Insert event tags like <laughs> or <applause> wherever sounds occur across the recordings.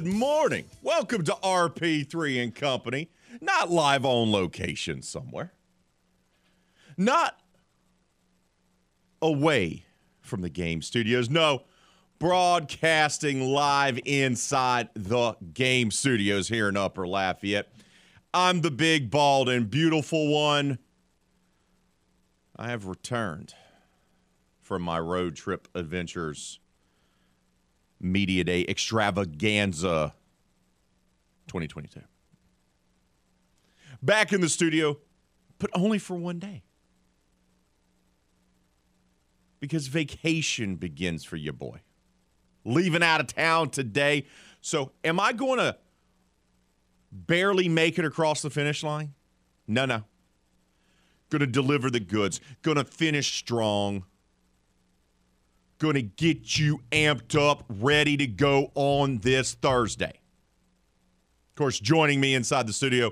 Good morning. Welcome to RP3 and Company. Not live on location somewhere. Not away from the game studios. No, broadcasting live inside the game studios here in Upper Lafayette. I'm the big, bald, and beautiful one. I have returned from my road trip adventures Media Day Extravaganza 2022. Back in the studio, but only for one day. Because vacation begins for your boy. Leaving out of town today. So, am I going to barely make it across the finish line? No, no. Going to deliver the goods. Going to finish strong going to get you amped up, ready to go on this Thursday. Of course, joining me inside the studio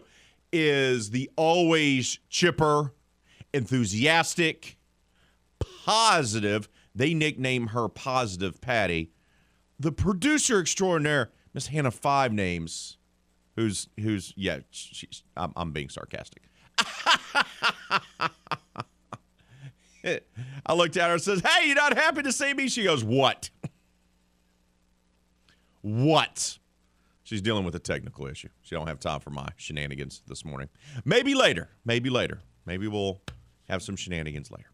is the always chipper, enthusiastic, positive. They nickname her Positive Patty. The producer extraordinaire, Miss Hannah Five Names, who's who's yeah, she's I'm, I'm being sarcastic. <laughs> I looked at her and says, Hey, you're not happy to see me? She goes, What? what? She's dealing with a technical issue. She don't have time for my shenanigans this morning. Maybe later. Maybe later. Maybe we'll have some shenanigans later.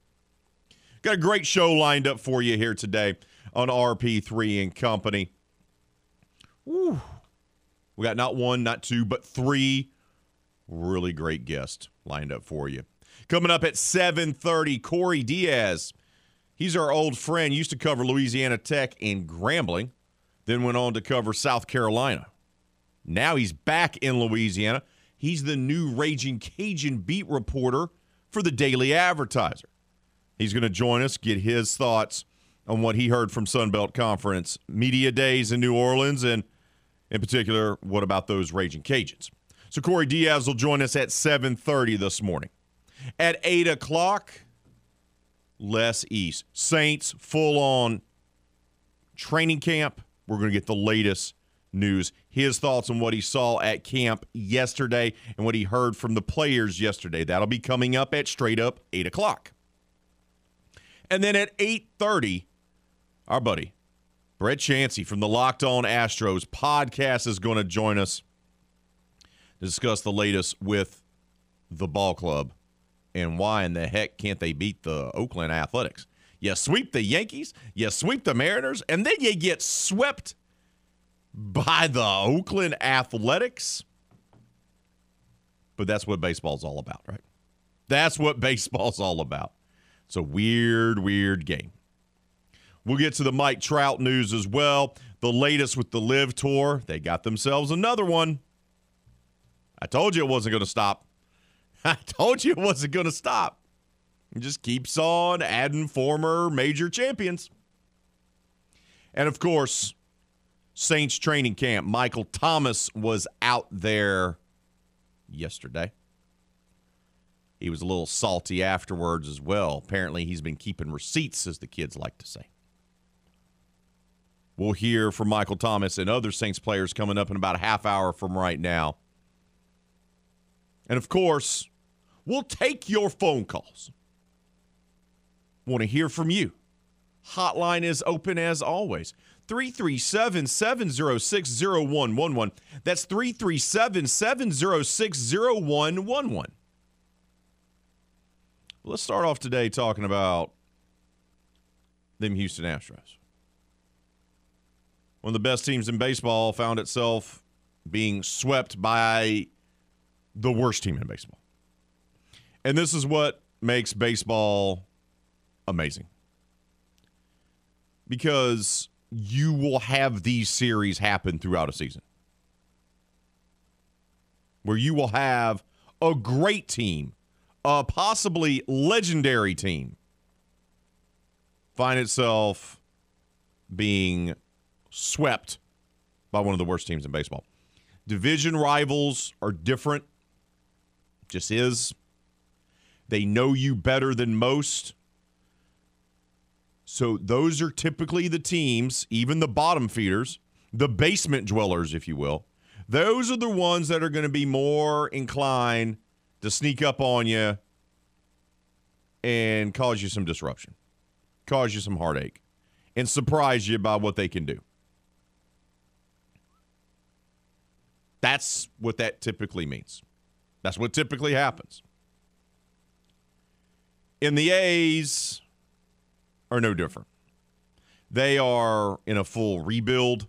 Got a great show lined up for you here today on RP3 and Company. Woo. We got not one, not two, but three really great guests lined up for you. Coming up at 7:30, Corey Diaz. He's our old friend. Used to cover Louisiana Tech and Grambling, then went on to cover South Carolina. Now he's back in Louisiana. He's the new Raging Cajun beat reporter for the Daily Advertiser. He's going to join us, get his thoughts on what he heard from Sunbelt Conference media days in New Orleans, and in particular, what about those Raging Cajuns? So Corey Diaz will join us at 7:30 this morning. At 8 o'clock, Les East. Saints full on training camp. We're going to get the latest news. His thoughts on what he saw at camp yesterday and what he heard from the players yesterday. That'll be coming up at straight up 8 o'clock. And then at 8.30, our buddy, Brett Chansey from the Locked On Astros podcast is going to join us to discuss the latest with the ball club and why in the heck can't they beat the Oakland Athletics? You sweep the Yankees, you sweep the Mariners, and then you get swept by the Oakland Athletics. But that's what baseball's all about, right? That's what <laughs> baseball's all about. It's a weird, weird game. We'll get to the Mike Trout news as well. The latest with the LIV Tour. They got themselves another one. I told you it wasn't going to stop. <laughs> I told you it wasn't going to stop. It just keeps on adding former major champions. And of course, Saints training camp. Michael Thomas was out there yesterday. He was a little salty afterwards as well. Apparently, he's been keeping receipts, as the kids like to say. We'll hear from Michael Thomas and other Saints players coming up in about a half hour from right now. And of course, We'll take your phone calls. Want to hear from you. Hotline is open as always. 337 706 0111. That's 337 706 0111. Let's start off today talking about them Houston Astros. One of the best teams in baseball found itself being swept by the worst team in baseball. And this is what makes baseball amazing. Because you will have these series happen throughout a season. Where you will have a great team, a possibly legendary team, find itself being swept by one of the worst teams in baseball. Division rivals are different, just is. They know you better than most. So those are typically the teams, even the bottom feeders, the basement dwellers, if you will. Those are the ones that are going to be more inclined to sneak up on you and cause you some disruption, cause you some heartache, and surprise you by what they can do. That's what that typically means. That's what typically happens. In the A's are no different. They are in a full rebuild.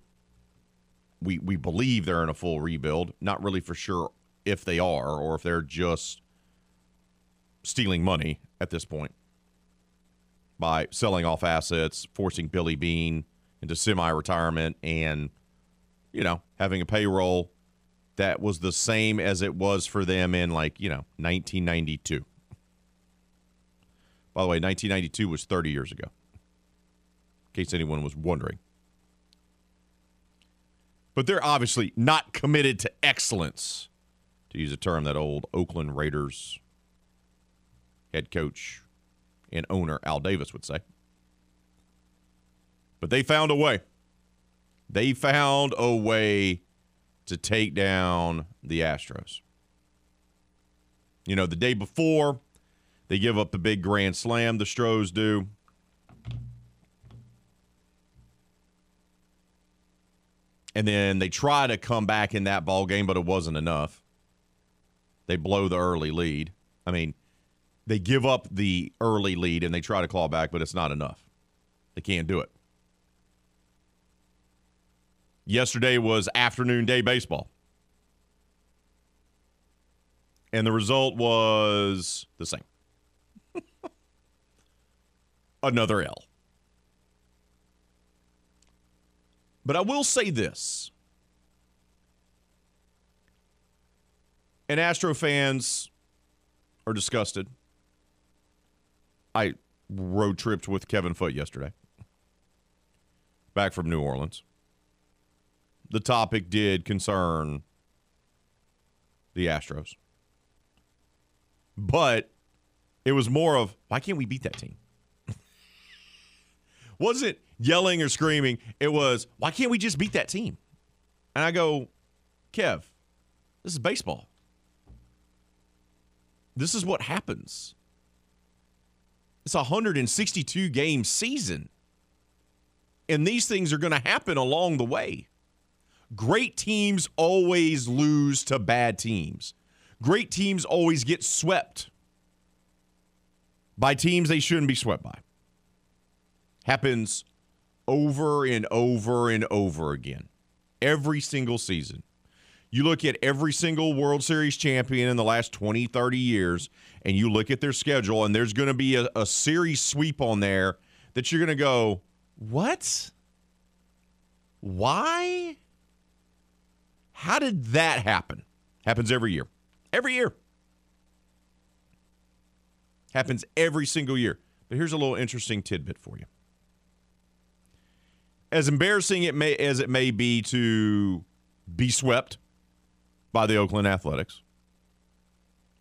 We we believe they're in a full rebuild. Not really for sure if they are or if they're just stealing money at this point by selling off assets, forcing Billy Beane into semi-retirement and you know, having a payroll that was the same as it was for them in like, you know, 1992. By the way, 1992 was 30 years ago, in case anyone was wondering. But they're obviously not committed to excellence, to use a term that old Oakland Raiders head coach and owner Al Davis would say. But they found a way. They found a way to take down the Astros. You know, the day before, they give up the big grand slam, the Stros do. And then they try to come back in that ball game, but it wasn't enough. They blow the early lead. I mean, they give up the early lead and they try to claw back, but it's not enough. They can't do it. Yesterday was afternoon day baseball. And the result was the same. Another L. But I will say this. And Astro fans are disgusted. I road tripped with Kevin Foote yesterday, back from New Orleans. The topic did concern the Astros. But it was more of why can't we beat that team? Wasn't yelling or screaming. It was why can't we just beat that team? And I go, Kev, this is baseball. This is what happens. It's a 162 game season. And these things are going to happen along the way. Great teams always lose to bad teams. Great teams always get swept by teams they shouldn't be swept by. Happens over and over and over again. Every single season. You look at every single World Series champion in the last 20, 30 years, and you look at their schedule, and there's going to be a, a series sweep on there that you're going to go, what? Why? How did that happen? Happens every year. Every year. Happens every single year. But here's a little interesting tidbit for you. As embarrassing it may as it may be to be swept by the Oakland Athletics,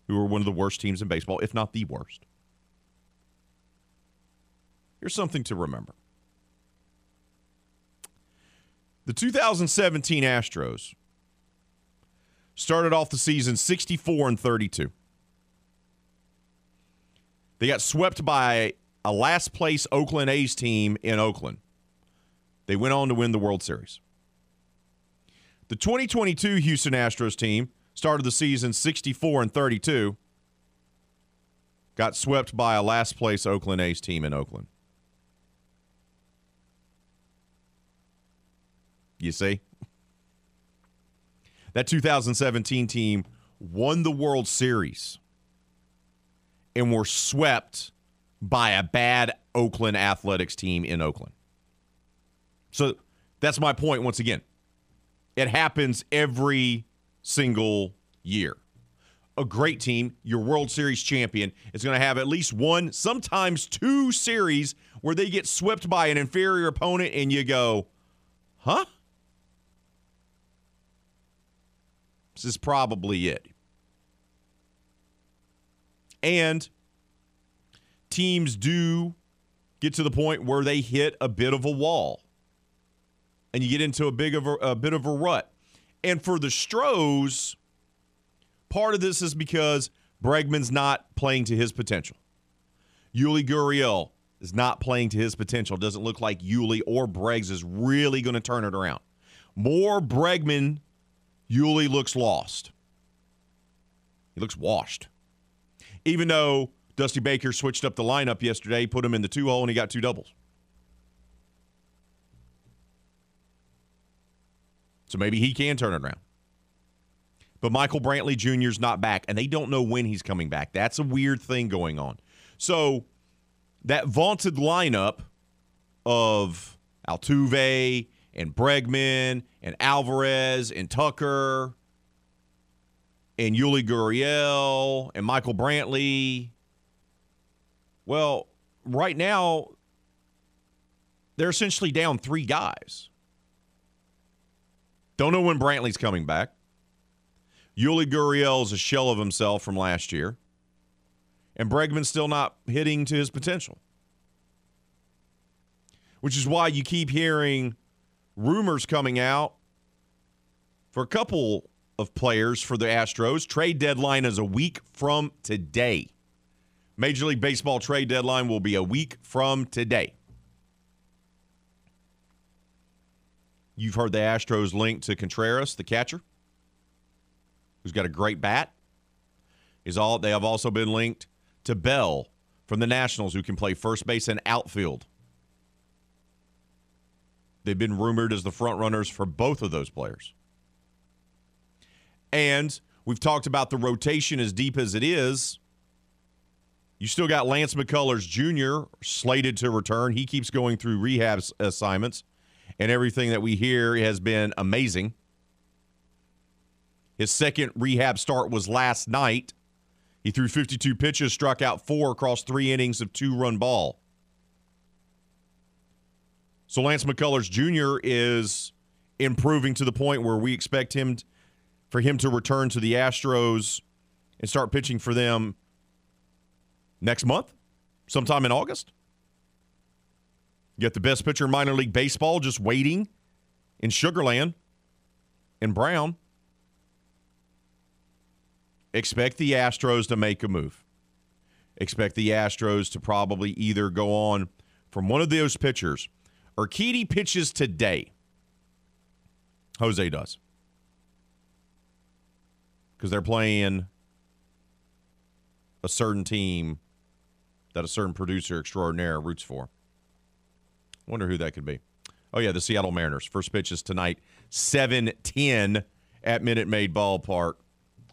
who are one of the worst teams in baseball, if not the worst. Here's something to remember. The 2017 Astros started off the season 64 and 32. They got swept by a last place Oakland A's team in Oakland. They went on to win the World Series. The 2022 Houston Astros team started the season 64 and 32. Got swept by a last place Oakland A's team in Oakland. You see? That 2017 team won the World Series and were swept by a bad Oakland Athletics team in Oakland. So that's my point once again. It happens every single year. A great team, your World Series champion, is going to have at least one, sometimes two series where they get swept by an inferior opponent and you go, huh? This is probably it. And teams do get to the point where they hit a bit of a wall and you get into a big of a, a bit of a rut. And for the Stros, part of this is because Bregman's not playing to his potential. Yuli Gurriel is not playing to his potential. Doesn't look like Yuli or Breggs is really going to turn it around. More Bregman, Yuli looks lost. He looks washed. Even though Dusty Baker switched up the lineup yesterday, put him in the two hole, and he got two doubles. So maybe he can turn it around. But Michael Brantley Jr. is not back, and they don't know when he's coming back. That's a weird thing going on. So that vaunted lineup of Altuve and Bregman and Alvarez and Tucker and Yuli Gurriel and Michael Brantley. Well, right now, they're essentially down three guys. Don't know when Brantley's coming back. Yuli Gurriel is a shell of himself from last year. And Bregman's still not hitting to his potential. Which is why you keep hearing rumors coming out for a couple of players for the Astros. Trade deadline is a week from today. Major League Baseball trade deadline will be a week from today. You've heard the Astros linked to Contreras, the catcher, who's got a great bat. Is all they have also been linked to Bell from the Nationals, who can play first base and outfield. They've been rumored as the front runners for both of those players. And we've talked about the rotation as deep as it is. You still got Lance McCullers Jr. slated to return. He keeps going through rehab assignments and everything that we hear has been amazing. His second rehab start was last night. He threw 52 pitches, struck out four across three innings of two run ball. So Lance McCullers Jr. is improving to the point where we expect him for him to return to the Astros and start pitching for them next month, sometime in August. Got the best pitcher in minor league baseball just waiting in Sugarland in Brown. Expect the Astros to make a move. Expect the Astros to probably either go on from one of those pitchers. Urquidy pitches today. Jose does. Because they're playing a certain team that a certain producer extraordinaire roots for. Wonder who that could be. Oh, yeah, the Seattle Mariners. First pitch is tonight, 7 10 at Minute Maid Ballpark.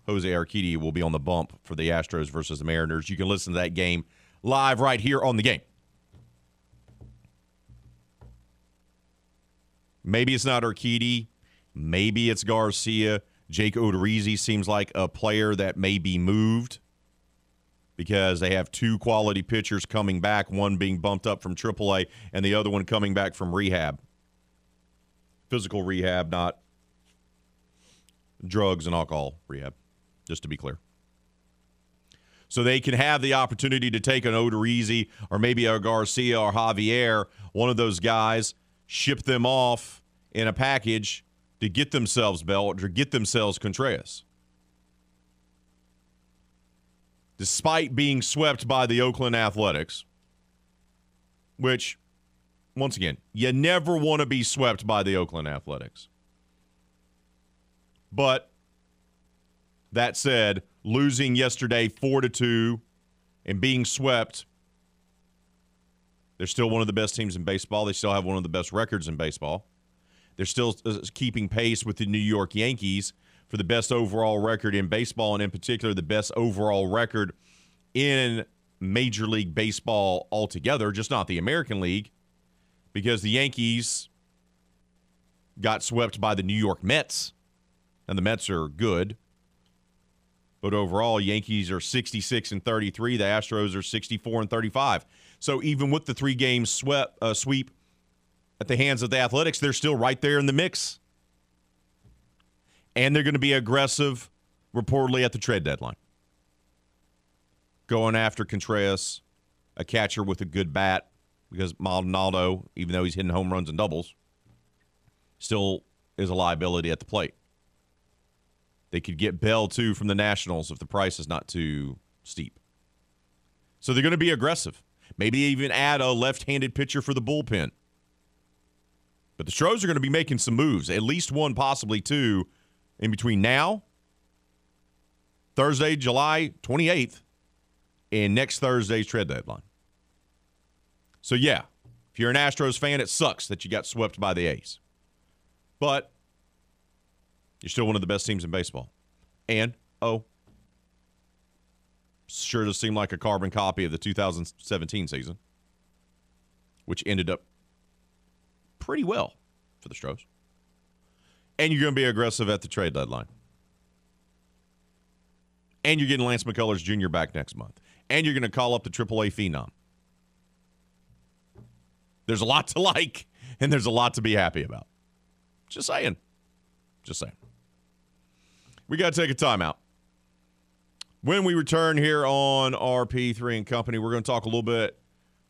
Jose Urquidy will be on the bump for the Astros versus the Mariners. You can listen to that game live right here on the game. Maybe it's not Urquidy. Maybe it's Garcia. Jake Odorizzi seems like a player that may be moved because they have two quality pitchers coming back, one being bumped up from AAA and the other one coming back from rehab. Physical rehab, not drugs and alcohol rehab, just to be clear. So they can have the opportunity to take an Odorizzi or maybe a Garcia or Javier, one of those guys, ship them off in a package to get themselves Bell or get themselves Contreras. Despite being swept by the Oakland Athletics, which, once again, you never want to be swept by the Oakland Athletics. But that said, losing yesterday 4 to 2 and being swept, they're still one of the best teams in baseball. They still have one of the best records in baseball. They're still uh, keeping pace with the New York Yankees for the best overall record in baseball, and in particular, the best overall record in Major League Baseball altogether, just not the American League, because the Yankees got swept by the New York Mets, and the Mets are good. But overall, Yankees are 66 and 33. The Astros are 64 and 35. So even with the three games swept, uh, sweep at the hands of the Athletics, they're still right there in the mix. And they're going to be aggressive, reportedly, at the trade deadline. Going after Contreras, a catcher with a good bat, because Maldonado, even though he's hitting home runs and doubles, still is a liability at the plate. They could get Bell too from the Nationals if the price is not too steep. So they're going to be aggressive. Maybe even add a left-handed pitcher for the bullpen. But the Stros are going to be making some moves, at least one, possibly two, in between now, Thursday, July 28th, and next Thursday's trade deadline. So yeah, if you're an Astros fan, it sucks that you got swept by the A's. But you're still one of the best teams in baseball. And, oh, sure does seem like a carbon copy of the 2017 season, which ended up pretty well for the Stros. And you're going to be aggressive at the trade deadline. And you're getting Lance McCullers Jr. back next month. And you're going to call up the AAA Phenom. There's a lot to like, and there's a lot to be happy about. Just saying. Just saying. We got to take a timeout. When we return here on RP3 and Company, we're going to talk a little bit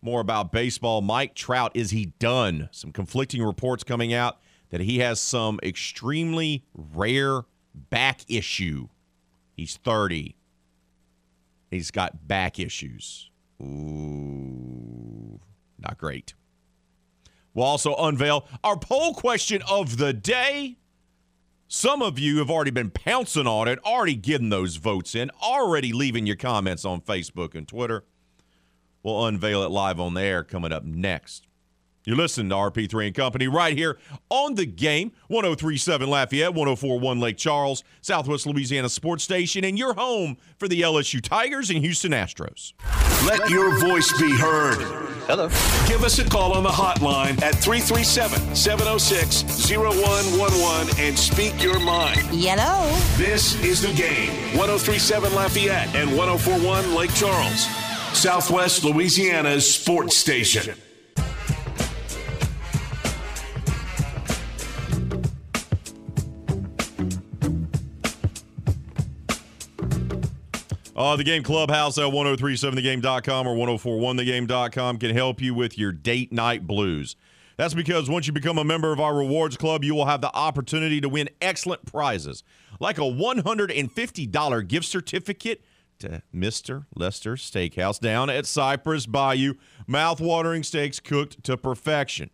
more about baseball. Mike Trout, is he done? Some conflicting reports coming out that he has some extremely rare back issue. He's 30. He's got back issues. Ooh, not great. We'll also unveil our poll question of the day. Some of you have already been pouncing on it, already getting those votes in, already leaving your comments on Facebook and Twitter. We'll unveil it live on the air coming up next. You're listening to RP3 and Company right here on the game 1037 Lafayette, 1041 Lake Charles, Southwest Louisiana Sports Station, and your home for the LSU Tigers and Houston Astros. Let your voice be heard. Hello. Give us a call on the hotline at 337 706 0111 and speak your mind. Yellow. This is the game 1037 Lafayette and 1041 Lake Charles, Southwest Louisiana's sports station. Uh, the Game Clubhouse at 1037thegame.com or 1041thegame.com can help you with your date night blues. That's because once you become a member of our rewards club, you will have the opportunity to win excellent prizes, like a $150 gift certificate to Mr. Lester Steakhouse down at Cypress Bayou. Mouth-watering steaks cooked to perfection.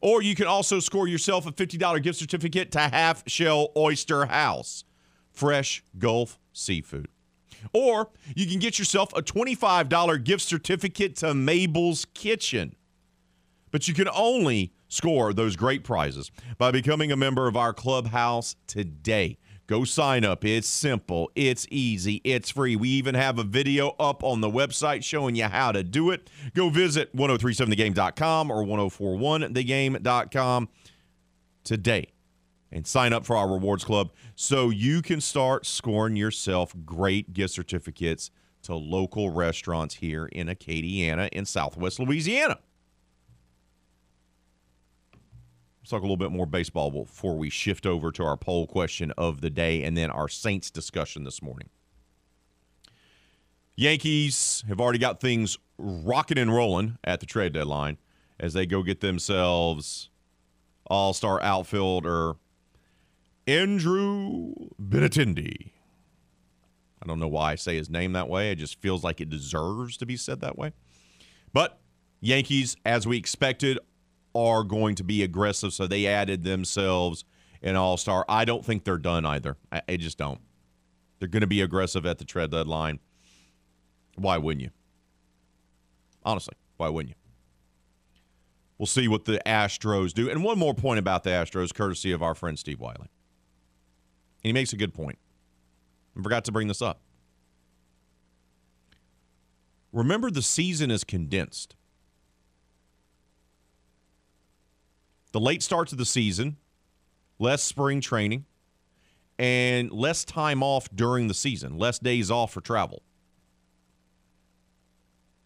Or you can also score yourself a $50 gift certificate to Half Shell Oyster House. Fresh Gulf seafood. Or you can get yourself a $25 gift certificate to Mabel's Kitchen. But you can only score those great prizes by becoming a member of our clubhouse today. Go sign up. It's simple, it's easy, it's free. We even have a video up on the website showing you how to do it. Go visit 1037thegame.com or 1041thegame.com today and sign up for our rewards club so you can start scoring yourself great gift certificates to local restaurants here in Acadiana in Southwest Louisiana. Let's talk a little bit more baseball before we shift over to our poll question of the day and then our Saints discussion this morning. Yankees have already got things rocking and rolling at the trade deadline as they go get themselves all star outfielder Andrew Benintendi. I don't know why I say his name that way. It just feels like it deserves to be said that way. But Yankees, as we expected, are going to be aggressive, so they added themselves an all star. I don't think they're done either. I, I just don't. They're going to be aggressive at the trade deadline. Why wouldn't you? Honestly, why wouldn't you? We'll see what the Astros do. And one more point about the Astros, courtesy of our friend Steve Wiley. And he makes a good point. I forgot to bring this up. Remember, the season is condensed. The late starts of the season less spring training, and less time off during the season, less days off for travel.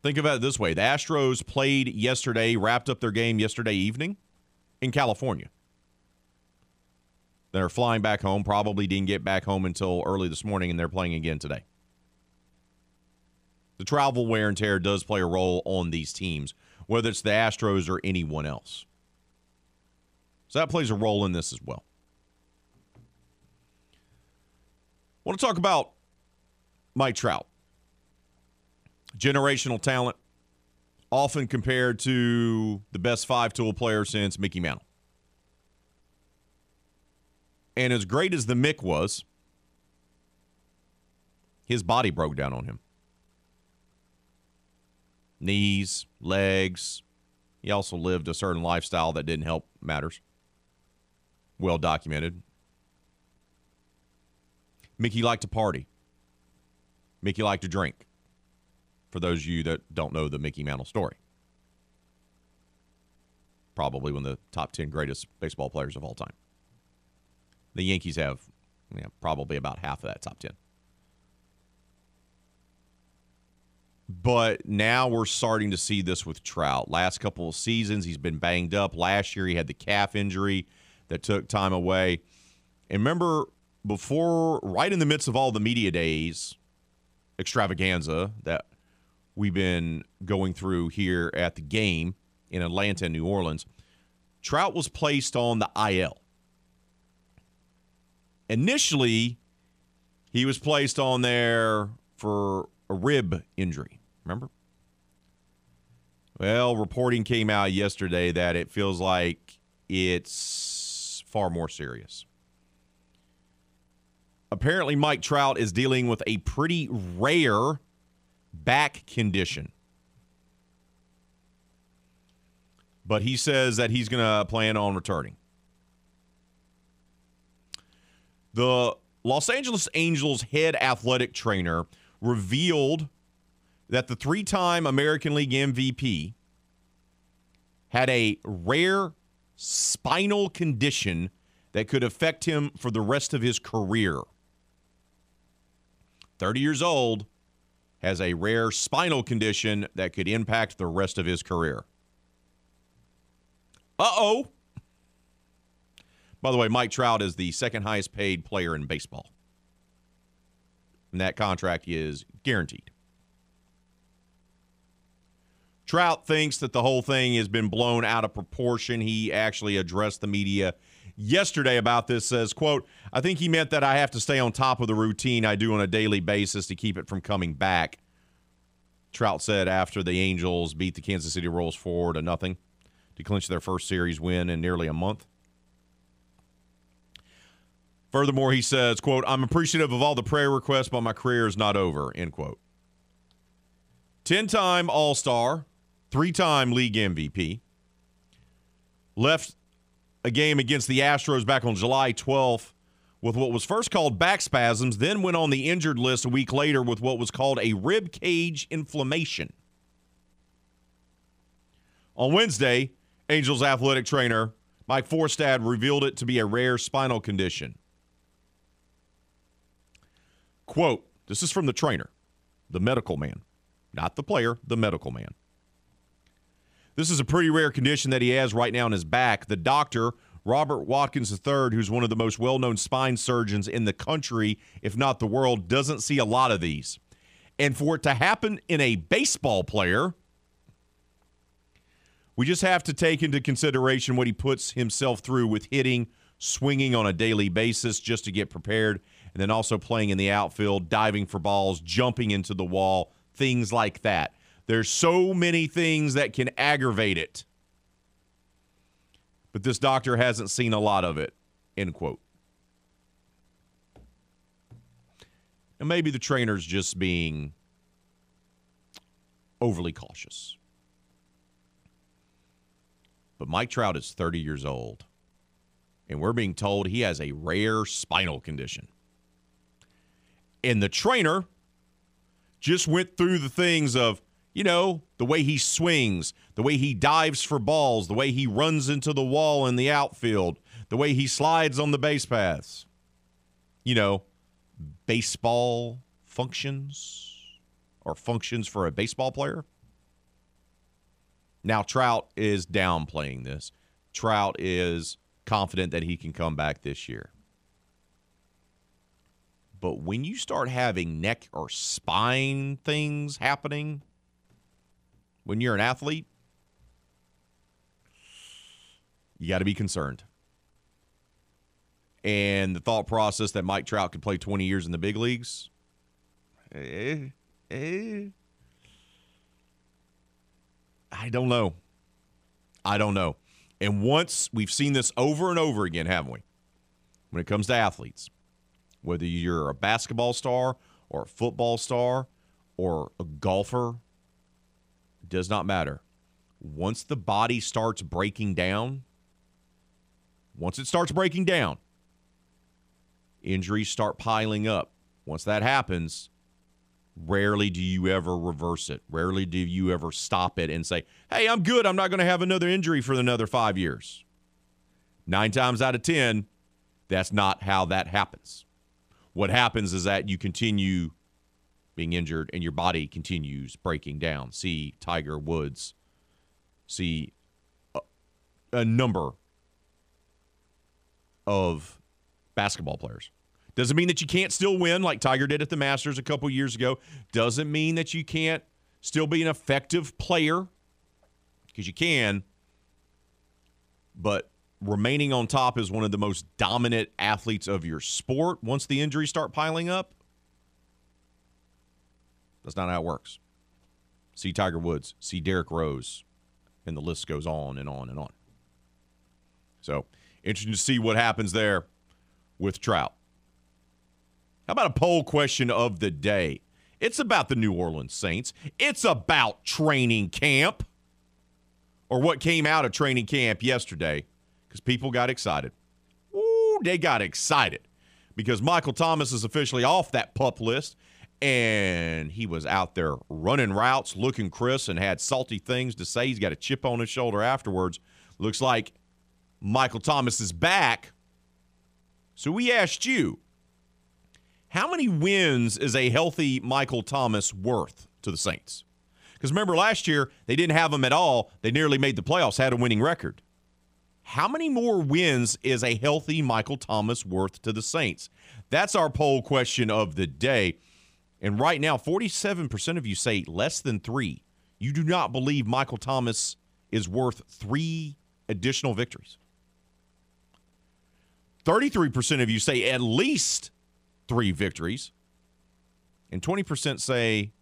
Think about it this way the Astros played yesterday, wrapped up their game yesterday evening in California. They're flying back home, probably didn't get back home until early this morning, and they're playing again today. The travel wear and tear does play a role on these teams, whether it's the Astros or anyone else. So that plays a role in this as well. I want to talk about Mike Trout. Generational talent, often compared to the best five tool player since Mickey Mantle. And as great as the Mick was, his body broke down on him. Knees, legs. He also lived a certain lifestyle that didn't help matters. Well documented. Mickey liked to party. Mickey liked to drink. For those of you that don't know the Mickey Mantle story, probably one of the top 10 greatest baseball players of all time. The Yankees have yeah, probably about half of that top 10. But now we're starting to see this with Trout. Last couple of seasons, he's been banged up. Last year, he had the calf injury that took time away. And remember, before, right in the midst of all the media days extravaganza that we've been going through here at the game in Atlanta and New Orleans, Trout was placed on the IL. Initially, he was placed on there for a rib injury. Remember? Well, reporting came out yesterday that it feels like it's far more serious. Apparently, Mike Trout is dealing with a pretty rare back condition. But he says that he's going to plan on returning. The Los Angeles Angels head athletic trainer revealed that the three time American League MVP had a rare spinal condition that could affect him for the rest of his career. 30 years old, has a rare spinal condition that could impact the rest of his career. Uh oh. By the way, Mike Trout is the second highest paid player in baseball. And that contract is guaranteed. Trout thinks that the whole thing has been blown out of proportion. He actually addressed the media yesterday about this says, quote, I think he meant that I have to stay on top of the routine I do on a daily basis to keep it from coming back. Trout said after the Angels beat the Kansas City Royals four to nothing to clinch their first series win in nearly a month. Furthermore, he says, quote, I'm appreciative of all the prayer requests, but my career is not over, end quote. 10-time All-Star, three-time league MVP. Left a game against the Astros back on July 12th with what was first called back spasms, then went on the injured list a week later with what was called a rib cage inflammation. On Wednesday, Angels athletic trainer Mike Frostad revealed it to be a rare spinal condition. Quote, this is from the trainer, the medical man, not the player, the medical man. This is a pretty rare condition that he has right now in his back. The doctor, Robert Watkins III, who's one of the most well known spine surgeons in the country, if not the world, doesn't see a lot of these. And for it to happen in a baseball player, we just have to take into consideration what he puts himself through with hitting, swinging on a daily basis just to get prepared, and then also playing in the outfield, diving for balls, jumping into the wall, things like that. There's so many things that can aggravate it. But this doctor hasn't seen a lot of it. End quote. And maybe the trainer's just being overly cautious. But Mike Trout is 30 years old, and we're being told he has a rare spinal condition. And the trainer just went through the things of you know, the way he swings, the way he dives for balls, the way he runs into the wall in the outfield, the way he slides on the base paths. You know, baseball functions or functions for a baseball player. Now, Trout is downplaying this. Trout is confident that he can come back this year. But when you start having neck or spine things happening when you're an athlete, you got to be concerned. And the thought process that Mike Trout could play 20 years in the big leagues, eh, eh, I don't know. I don't know. And once we've seen this over and over again, haven't we? When it comes to athletes, whether you're a basketball star or a football star or a golfer, does not matter. Once the body starts breaking down, once it starts breaking down, injuries start piling up. Once that happens, rarely do you ever reverse it. Rarely do you ever stop it and say, hey, I'm good. I'm not going to have another injury for another five years. Nine times out of 10, that's not how that happens. What happens is that you continue being injured and your body continues breaking down. See Tiger Woods, see a, a number of basketball players. Doesn't mean that you can't still win like Tiger did at the Masters a couple years ago. Doesn't mean that you can't still be an effective player because you can. But remaining on top as one of the most dominant athletes of your sport once the injuries start piling up, that's not how it works. See Tiger Woods, see Derrick Rose, and the list goes on and on and on. So, interesting to see what happens there with Trout. How about a poll question of the day? It's about the New Orleans Saints. It's about training camp or what came out of training camp yesterday because people got excited. Ooh, they got excited because Michael Thomas is officially off that pup list and he was out there running routes, looking crisp, and had salty things to say. He's got a chip on his shoulder afterwards. Looks like Michael Thomas is back. So we asked you, how many wins is a healthy Michael Thomas worth to the Saints? Because remember, last year, they didn't have him at all. They nearly made the playoffs, had a winning record. How many more wins is a healthy Michael Thomas worth to the Saints? That's our poll question of the day. And right now, 47% of you say less than three. You do not believe Michael Thomas is worth three additional victories. 33% of you say at least three victories. And 20% say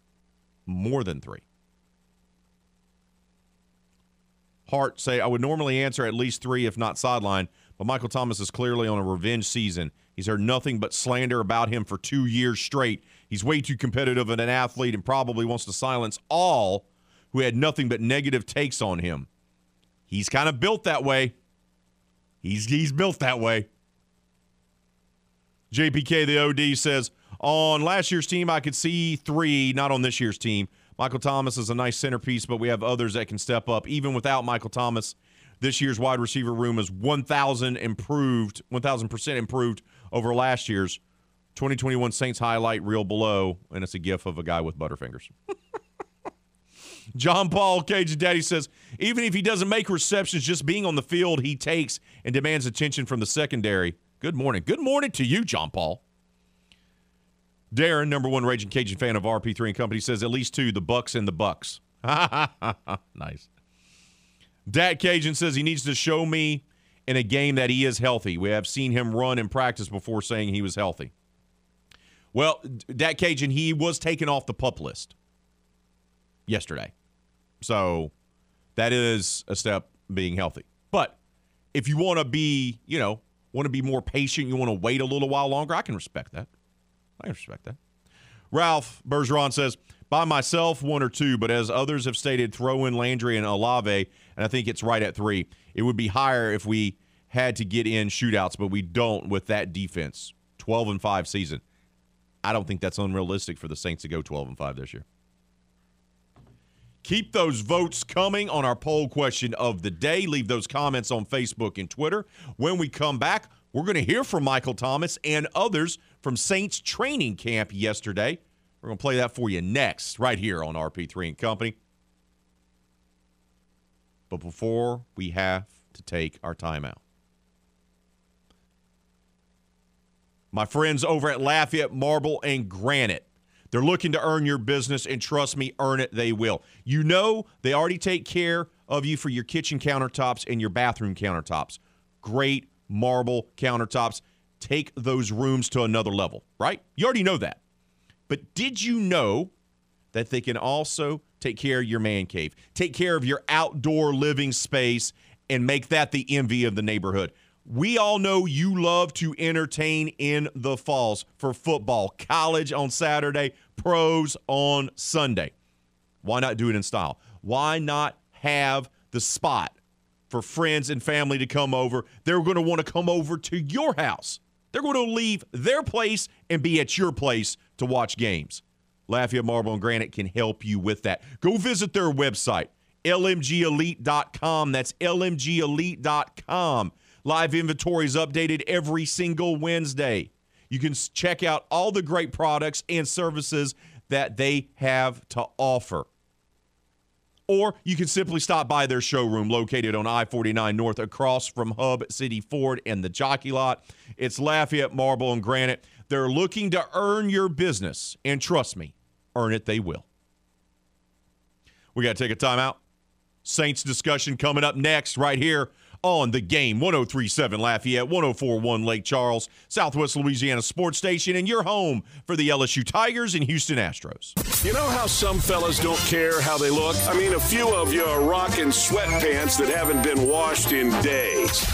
more than three. Hart say, I would normally answer at least three, if not sideline, but Michael Thomas is clearly on a revenge season. He's heard nothing but slander about him for two years straight. He's way too competitive and an athlete and probably wants to silence all who had nothing but negative takes on him. He's kind of built that way. He's he's built that way. JPK the OD says, on last year's team, I could see three, not on this year's team. Michael Thomas is a nice centerpiece, but we have others that can step up. Even without Michael Thomas, this year's wide receiver room is 1,000 improved, 1,000% improved over last year's. 2021 Saints highlight reel below, and it's a gif of a guy with butterfingers. <laughs> John Paul Cage Daddy says, even if he doesn't make receptions, just being on the field, he takes and demands attention from the secondary. Good morning. Good morning to you, John Paul. Darren, number one Raging Cajun fan of RP3 and Company, says at least two, the Bucs and the Bucs. <laughs> nice. Dat Cajun says he needs to show me in a game that he is healthy. We have seen him run in practice before saying he was healthy. Well, Dat Cajun, he was taken off the pup list yesterday. So that is a step being healthy. But if you want to be, you know, want to be more patient, you want to wait a little while longer, I can respect that. I respect that. Ralph Bergeron says, by myself, one or two, but as others have stated, throw in Landry and Olave, and I think it's right at three. It would be higher if we had to get in shootouts, but we don't with that defense. 12 and 5 season. I don't think that's unrealistic for the Saints to go 12 and 5 this year. Keep those votes coming on our poll question of the day. Leave those comments on Facebook and Twitter. When we come back, we're going to hear from Michael Thomas and others from Saints training camp yesterday. We're going to play that for you next, right here on RP3 and Company. But before we have to take our timeout, my friends over at Lafayette Marble and Granite they're looking to earn your business, and trust me, earn it, they will. You know, they already take care of you for your kitchen countertops and your bathroom countertops. Great marble countertops. Take those rooms to another level, right? You already know that. But did you know that they can also take care of your man cave, take care of your outdoor living space, and make that the envy of the neighborhood? We all know you love to entertain in the falls for football, college on Saturday, pros on Sunday. Why not do it in style? Why not have the spot for friends and family to come over? They're going to want to come over to your house. They're going to leave their place and be at your place to watch games. Lafayette Marble and Granite can help you with that. Go visit their website, lmgelite.com. That's lmgelite.com. Live inventory is updated every single Wednesday. You can check out all the great products and services that they have to offer. Or you can simply stop by their showroom located on I 49 North across from Hub City Ford and the Jockey Lot. It's Lafayette Marble and Granite. They're looking to earn your business, and trust me, earn it they will. We got to take a timeout. Saints discussion coming up next, right here on the game 1037 Lafayette, 1041 Lake Charles, Southwest Louisiana Sports Station, and your home for the LSU Tigers and Houston Astros. You know how some fellas don't care how they look? I mean, a few of you are rocking sweatpants that haven't been washed in days.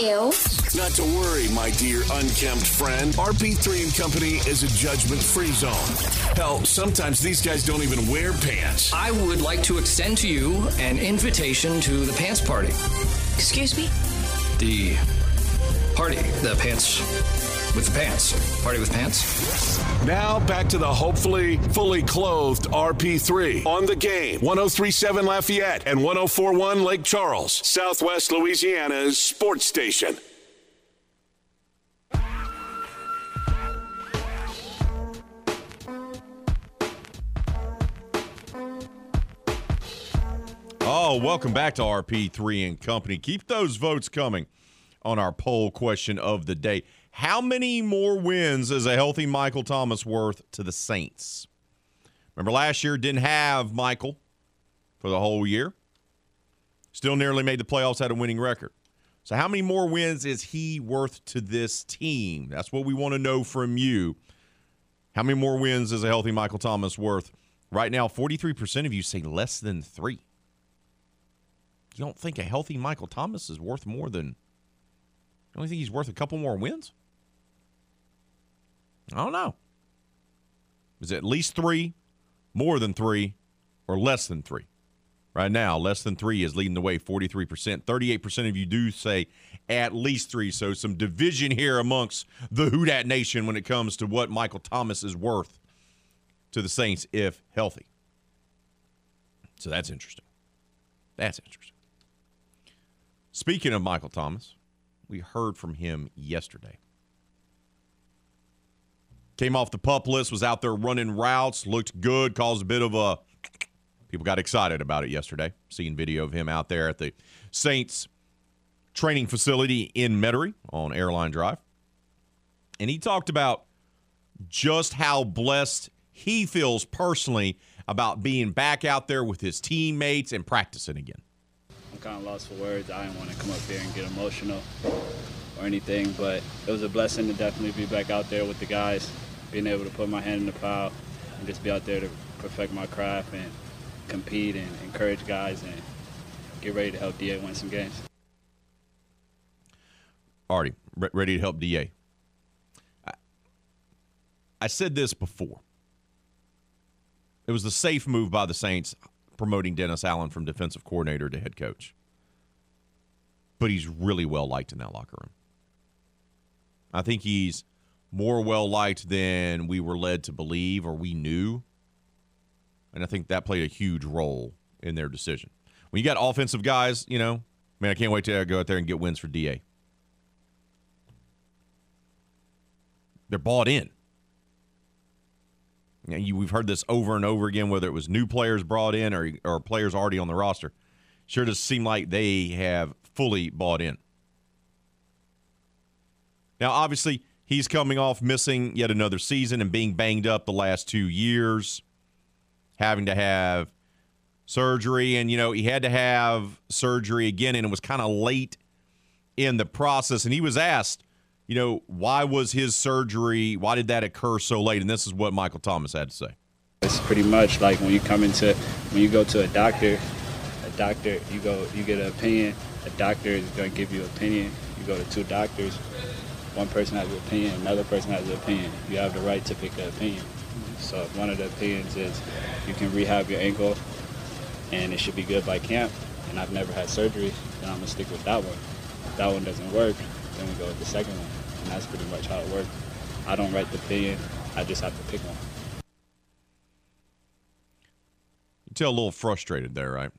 Ew. Not to worry, my dear unkempt friend. RP3 and Company is a judgment free zone. Hell, sometimes these guys don't even wear pants. I would like to extend to you an invitation to the pants party. Excuse me? The party, the pants with the pants. Party with pants. Now back to the hopefully fully clothed RP3 on the game 1037 Lafayette and 1041 Lake Charles, Southwest Louisiana's sports station. Oh, welcome back to RP3 and Company. Keep those votes coming on our poll question of the day. How many more wins is a healthy Michael Thomas worth to the Saints? Remember last year didn't have Michael for the whole year. Still nearly made the playoffs, had a winning record. So how many more wins is he worth to this team? That's what we want to know from you. How many more wins is a healthy Michael Thomas worth? Right now, 43% of you say less than 3. You don't think a healthy Michael Thomas is worth more than? You only think he's worth a couple more wins? I don't know. Is it at least three, more than three, or less than three? Right now, less than three is leading the way, 43%. 38% of you do say at least three. So some division here amongst the Who Dat Nation when it comes to what Michael Thomas is worth to the Saints if healthy. So that's interesting. That's interesting. Speaking of Michael Thomas, we heard from him yesterday. Came off the pup list, was out there running routes, looked good, caused a bit of a. People got excited about it yesterday, seeing video of him out there at the Saints training facility in Metairie on Airline Drive. And he talked about just how blessed he feels personally about being back out there with his teammates and practicing again. I'm kind of lost for words. I didn't want to come up here and get emotional or anything, but it was a blessing to definitely be back out there with the guys, being able to put my hand in the plow and just be out there to perfect my craft and compete and encourage guys and get ready to help DA win some games. Already re- ready to help DA. I, I said this before. It was the safe move by the Saints promoting Dennis Allen from defensive coordinator to head coach. But he's really well liked in that locker room. I think he's more well liked than we were led to believe or we knew. And I think that played a huge role in their decision. When you got offensive guys, you know, man, I can't wait to go out there and get wins for DA. They're bought in. You we've heard this over and over again, whether it was new players brought in or, or players already on the roster. Sure does seem like they have fully bought in. Now, obviously, he's coming off missing yet another season and being banged up the last two years, having to have surgery. And, you know, he had to have surgery again, and it was kind of late in the process. And he was asked, you know, why was his surgery, why did that occur so late? And this is what Michael Thomas had to say. It's pretty much like when you come into, when you go to a doctor, a doctor, you go, you get an opinion. A doctor is going to give you an opinion. You go to two doctors. One person has an opinion, another person has an opinion. You have the right to pick an opinion. So one of the opinions is you can rehab your ankle and it should be good by camp. And I've never had surgery, then I'm gonna stick with that one. If that one doesn't work, then we go with the second one. That's pretty much how it works. I don't write the opinion, I just have to pick one. You tell a little frustrated there, right?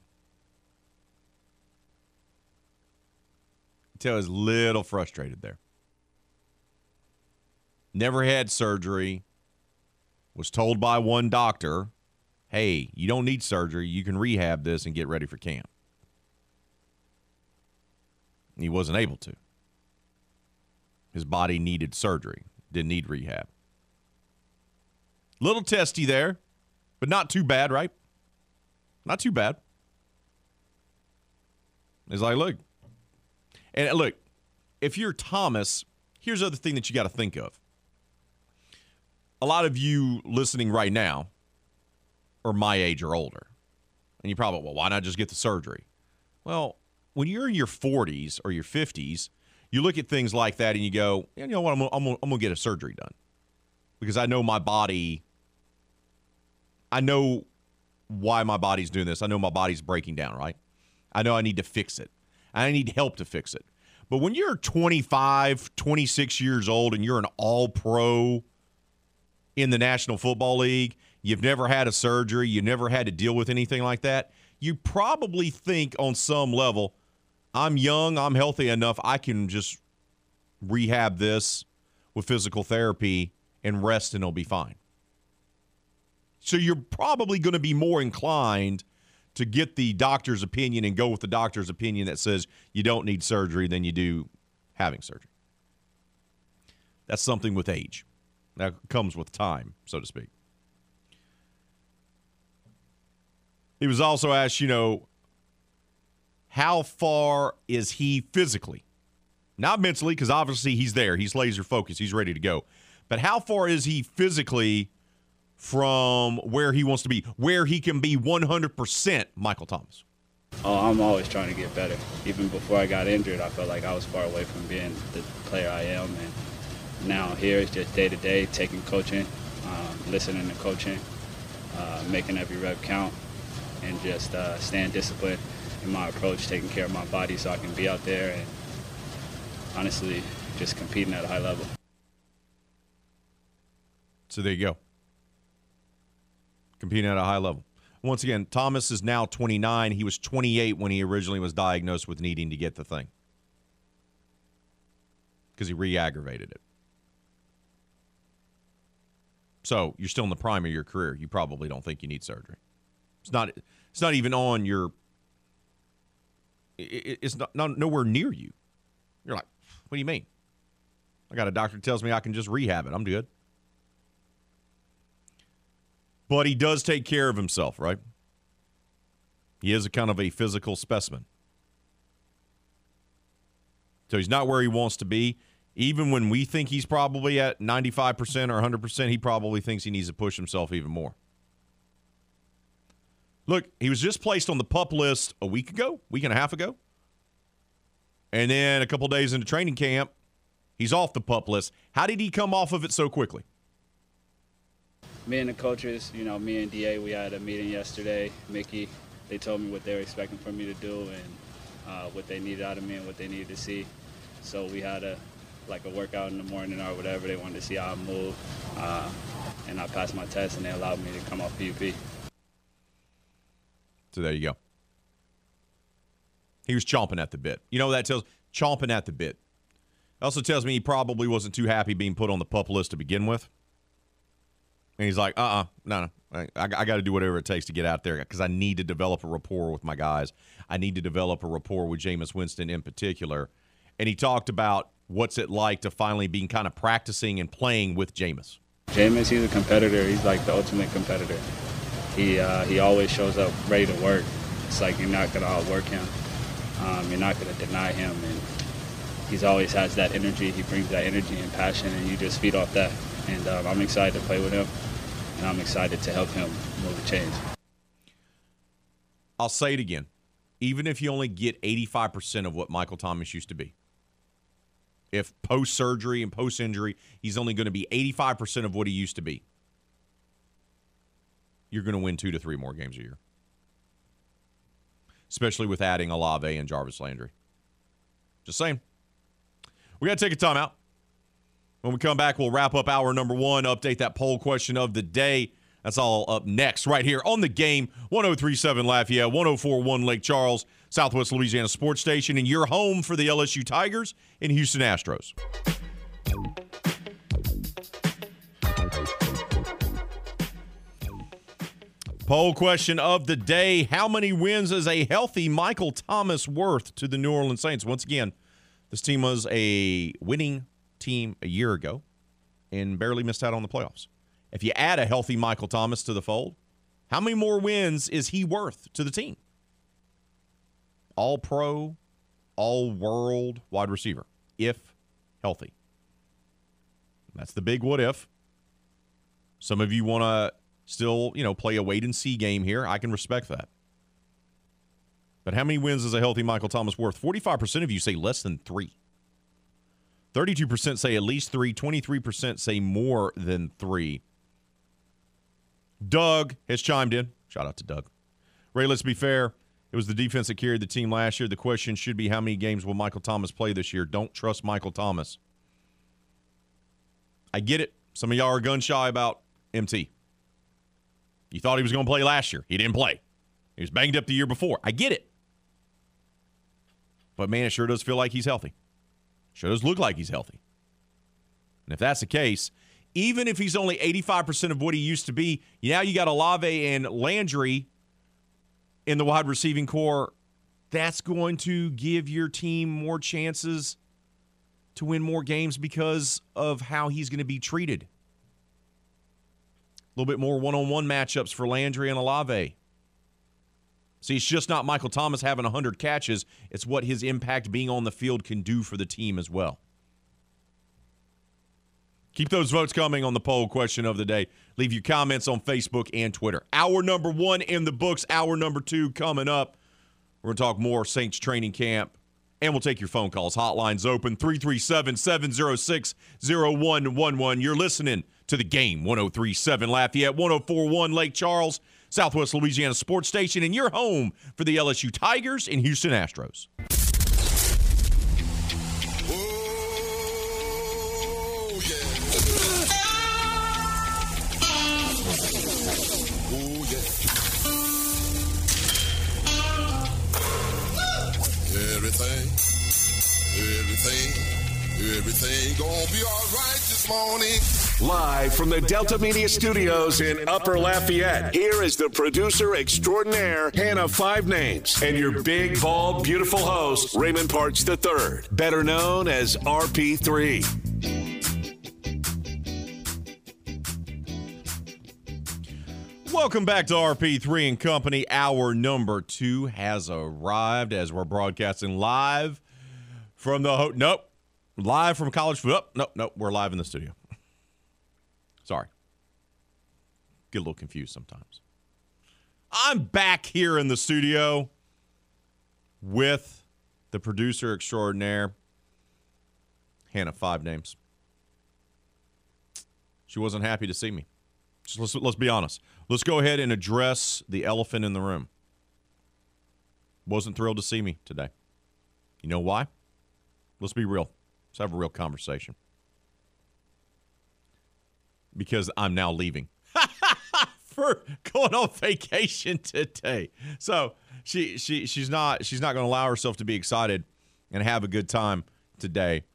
You tell he's a little frustrated there. Never had surgery. Was told by one doctor, hey, you don't need surgery. You can rehab this and get ready for camp. He wasn't able to. His body needed surgery, didn't need rehab. Little testy there, but not too bad, right? Not too bad. It's like, look, and look, if you're Thomas, here's the other thing that you got to think of. A lot of you listening right now are my age or older. And you probably, well, why not just get the surgery? Well, when you're in your 40s or your 50s, you look at things like that and you go, you know what, I'm gonna, I'm I'm gonna get a surgery done because I know my body. I know why my body's doing this. I know my body's breaking down, right? I know I need to fix it. I need help to fix it. But when you're 25, 26 years old and you're an all pro in the National Football League, you've never had a surgery, you never had to deal with anything like that, you probably think on some level, I'm young, I'm healthy enough, I can just rehab this with physical therapy and rest and it'll be fine. So you're probably going to be more inclined to get the doctor's opinion and go with the doctor's opinion that says you don't need surgery than you do having surgery. That's something with age. That comes with time, so to speak. He was also asked, you know, how far is he physically? Not mentally, because obviously he's there. He's laser focused. He's ready to go. But how far is he physically from where he wants to be, where he can be 100% Michael Thomas? Oh, I'm always trying to get better. Even before I got injured, I felt like I was far away from being the player I am. And now here it's just day to day, taking coaching, um, listening to coaching, uh, making every rep count, and just uh, staying disciplined in my approach, taking care of my body so I can be out there and honestly just competing at a high level. So there you go. Competing at a high level. Once again, Thomas is now 29. He was 28 when he originally was diagnosed with needing to get the thing because he re aggravated it. So you're still in the prime of your career. You probably don't think you need surgery. It's not. It's not even on your. It's not, not nowhere near you. You're like, what do you mean? I got a doctor tells me I can just rehab it. I'm good. But he does take care of himself, right? He is a kind of a physical specimen. So he's not where he wants to be. Even when we think he's probably at 95% or 100%, he probably thinks he needs to push himself even more. Look, he was just placed on the pup list a week ago, week and a half ago. And then a couple days into training camp, he's off the pup list. How did he come off of it so quickly? Me and the coaches, you know, me and DA, we had a meeting yesterday. Mickey, they told me what they were expecting from me to do and uh, what they needed out of me and what they needed to see. So we had a like a workout in the morning or whatever. They wanted to see how I move, uh, and I passed my test, and they allowed me to come off PUP. So there you go. He was chomping at the bit. You know what that tells? Chomping at the bit. Also tells me he probably wasn't too happy being put on the pup list to begin with. And he's like, uh uh no, no. I, I got to do whatever it takes to get out there because I need to develop a rapport with my guys. I need to develop a rapport with Jameis Winston in particular. And he talked about what's it like to finally be kind of practicing and playing with Jameis. Jameis, he's a competitor. He's like the ultimate competitor. He uh, he always shows up ready to work. It's like you're not gonna outwork him. Um, you're not gonna deny him, and he's always has that energy. He brings that energy and passion, and you just feed off that. And um, I'm excited to play with him, and I'm excited to help him move the chains. I'll say it again. Even if you only get 85% of what Michael Thomas used to be, if post surgery and post injury, he's only going to be 85% of what he used to be, you're going to win two to three more games a year. Especially with adding Olave and Jarvis Landry. Just saying. We got to take a timeout. When we come back, we'll wrap up hour number one, update that poll question of the day. That's all up next, right here on the game 1037 Lafayette, 1041 Lake Charles, Southwest Louisiana Sports Station, and your home for the LSU Tigers and Houston Astros. Poll question of the day How many wins is a healthy Michael Thomas worth to the New Orleans Saints? Once again, this team was a winning team a year ago and barely missed out on the playoffs. If you add a healthy Michael Thomas to the fold, how many more wins is he worth to the team? All pro, all world wide receiver, if healthy. That's the big what if. Some of you want to still, you know, play a wait and see game here. I can respect that. But how many wins is a healthy Michael Thomas worth? 45% of you say less than three. 32% say at least three. 23% say more than three. Doug has chimed in. Shout out to Doug. Ray, let's be fair. It was the defense that carried the team last year. The question should be how many games will Michael Thomas play this year? Don't trust Michael Thomas. I get it. Some of y'all are gun shy about MT. You thought he was going to play last year. He didn't play. He was banged up the year before. I get it. But man, it sure does feel like he's healthy. Sure does look like he's healthy. And if that's the case, even if he's only 85% of what he used to be, now you got Olave and Landry in the wide receiving corps. That's going to give your team more chances to win more games because of how he's going to be treated. A little bit more one on one matchups for Landry and Olave. See, it's just not Michael Thomas having 100 catches, it's what his impact being on the field can do for the team as well. Keep those votes coming on the poll question of the day. Leave your comments on Facebook and Twitter. Hour number one in the books, hour number two coming up. We're going to talk more Saints training camp, and we'll take your phone calls. Hotlines open 337 706 0111. You're listening to the game 1037 Lafayette, 1041 Lake Charles, Southwest Louisiana Sports Station, and your home for the LSU Tigers and Houston Astros. Everything, everything, everything gonna be alright this morning. Live from the Delta Media Studios in Upper Lafayette, here is the producer extraordinaire, Hannah Five Names, and your big, bald, beautiful host, Raymond Parks III, better known as RP3. Welcome back to RP3 and Company. Hour number two has arrived as we're broadcasting live from the ho- nope, live from college. Nope, oh, nope, nope. We're live in the studio. Sorry, get a little confused sometimes. I'm back here in the studio with the producer extraordinaire, Hannah Five Names. She wasn't happy to see me. Just let's, let's be honest. Let's go ahead and address the elephant in the room. Wasn't thrilled to see me today. You know why? Let's be real. Let's have a real conversation. Because I'm now leaving. <laughs> for going on vacation today. So she she she's not she's not going to allow herself to be excited and have a good time today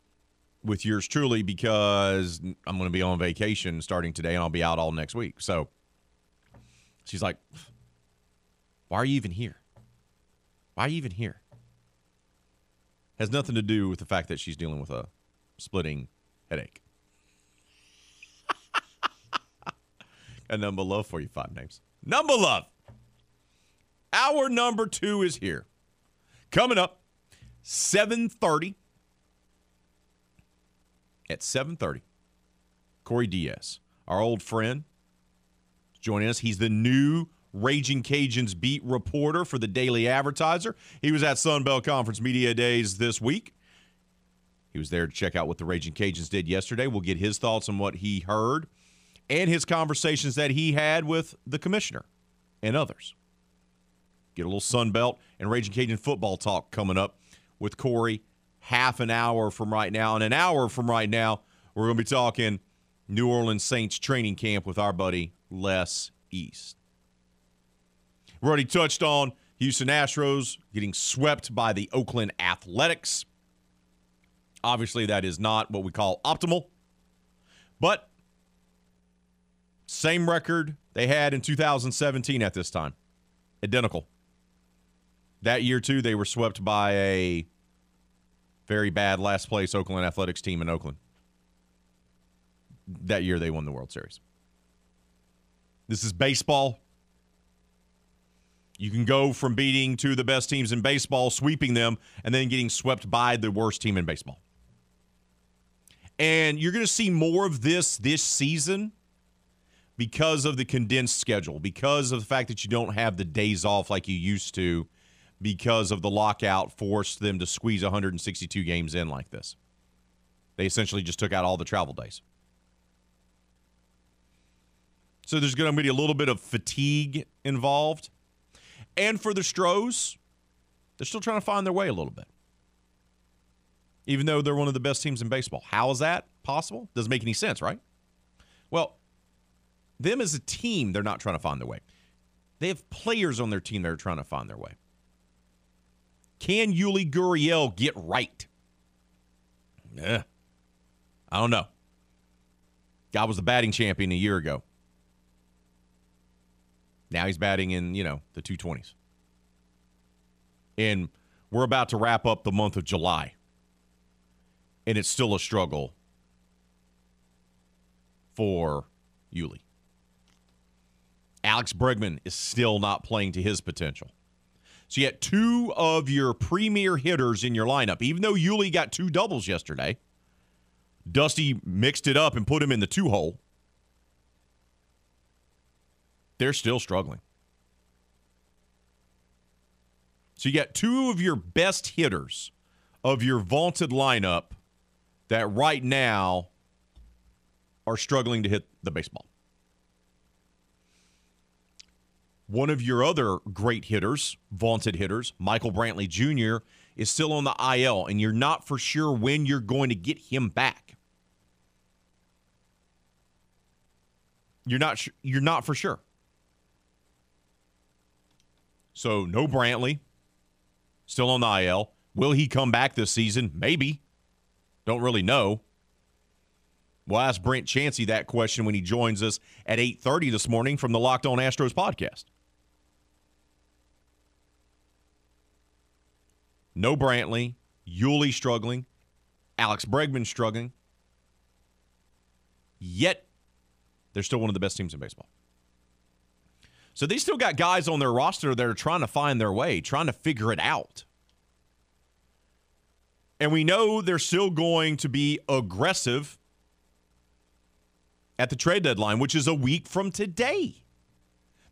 with yours truly because I'm going to be on vacation starting today and I'll be out all next week. So she's like, "Why are you even here? Why are you even here?" Has nothing to do with the fact that she's dealing with a splitting headache. <laughs> a number love for you, five names. Number love. Our number two is here. Coming up, 730. At 730, Corey Diaz, our old friend, is joining us. He's the new Raging Cajuns beat reporter for the Daily Advertiser. He was at Sunbelt Conference Media Days this week. He was there to check out what the Raging Cajuns did yesterday. We'll get his thoughts on what he heard and his conversations that he had with the commissioner and others. Get a little Sunbelt and Raging Cajun football talk coming up with Corey half an hour from right now. And an hour from right now, we're going to be talking New Orleans Saints training camp with our buddy Les East. We already touched on Houston Astros getting swept by the Oakland Athletics. Obviously, that is not what we call optimal, but same record they had in 2017 at this time. Identical. That year, too, they were swept by a very bad last place Oakland Athletics team in Oakland. That year, they won the World Series. This is baseball. You can go from beating two of the best teams in baseball, sweeping them, and then getting swept by the worst team in baseball. And you're going to see more of this this season because of the condensed schedule, because of the fact that you don't have the days off like you used to, because of the lockout forced them to squeeze 162 games in like this. They essentially just took out all the travel days. So there's going to be a little bit of fatigue involved. And for the Stros, they're still trying to find their way a little bit. Even though they're one of the best teams in baseball. How is that possible? Doesn't make any sense, right? Well, them as a team, they're not trying to find their way. They have players on their team that are trying to find their way. Can Yuli Gurriel get right? Yeah. I don't know. Guy was the batting champion a year ago. Now he's batting in, you know, the 220s. And we're about to wrap up the month of July. And it's still a struggle for Yuli. Alex Bregman is still not playing to his potential. So you had two of your premier hitters in your lineup. Even though Yuli got two doubles yesterday, Dusty mixed it up and put him in the two hole. They're still struggling. So you got two of your best hitters of your vaunted lineup that right now are struggling to hit the baseball. One of your other great hitters, vaunted hitters, Michael Brantley Jr., is still on the IL, and you're not for sure when you're going to get him back. You're not. You're not for sure. So no Brantley, still on the IL. Will he come back this season? Maybe. Don't really know. We'll ask Brent Chancey that question when he joins us at 8:30 this morning from the Locked On Astros podcast. No Brantley, Yuli struggling, Alex Bregman struggling. Yet they're still one of the best teams in baseball. So they still got guys on their roster that are trying to find their way, trying to figure it out. And we know they're still going to be aggressive at the trade deadline, which is a week from today.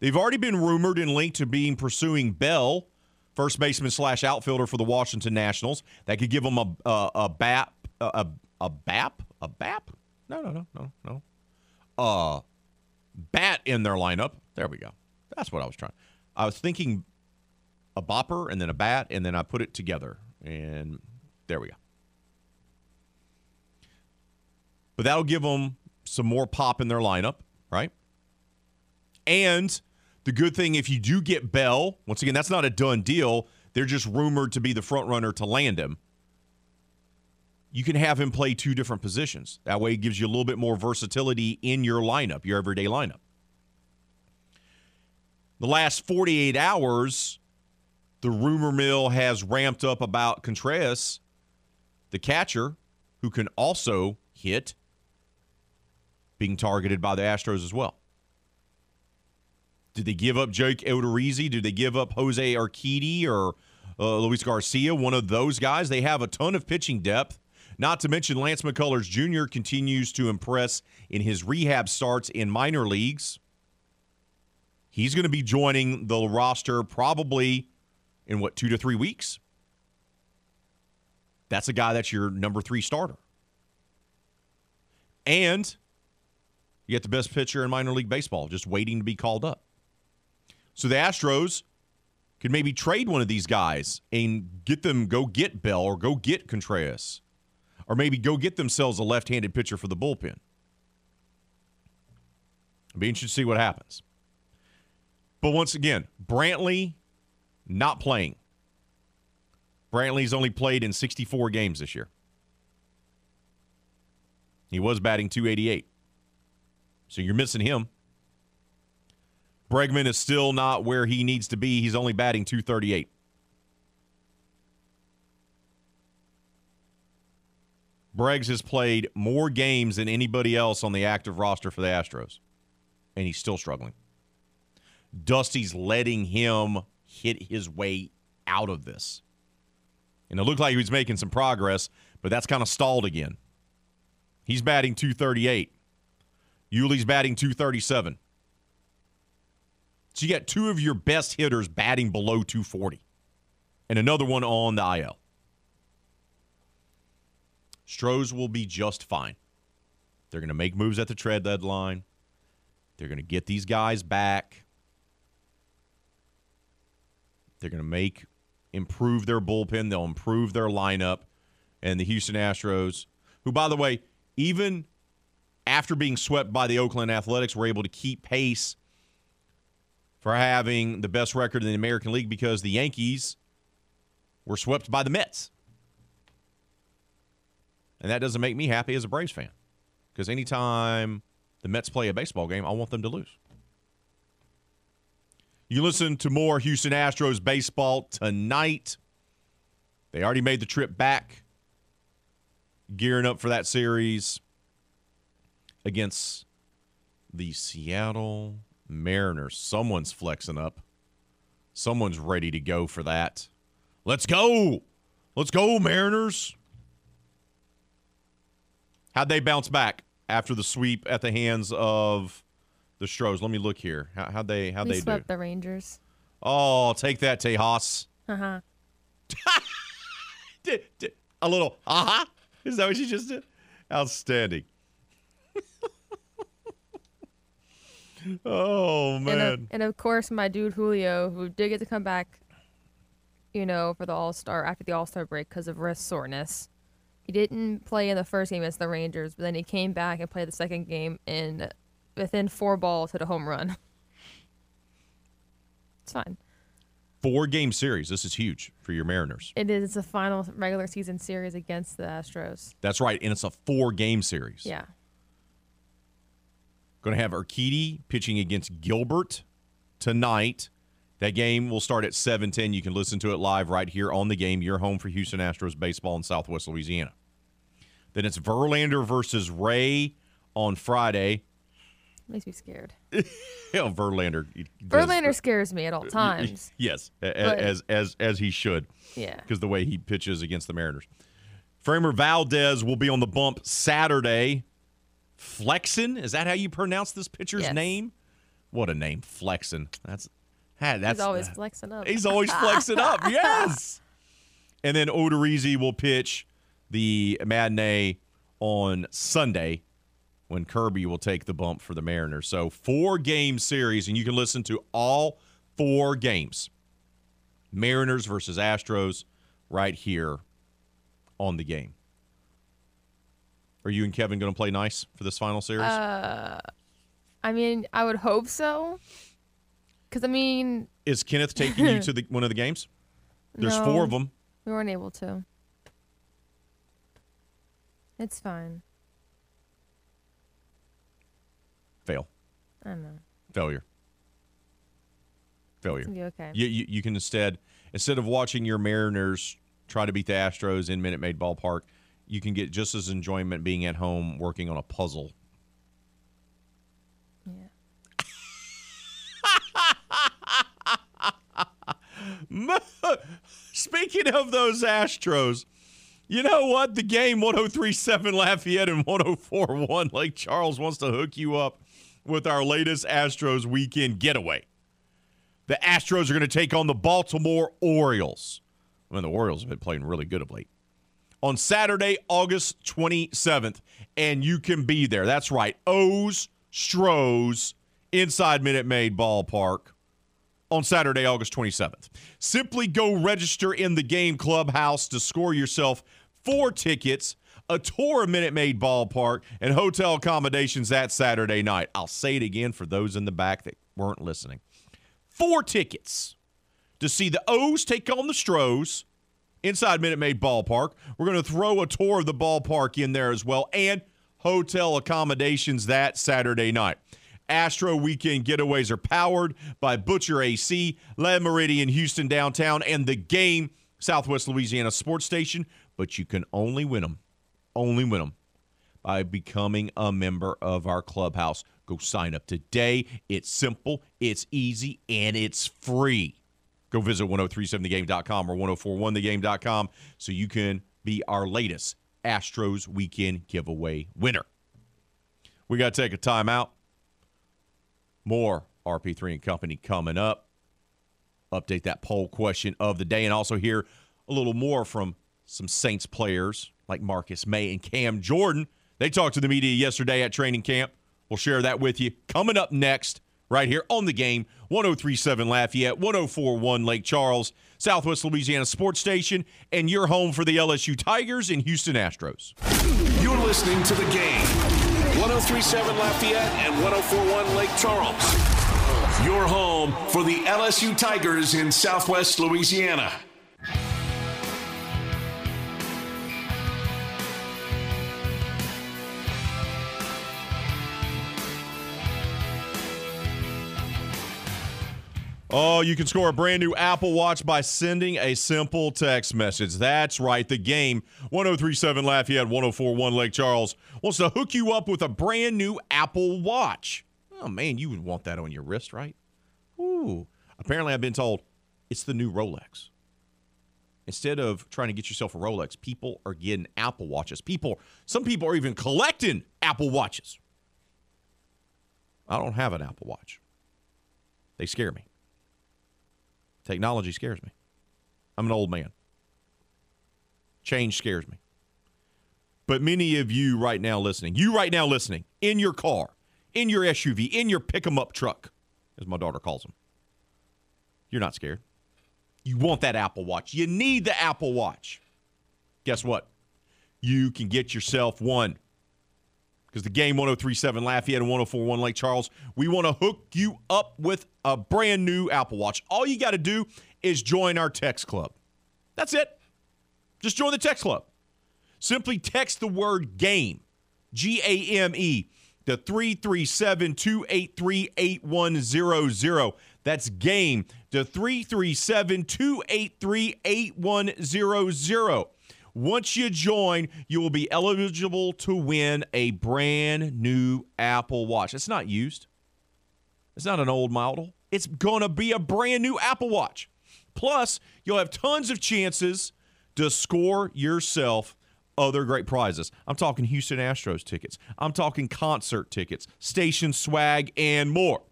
They've already been rumored and linked to being pursuing Bell, first baseman slash outfielder for the Washington Nationals. That could give them a a, a BAP a, a BAP a BAP. No no no no no. Uh, bat in their lineup. There we go. That's what I was trying. I was thinking a bopper and then a bat, and then I put it together, and there we go. But that'll give them some more pop in their lineup, right? And the good thing, if you do get Bell, once again, that's not a done deal. They're just rumored to be the front runner to land him. You can have him play two different positions. That way, it gives you a little bit more versatility in your lineup, your everyday lineup. The last 48 hours, the rumor mill has ramped up about Contreras, the catcher, who can also hit, being targeted by the Astros as well. Did they give up Jake Odorizzi? Did they give up Jose Urquidy or uh, Luis Garcia? One of those guys. They have a ton of pitching depth. Not to mention Lance McCullers Jr. continues to impress in his rehab starts in minor leagues. He's going to be joining the roster probably in what, two to three weeks? That's a guy that's your number three starter. And you get the best pitcher in minor league baseball just waiting to be called up. So the Astros could maybe trade one of these guys and get them go get Bell or go get Contreras or maybe go get themselves a left-handed pitcher for the bullpen. It'll be interesting to see what happens. But once again, Brantley not playing. Brantley's only played in 64 games this year. He was batting 288. So you're missing him. Bregman is still not where he needs to be. He's only batting 238. Breggs has played more games than anybody else on the active roster for the Astros, and he's still struggling. Dusty's letting him hit his way out of this. And it looked like he was making some progress, but that's kind of stalled again. He's batting 238. Yuli's batting 237. So you got two of your best hitters batting below 240 and another one on the IL. Stros will be just fine. They're going to make moves at the trade deadline. They're going to get these guys back. They're going to make improve their bullpen. They'll improve their lineup. And the Houston Astros, who, by the way, even after being swept by the Oakland Athletics, were able to keep pace for having the best record in the American League because the Yankees were swept by the Mets. And that doesn't make me happy as a Braves fan because anytime the Mets play a baseball game, I want them to lose. You listen to more Houston Astros baseball tonight. They already made the trip back, gearing up for that series against the Seattle Mariners. Someone's flexing up. Someone's ready to go for that. Let's go. Let's go, Mariners. How'd they bounce back after the sweep at the hands of the Stros? Let me look here. How, how'd they how'd we they swept do? the Rangers. Oh, take that, Tejas. <laughs> Uh huh. A little aha. Is that what you just did? Outstanding. <laughs> oh And, man. of, and of course, my dude Julio, who did get to come back, you know, for the All Star after the All Star break because of wrist soreness. He didn't play in the first game against the Rangers, but then he came back and played the second game and within four balls hit a home run. It's fine. Four game series. This is huge for your Mariners. It is the final regular season series against the Astros. That's right. And it's a four game series. Yeah. Going to have Urquidy pitching against Gilbert tonight. That game will start at 7:10. You can listen to it live right here on the game. Your home for Houston Astros baseball in Southwest Louisiana. Then it's Verlander versus Ray on Friday. Makes me scared. <laughs> Yeah, Verlander. he does- Verlander scares me at all times. Yes, But- as as as he should. Yeah. because the way he pitches against the Mariners. Framber Valdez will be on the bump Saturday. Flexen, is that how you pronounce this pitcher's Yes. name? What a name, Flexen. That's hey, that's He's always uh, flexing up. he's always flexing up. <laughs> Yes. And then Odorizzi will pitch the matinee on Sunday when Kirby will take the bump for the Mariners. So four game series, and you can listen to all four games. Mariners versus Astros right here on the game. Are you and Kevin going to play nice for this final series? Uh, I mean, I would hope so. Because I mean, Is Kenneth taking you to the one of the games? <laughs> There's no, four of them. We weren't able to. It's fine. I don't know. Failure. Failure. It's okay. You, you, you can instead instead of watching your Mariners try to beat the Astros in Minute Maid Ballpark, you can get just as enjoyment being at home working on a puzzle. Yeah. <laughs> Speaking of those Astros, you know what? The game 1037 Lafayette and 1041 Lake Charles wants to hook you up with our latest Astros weekend getaway. The Astros are going to take on the Baltimore Orioles. I mean, the Orioles have been playing really good of late. On Saturday, August 27th, and you can be there. That's right. O's Stros inside Minute Maid Ballpark on Saturday, August 27th. Simply go register in the game clubhouse to score yourself four tickets, a tour of Minute Maid Ballpark, and hotel accommodations that Saturday night. I'll say it again for those in the back that weren't listening. Four tickets to see the O's take on the Stros inside Minute Maid Ballpark. We're going to throw a tour of the ballpark in there as well and hotel accommodations that Saturday night. Astro weekend getaways are powered by Butcher AC, Le Méridien Houston downtown, and the game Southwest Louisiana Sports Station. But you can only win them, only win them by becoming a member of our clubhouse. Go sign up today. It's simple, it's easy, and it's free. Go visit 1037thegame.com or 1041thegame.com so you can be our latest Astros weekend giveaway winner. We got to take a timeout. More RP3 and Company coming up. Update that poll question of the day and also hear a little more from some Saints players like Marcus Maye and Cam Jordan. They talked to the media yesterday at training camp. We'll share that with you coming up next, right here on the game 1037 Lafayette, 1041 Lake Charles, Southwest Louisiana Sports Station, and your home for the LSU Tigers and Houston Astros. You're listening to the game. 1037 Lafayette and 1041 Lake Charles. Your home for the LSU Tigers in Southwest Louisiana. Oh, you can score a brand new Apple Watch by sending a simple text message. That's right. The game 1037 Lafayette, 1041 Lake Charles wants to hook you up with a brand new Apple Watch. Oh, man, you would want that on your wrist, right? Ooh. Apparently, I've been told it's the new Rolex. Instead of trying to get yourself a Rolex, people are getting Apple Watches. People, some people are even collecting Apple Watches. I don't have an Apple Watch. They scare me. Technology scares me. I'm an old man. Change scares me. But many of you right now listening, you right now listening, in your car, in your SUV, in your pick 'em up truck, as my daughter calls them, you're not scared. You want that Apple Watch. You need the Apple Watch. Guess what? You can get yourself one. Because the game 1037 Lafayette and 1041 Lake Charles, we want to hook you up with a brand new Apple Watch. All you got to do is join our text club. That's it. Just join the text club. Simply text the word game, G A M E, to 337 283 8100. That's game to 337 283 8100. Once you join, you will be eligible to win a brand new Apple Watch. It's not used, it's not an old model. It's going to be a brand new Apple Watch. Plus, you'll have tons of chances to score yourself other great prizes. I'm talking Houston Astros tickets, I'm talking concert tickets, station swag, and more.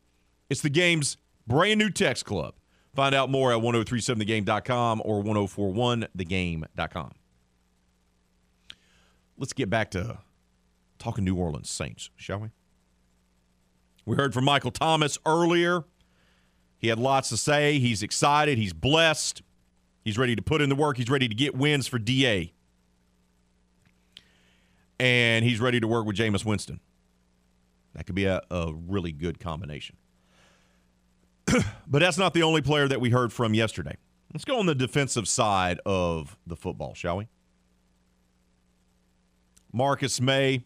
It's the game's brand new text club. Find out more at 1037thegame.com or 1041thegame.com let's get back to talking New Orleans Saints, shall we? We heard from Michael Thomas earlier. He had lots to say. He's excited. He's blessed. He's ready to put in the work. He's ready to get wins for DA. And he's ready to work with Jameis Winston. That could be a, a really good combination. <clears throat> but that's not the only player that we heard from yesterday. Let's go on the defensive side of the football, shall we? Marcus Maye,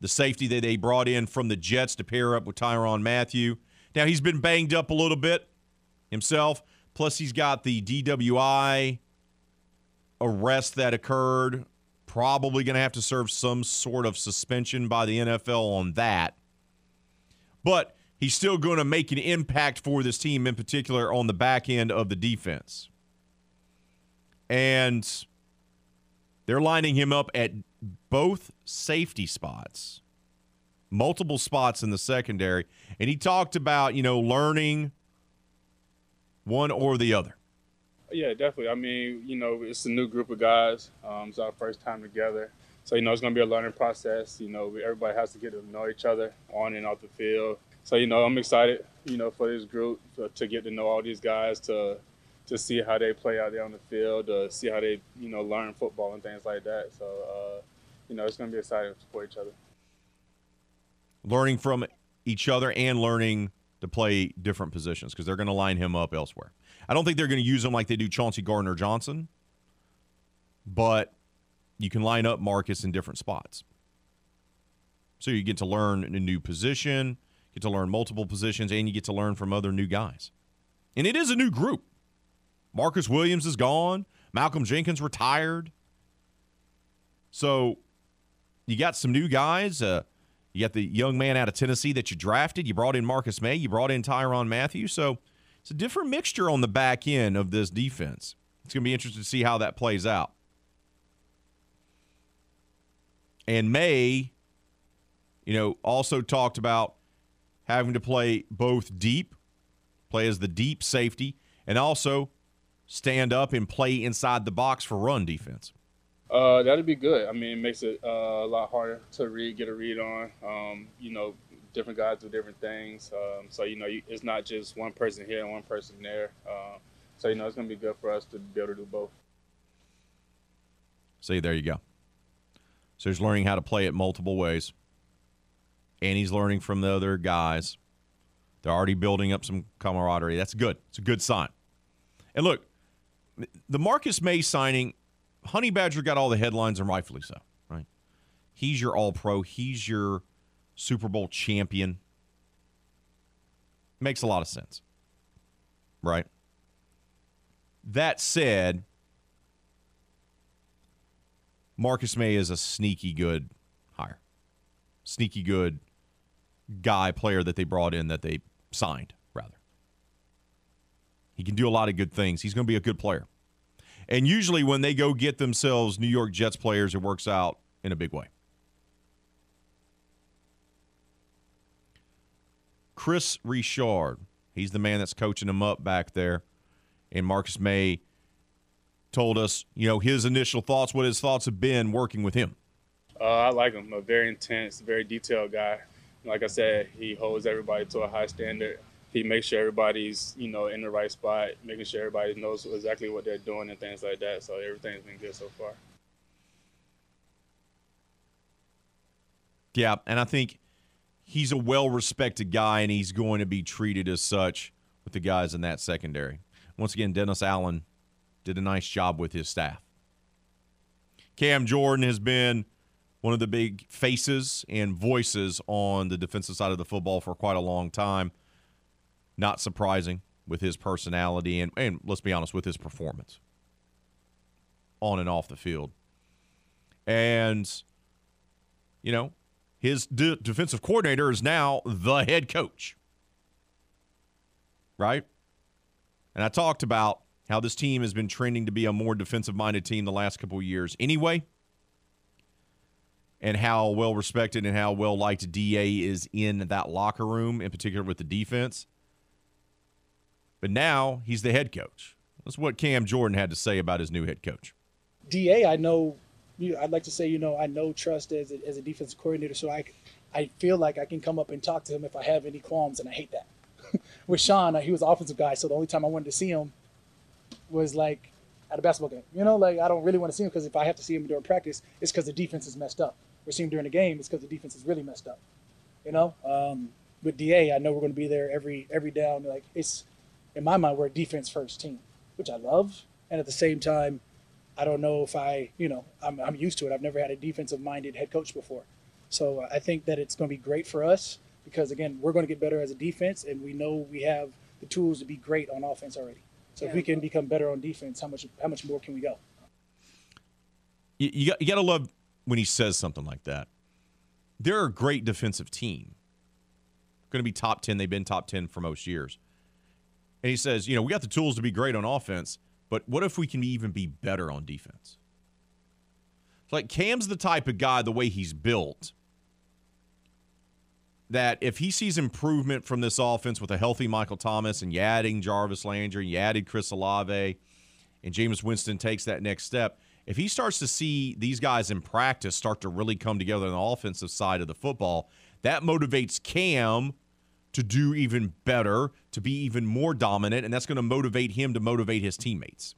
the safety that they brought in from the Jets to pair up with Tyrann Mathieu. Now, he's been banged up a little bit himself. Plus, he's got the DWI arrest that occurred. Probably going to have to serve some sort of suspension by the NFL on that. But he's still going to make an impact for this team, in particular on the back end of the defense. And they're lining him up at both safety spots, multiple spots in the secondary. And he talked about, you know, learning one or the other. Yeah, definitely. I mean, you know, it's a new group of guys. Um, it's our first time together. So, you know, it's going to be a learning process. You know, everybody has to get to know each other on and off the field. So, you know, I'm excited, you know, for this group to, to get to know all these guys, to to see how they play out there on the field, to see how they, you know, learn football and things like that. So, uh, you know, it's going to be exciting for each other. Learning from each other and learning to play different positions because they're going to line him up elsewhere. I don't think they're going to use him like they do Chauncey Gardner Johnson, but you can line up Marcus in different spots. So you get to learn a new position, get to learn multiple positions, and you get to learn from other new guys. And it is a new group. Marcus Williams is gone. Malcolm Jenkins retired. So you got some new guys. Uh, you got the young man out of Tennessee that you drafted. You brought in Marcus Maye. You brought in Tyrann Mathieu. So it's a different mixture on the back end of this defense. It's going to be interesting to see how that plays out. And Maye, you know, also talked about having to play both deep, play as the deep safety, and also stand up and play inside the box for run defense. Uh, that'd be good. I mean, it makes it uh, a lot harder to read, get a read on. Um, you know, different guys do different things. Um, so you know, you, it's not just one person here and one person there. Uh, so you know, it's going to be good for us to be able to do both. See, there you go. So he's learning how to play it multiple ways, and he's learning from the other guys. They're already building up some camaraderie. That's good. It's a good sign. And look, the Marcus Maye signing Honey Badger got all the headlines, and rightfully so, right? He's your All Pro. He's your Super Bowl champion. Makes a lot of sense, right? That said, Marcus Maye is a sneaky good hire, sneaky good guy player that they brought in that they signed. He can do a lot of good things. He's going to be a good player. And usually, when they go get themselves New York Jets players, it works out in a big way. Kris Richard, he's the man that's coaching them up back there. And Marcus Maye told us, you know, his initial thoughts, what his thoughts have been working with him. Uh, I like him. A very intense, very detailed guy. Like I said, he holds everybody to a high standard he makes sure everybody's you know in the right spot, making sure everybody knows exactly what they're doing and things like that. So everything's been good so far. Yeah, and I think he's a well-respected guy, and he's going to be treated as such with the guys in that secondary. Once again, Dennis Allen did a nice job with his staff. Cam Jordan has been one of the big faces and voices on the defensive side of the football for quite a long time. Not surprising with his personality and, and let's be honest, with his performance on and off the field. And, you know, his de- defensive coordinator is now the head coach. Right? And I talked about how this team has been trending to be a more defensive minded team the last couple of years anyway, and how well respected and how well liked DA is in that locker room, in particular with the defense. But now he's the head coach. That's what Cam Jordan had to say about his new head coach. Da, I know. I'd like to say, you know, I know trust as a, as a defensive coordinator, so I, I feel like I can come up and talk to him if I have any qualms, and I hate that. <laughs> With Sean, he was offensive guy, so the only time I wanted to see him was like at a basketball game. You know, like I don't really want to see him because if I have to see him during practice, it's because the defense is messed up. Or see him during the game, it's because the defense is really messed up. You know, um, with Da, I know we're going to be there every every down. Like it's in my mind, we're a defense first team, which I love, and at the same time, I don't know if I, you know, I'm, I'm used to it. I've never had a defensive minded head coach before, so I think that it's going to be great for us because again, we're going to get better as a defense, and we know we have the tools to be great on offense already. So if we can become better on defense, how much how much more can we go? You, you, got, you got to love when he says something like that. They're a great defensive team. Going to be top 10. They've been top 10 for most years. And he says, you know, we got the tools to be great on offense, but what if we can even be better on defense? It's like Cam's the type of guy, the way he's built, that if he sees improvement from this offense with a healthy Michael Thomas and you adding Jarvis Landry, and you added Chris Olave, and Jameis Winston takes that next step, if he starts to see these guys in practice start to really come together on the offensive side of the football, that motivates Cam to do even better, to be even more dominant, and that's going to motivate him to motivate his teammates.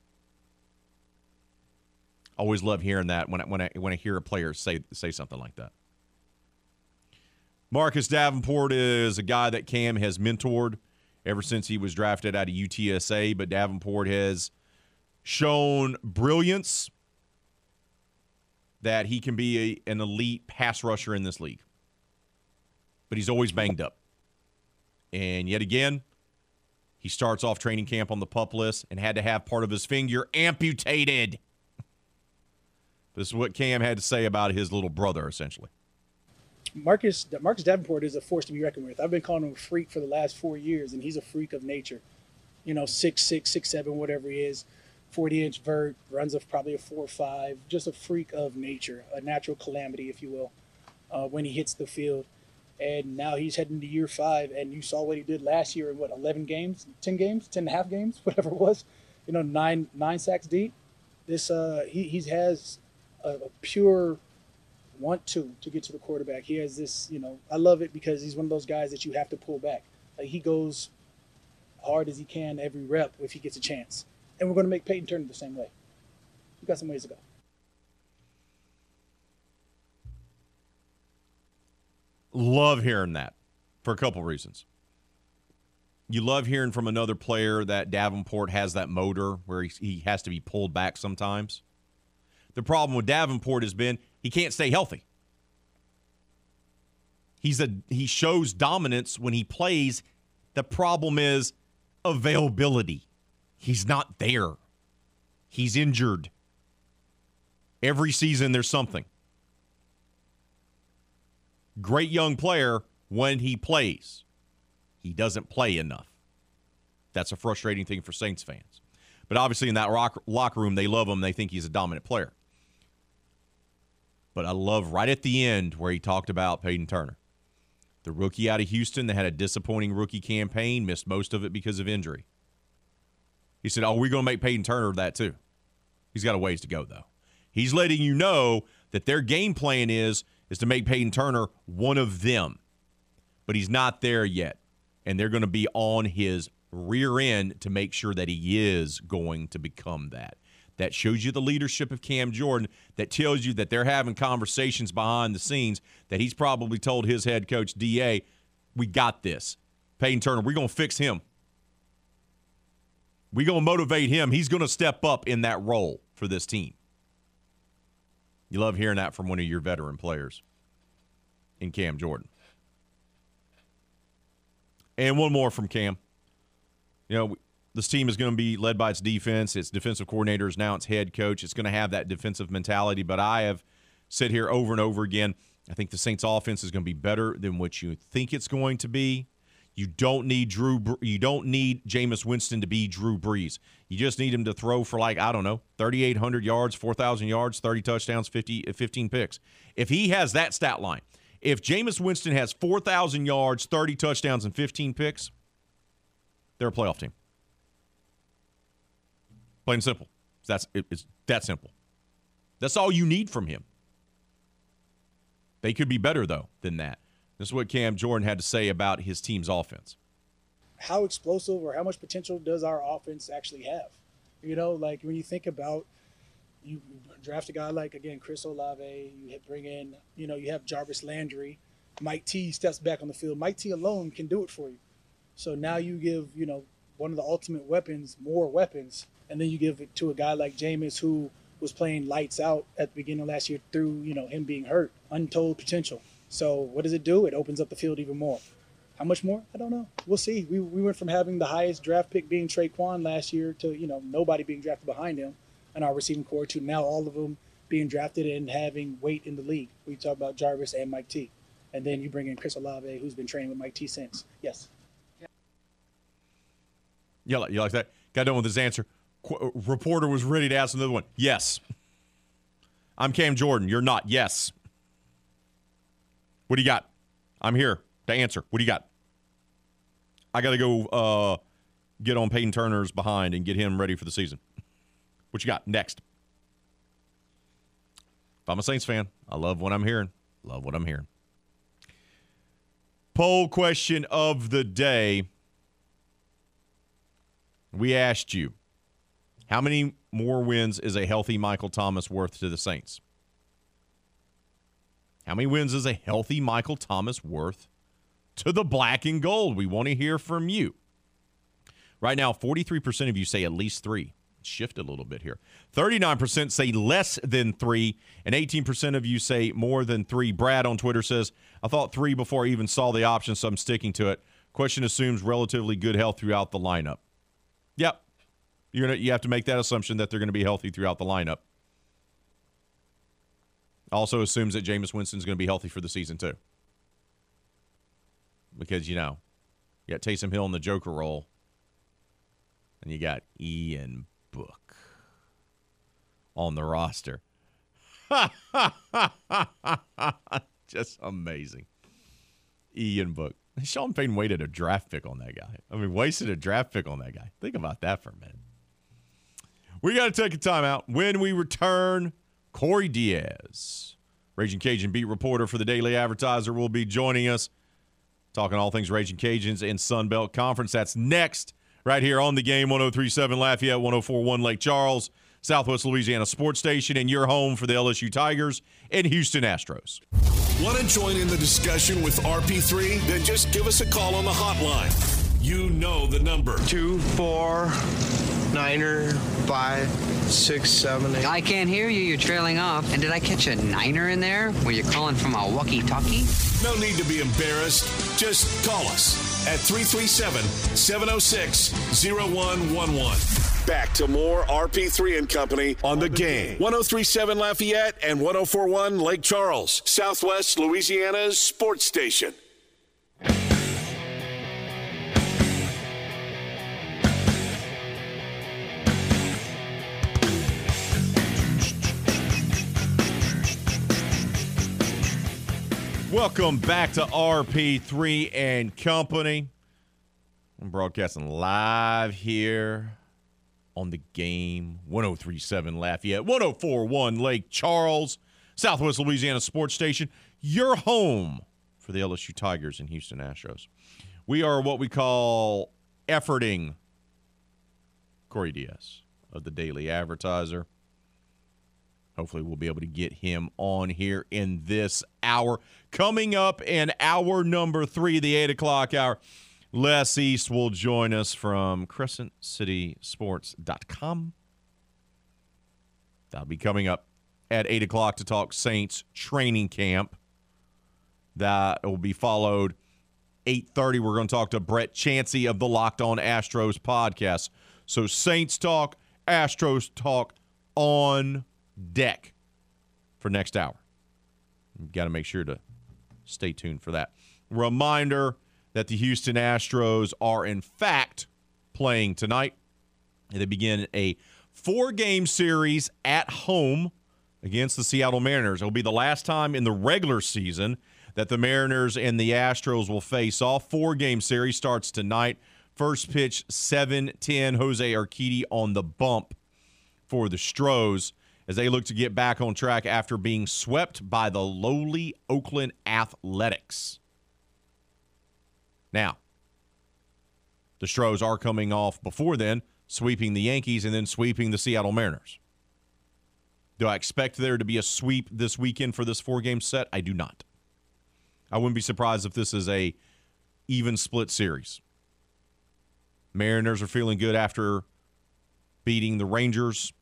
Always love hearing that when I, when I when I hear a player say say something like that. Marcus Davenport is a guy that Cam has mentored ever since he was drafted out of UTSA, but Davenport has shown brilliance that he can be a, an elite pass rusher in this league. But he's always banged up. And yet again, he starts off training camp on the pup list and had to have part of his finger amputated. This is what Cam had to say about his little brother, essentially. Marcus Marcus Davenport is a force to be reckoned with. I've been calling him a freak for the last four years, and he's a freak of nature. You know, six six, six seven, whatever he is, forty inch vert, runs of probably a four or five, just a freak of nature, a natural calamity, if you will, uh, when he hits the field. And now he's heading to year five, and you saw what he did last year in what eleven games, ten games, ten and a half games, <laughs> whatever it was. You know, nine nine sacks deep. This uh, he he has a, a pure want to to get to the quarterback. He has this, you know, I love it because he's one of those guys that you have to pull back. Like he goes hard as he can every rep if he gets a chance. And we're going to make Peyton Turner the same way. We've got some ways to go. Love hearing that for a couple reasons. You love hearing from another player that Davenport has that motor where he, he has to be pulled back sometimes. The problem with Davenport has been he can't stay healthy. He's a he shows dominance when he plays. The problem is availability. He's not there. He's injured. Every season there's something. Great young player when he plays. He doesn't play enough. That's a frustrating thing for Saints fans. But obviously, in that rock, locker room, they love him. They think he's a dominant player. But I love right at the end where he talked about Peyton Turner. The rookie out of Houston that had a disappointing rookie campaign, missed most of it because of injury. He said, Oh, we're going to make Peyton Turner that too. He's got a ways to go, though. He's letting you know that their game plan is is to make Peyton Turner one of them. But he's not there yet. And they're going to be on his rear end to make sure that he is going to become that. That shows you the leadership of Cam Jordan, that tells you that they're having conversations behind the scenes, that he's probably told his head coach, DA, we got this. Peyton Turner, we're going to fix him. We're going to motivate him. He's going to step up in that role for this team. You love hearing that from one of your veteran players in Cam Jordan. And one more from Cam. You know, this team is going to be led by its defense. Its defensive coordinator is now its head coach. It's going to have that defensive mentality. But I have said here over and over again, I think the Saints' offense is going to be better than what you think it's going to be. You don't need Drew. You don't need Jameis Winston to be Drew Brees. You just need him to throw for like I don't know, 3,800 yards, 4,000 yards, 30 touchdowns, 50, uh, 15 picks. If he has that stat line, if Jameis Winston has 4,000 yards, 30 touchdowns, and 15 picks, they're a playoff team. Plain and simple. That's it's that simple. That's all you need from him. They could be better though than that. This is what Cam Jordan had to say about his team's offense. How explosive or how much potential does our offense actually have? You know, like when you think about you draft a guy like again Chris Olave, you bring in, you know, you have Jarvis Landry, Mike T steps back on the field. Mike T alone can do it for you. So now you give, you know, one of the ultimate weapons more weapons, and then you give it to a guy like Jameis who was playing lights out at the beginning of last year through, you know, him being hurt, untold potential. So what does it do? It opens up the field even more. How much more? I don't know. We'll see. We, we went from having the highest draft pick being Tre'Quan last year to, you know, nobody being drafted behind him and our receiving corps to now all of them being drafted and having weight in the league. We talk about Jarvis and Mike T. And then you bring in Chris Olave, who's been training with Mike T since. Yes. You like, you like that? Got done with his answer. Qu- reporter was ready to ask another one. Yes. I'm Cam Jordan. You're not. Yes. What do you got? I'm here to answer. What do you got? I got to go uh, get on Peyton Turner's behind and get him ready for the season. What you got next? If I'm a Saints fan, I love what I'm hearing. Love what I'm hearing. Poll question of the day. We asked you, how many more wins is a healthy Michael Thomas worth to the Saints? How many wins is a healthy Michael Thomas worth to the black and gold? We want to hear from you. Right now, 43% of you say at least three. Shift a little bit here. 39% say less than three, and 18% of you say more than three. Brad on Twitter says, I thought three before I even saw the option, so I'm sticking to it. Question assumes relatively good health throughout the lineup. Yep. You're gonna you have to make that assumption that they're going to be healthy throughout the lineup. Also assumes that Jameis Winston's going to be healthy for the season too. Because you know, you got Taysom Hill in the Joker role, and you got Ian Book on the roster. <laughs> Just amazing. Ian Book. Sean Payton waited a draft pick on that guy. I mean, wasted a draft pick on that guy. Think about that for a minute. We got to take a timeout. When we return, Corey Diaz, Raging Cajun beat reporter for the Daily Advertiser, will be joining us, talking all things Raging Cajuns and Sun Belt Conference. That's next, right here on the game 1037 Lafayette, 1041 Lake Charles, Southwest Louisiana Sports Station, and your home for the LSU Tigers and Houston Astros. Want to join in the discussion with RP3? Then just give us a call on the hotline. You know the number. Two, four, niner, five, six, seven, eight. I can't hear you. You're trailing off. And did I catch a niner in there? Were you calling from a walkie-talkie? No need to be embarrassed. Just call us at 337 706 0111. Back to more RP3 and Company on the game. 1037 Lafayette and 1041 Lake Charles, Southwest Louisiana's sports station. Welcome back to RP3 and Company. I'm broadcasting live here on the game 1037 Lafayette, 1041 Lake Charles, Southwest Louisiana Sports Station, your home for the LSU Tigers and Houston Astros. We are what we call efforting Corey Diaz of the Daily Advertiser. Hopefully, we'll be able to get him on here in this hour. Coming up in hour number three, the eight o'clock hour, Les East will join us from CrescentCitySports.com. That'll be coming up at eight o'clock to talk Saints training camp. That will be followed 8:30. We're going to talk to Brett Chansey of the Locked On Astros podcast. So Saints talk, Astros talk on deck for next hour. You've got to make sure to stay tuned for that. Reminder that the Houston Astros are, in fact, playing tonight. They begin a four game series at home against the Seattle Mariners. It will be the last time in the regular season that the Mariners and the Astros will face off. Four game series starts tonight. First pitch, 7 10. Jose Urquidy on the bump for the Stros as they look to get back on track after being swept by the lowly Oakland Athletics. Now, the Stros are coming off before then, sweeping the Yankees and then sweeping the Seattle Mariners. Do I expect there to be a sweep this weekend for this four game set? I do not. I wouldn't be surprised if this is a even split series. Mariners are feeling good after beating the Rangers.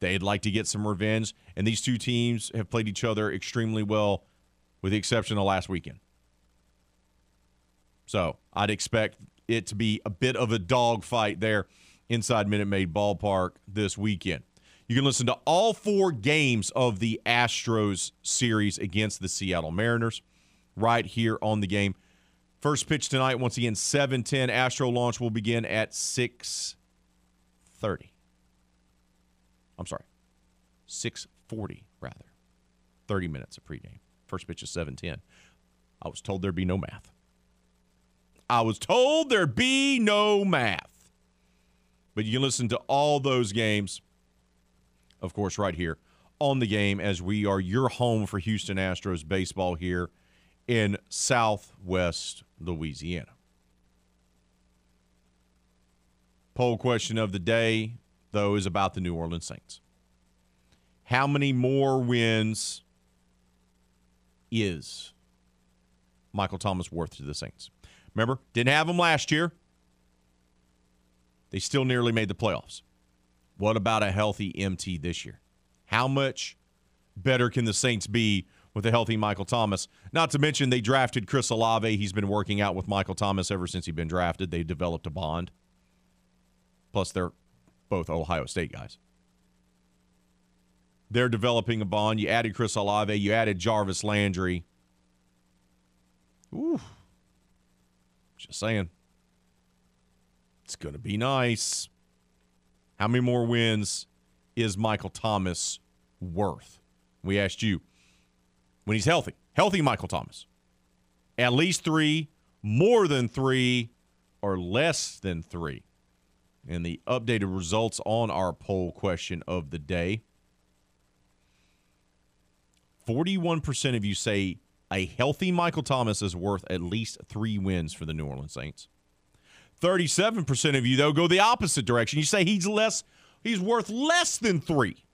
They'd like to get some revenge, and these two teams have played each other extremely well, with the exception of last weekend. So I'd expect it to be a bit of a dogfight there inside Minute Maid Ballpark this weekend. You can listen to all four games of the Astros series against the Seattle Mariners right here on the game. First pitch tonight, once again, 7:10. Astro launch will begin at 6:30. I'm sorry, 6:40 rather. 30 minutes of pregame. First pitch is 7:10. I was told there'd be no math. I was told there'd be no math. But you can listen to all those games, of course, right here on the game as we are your home for Houston Astros baseball here in southwest Louisiana. Poll question of the day, though, is about the New Orleans Saints. How many more wins is Michael Thomas worth to the Saints? Remember, didn't have them last year. They still nearly made the playoffs. What about a healthy MT this year? How much better can the Saints be with a healthy Michael Thomas? Not to mention they drafted Chris Olave. He's been working out with Michael Thomas ever since he's been drafted. They developed a bond. Plus, they're both Ohio State guys. They're developing a bond. You added Chris Olave. You added Jarvis Landry. Ooh. Just saying. It's going to be nice. How many more wins is Michael Thomas worth? We asked you when he's healthy. Healthy Michael Thomas. At least three, more than three, or less than three. And the updated results on our poll question of the day 41% of you say a healthy Michael Thomas is worth at least three wins for the New Orleans Saints. 37% of you, though, go the opposite direction. You say he's less, he's worth less than three.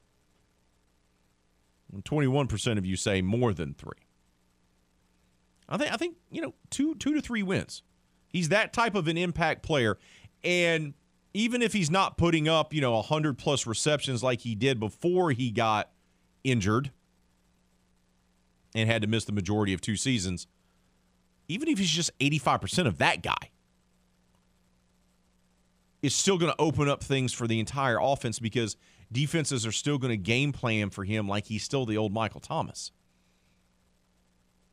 And 21% of you say more than three. I think I think, you know, two two to three wins. He's that type of an impact player. And even if he's not putting up, you know, 100 plus receptions like he did before he got injured and had to miss the majority of two seasons, even if he's just 85% of that guy, it's still going to open up things for the entire offense because defenses are still going to game plan for him like he's still the old Michael Thomas.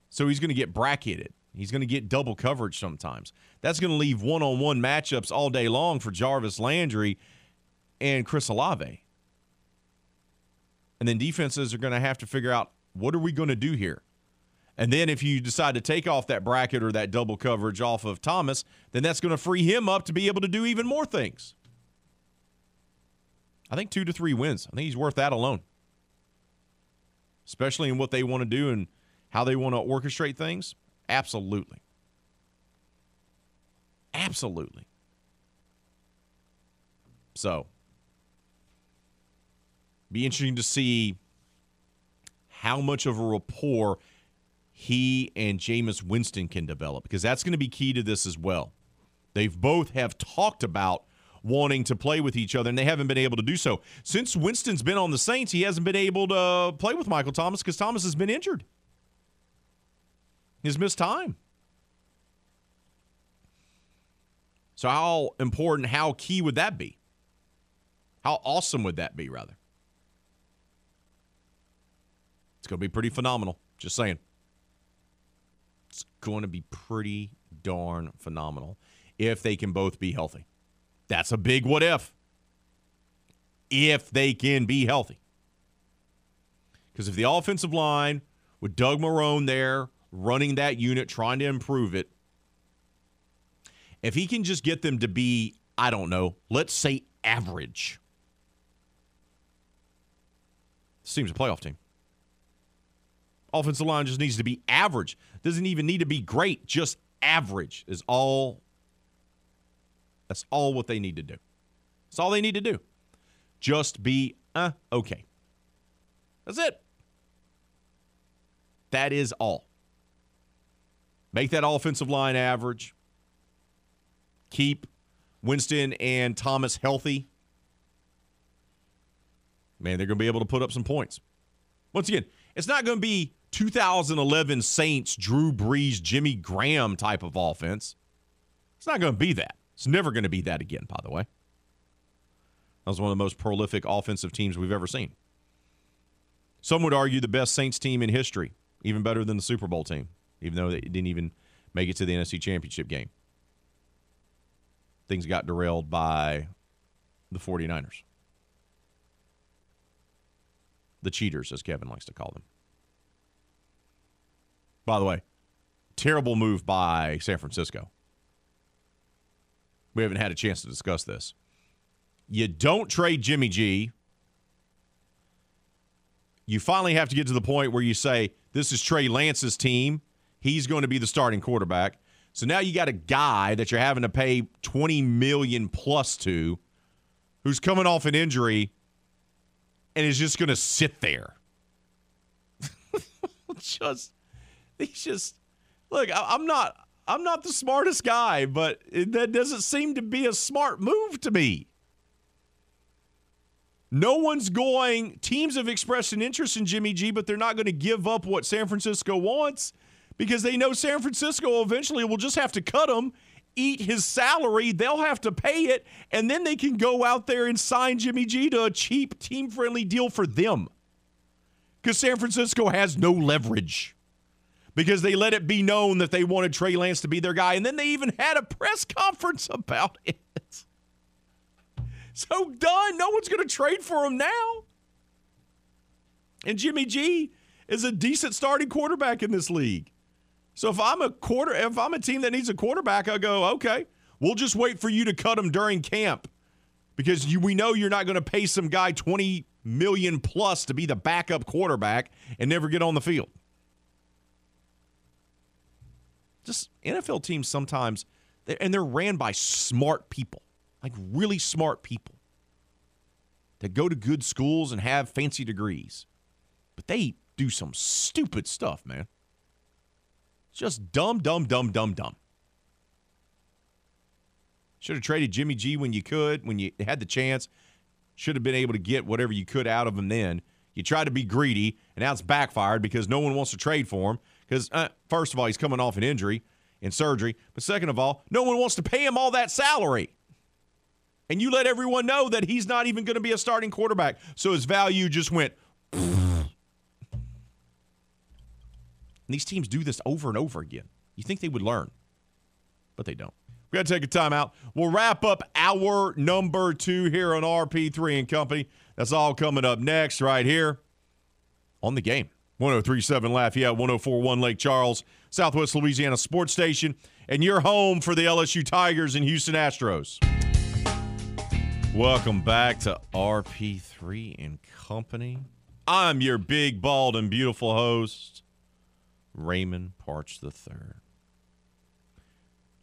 So he's going to get bracketed. He's going to get double coverage sometimes. That's going to leave one on one matchups all day long for Jarvis Landry and Chris Olave. And then defenses are going to have to figure out what are we going to do here? And then if you decide to take off that bracket or that double coverage off of Thomas, then that's going to free him up to be able to do even more things. I think two to three wins. I think he's worth that alone. Especially in what they want to do and how they want to orchestrate things. Absolutely. Absolutely. So, be interesting to see how much of a rapport he and Jameis Winston can develop because that's going to be key to this as well. They've both have talked about wanting to play with each other and they haven't been able to do so. Since Winston's been on the Saints, he hasn't been able to play with Michael Thomas because Thomas has been injured. He's missed time. So how important, how key would that be? How awesome would that be, rather? It's going to be pretty phenomenal. Just saying. It's going to be pretty darn phenomenal if they can both be healthy. That's a big what if. If they can be healthy. Because if the offensive line with Doug Marrone there running that unit, trying to improve it, if he can just get them to be, I don't know, let's say average, this a playoff team. Offensive line just needs to be average. Doesn't even need to be great. Just average is all. That's all what they need to do. That's all they need to do. Just be uh, okay. That's it. That is all. Make that offensive line average, keep Winston and Thomas healthy, man, they're going to be able to put up some points. Once again, it's not going to be 2011 Saints, Drew Brees, Jimmy Graham type of offense. It's not going to be that. It's never going to be that again, by the way. That was one of the most prolific offensive teams we've ever seen. Some would argue the best Saints team in history, even better than the Super Bowl team, even though they didn't even make it to the NFC Championship game. Things got derailed by the 49ers. The cheaters, as Kevin likes to call them. By the way, terrible move by San Francisco. We haven't had a chance to discuss this. You don't trade Jimmy G. You finally have to get to the point where you say, This is Trey Lance's team. He's going to be the starting quarterback. So now you got a guy that you're having to pay 20 million plus to who's coming off an injury and is just going to sit there. <laughs> just he's just look, I, am not I'm not the smartest guy, but that doesn't seem to be a smart move to me. No one's going. Teams have expressed an interest in Jimmy G, but they're not going to give up what San Francisco wants because they know San Francisco eventually will just have to cut him, eat his salary. They'll have to pay it, and then they can go out there and sign Jimmy G to a cheap, team friendly deal for them. Because San Francisco has no leverage because they let it be known that they wanted Trey Lance to be their guy. And then they even had a press conference <laughs> about it. So done. No one's going to trade for him now. And Jimmy G is a decent starting quarterback in this league. So if I'm a quarter, if I'm a team that needs a quarterback, I go, okay, we'll just wait for you to cut him during camp because you, we know you're not going to pay some guy 20 million plus to be the backup quarterback and never get on the field. Just NFL teams sometimes, and they're ran by smart people, like really smart people that go to good schools and have fancy degrees. But they do some stupid stuff, man. Just dumb, dumb, dumb, dumb, dumb. Should have traded Jimmy G when you could, when you had the chance. Should have been able to get whatever you could out of him then. You tried to be greedy, and now it's backfired because no one wants to trade for him. Because, uh, first of all, he's coming off an injury and surgery. But second of all, no one wants to pay him all that salary. And you let everyone know that he's not even going to be a starting quarterback. So his value just went. And these teams do this over and over again. You think they would learn, but they don't. We got to take a timeout. We'll wrap up our number two here on RP3 and Company. That's all coming up next, right here on the game. 1037 Lafayette, 1041 Lake Charles, Southwest Louisiana Sports Station, and your home for the LSU Tigers and Houston Astros. Welcome back to RP3 and Company. I'm your big, bald, and beautiful host, Raymond Partsch III.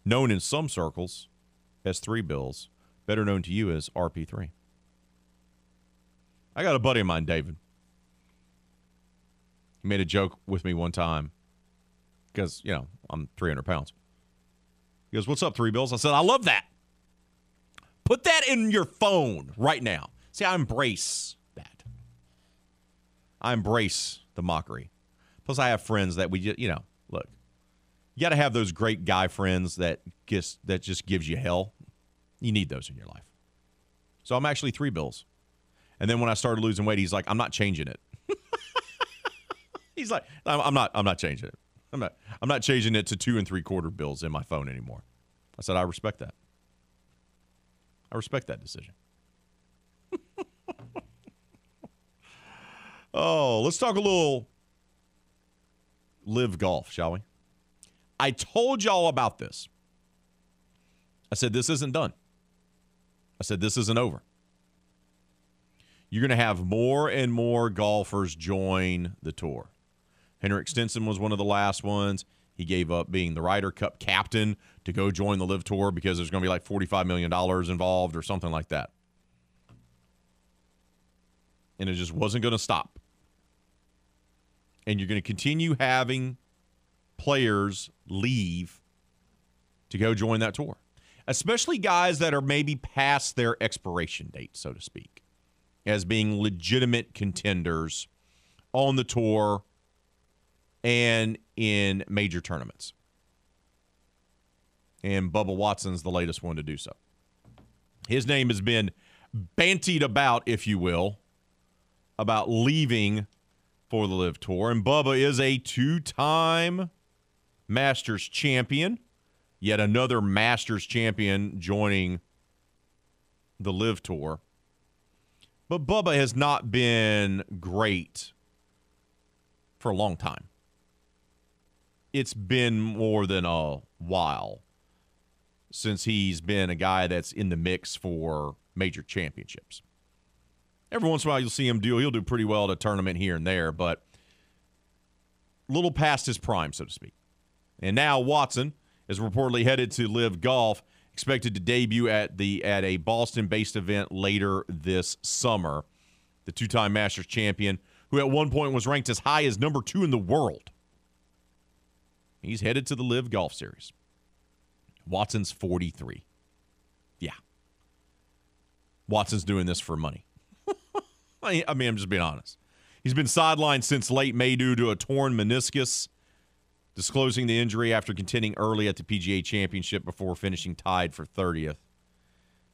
Known in some circles as Three Bills, better known to you as RP3. I got a buddy of mine, David. He made a joke with me one time because, you know, I'm 300 pounds. He goes, What's up, Three Bills? I said, I love that. Put that in your phone right now. See, I embrace that. I embrace the mockery. Plus, I have friends that we just, you know, look, you got to have those great guy friends that just that just gives you hell. You need those in your life. So I'm actually three bills. And then when I started losing weight, he's like, I'm not changing it. <laughs> he's like, I'm not, I'm not changing it. I'm not, I'm not changing it to two and three quarter bills in my phone anymore. I said, I respect that. I respect that decision. <laughs> oh, let's talk a little LIV golf, shall we? I told y'all about this. I said, this isn't done. I said, this isn't over. You're going to have more and more golfers join the tour. Henrik Stenson was one of the last ones. He gave up being the Ryder Cup captain to go join the LIV Tour because there's going to be like $45 million involved or something like that. And it just wasn't going to stop. And you're going to continue having players leave to go join that tour, especially guys that are maybe past their expiration date, so to speak, as being legitimate contenders on the tour and in major tournaments. And Bubba Watson's the latest one to do so. His name has been bantied about, if you will, about leaving for the LIV Tour. And Bubba is a two time Masters champion, yet another Masters champion joining the LIV Tour. But Bubba has not been great for a long time. It's been more than a while since he's been a guy that's in the mix for major championships. Every once in a while, you'll see him do. He'll do pretty well at a tournament here and there, but a little past his prime, so to speak. And now Watson is reportedly headed to LIV Golf, expected to debut at the at a Boston-based event later this summer. The two-time Masters champion, who at one point was ranked as high as number two in the world, he's headed to the LIV Golf Series. Watson's 43. Yeah. Watson's doing this for money. I mean, I'm just being honest. He's been sidelined since late May due to a torn meniscus, disclosing the injury after contending early at the PGA Championship before finishing tied for 30th.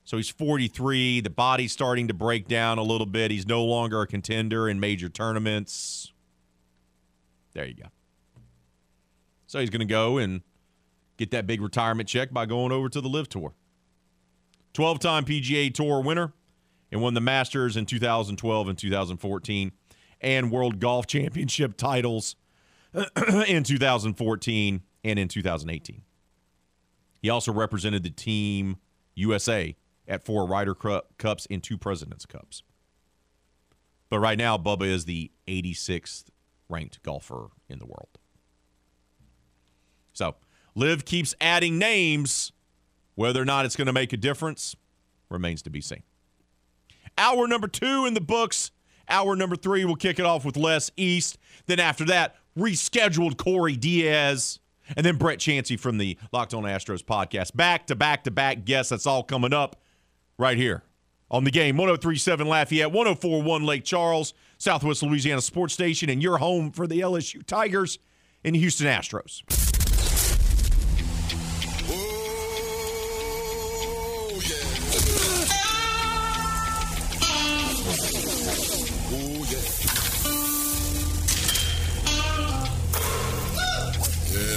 So he's 43. The body's starting to break down a little bit. He's no longer a contender in major tournaments. There you go. So he's going to go and get that big retirement check by going over to the LIV Tour. 12 time PGA Tour winner and won the Masters in 2012 and 2014 and World Golf Championship titles <clears throat> in 2014 and in 2018. He also represented the team USA at four Ryder Cups and two President's Cups. But right now, Bubba is the 86th ranked golfer in the world. So, LIV keeps adding names. Whether or not it's going to make a difference remains to be seen. Hour number two in the books. Hour number three, we'll kick it off with Les East. Then after that, rescheduled Corey Diaz. And then Brett Chansey from the Locked On Astros podcast. Back to back to back guests. That's all coming up right here on the game. 1037 Lafayette, 1041 Lake Charles, Southwest Louisiana Sports Station, and your home for the LSU Tigers and Houston Astros.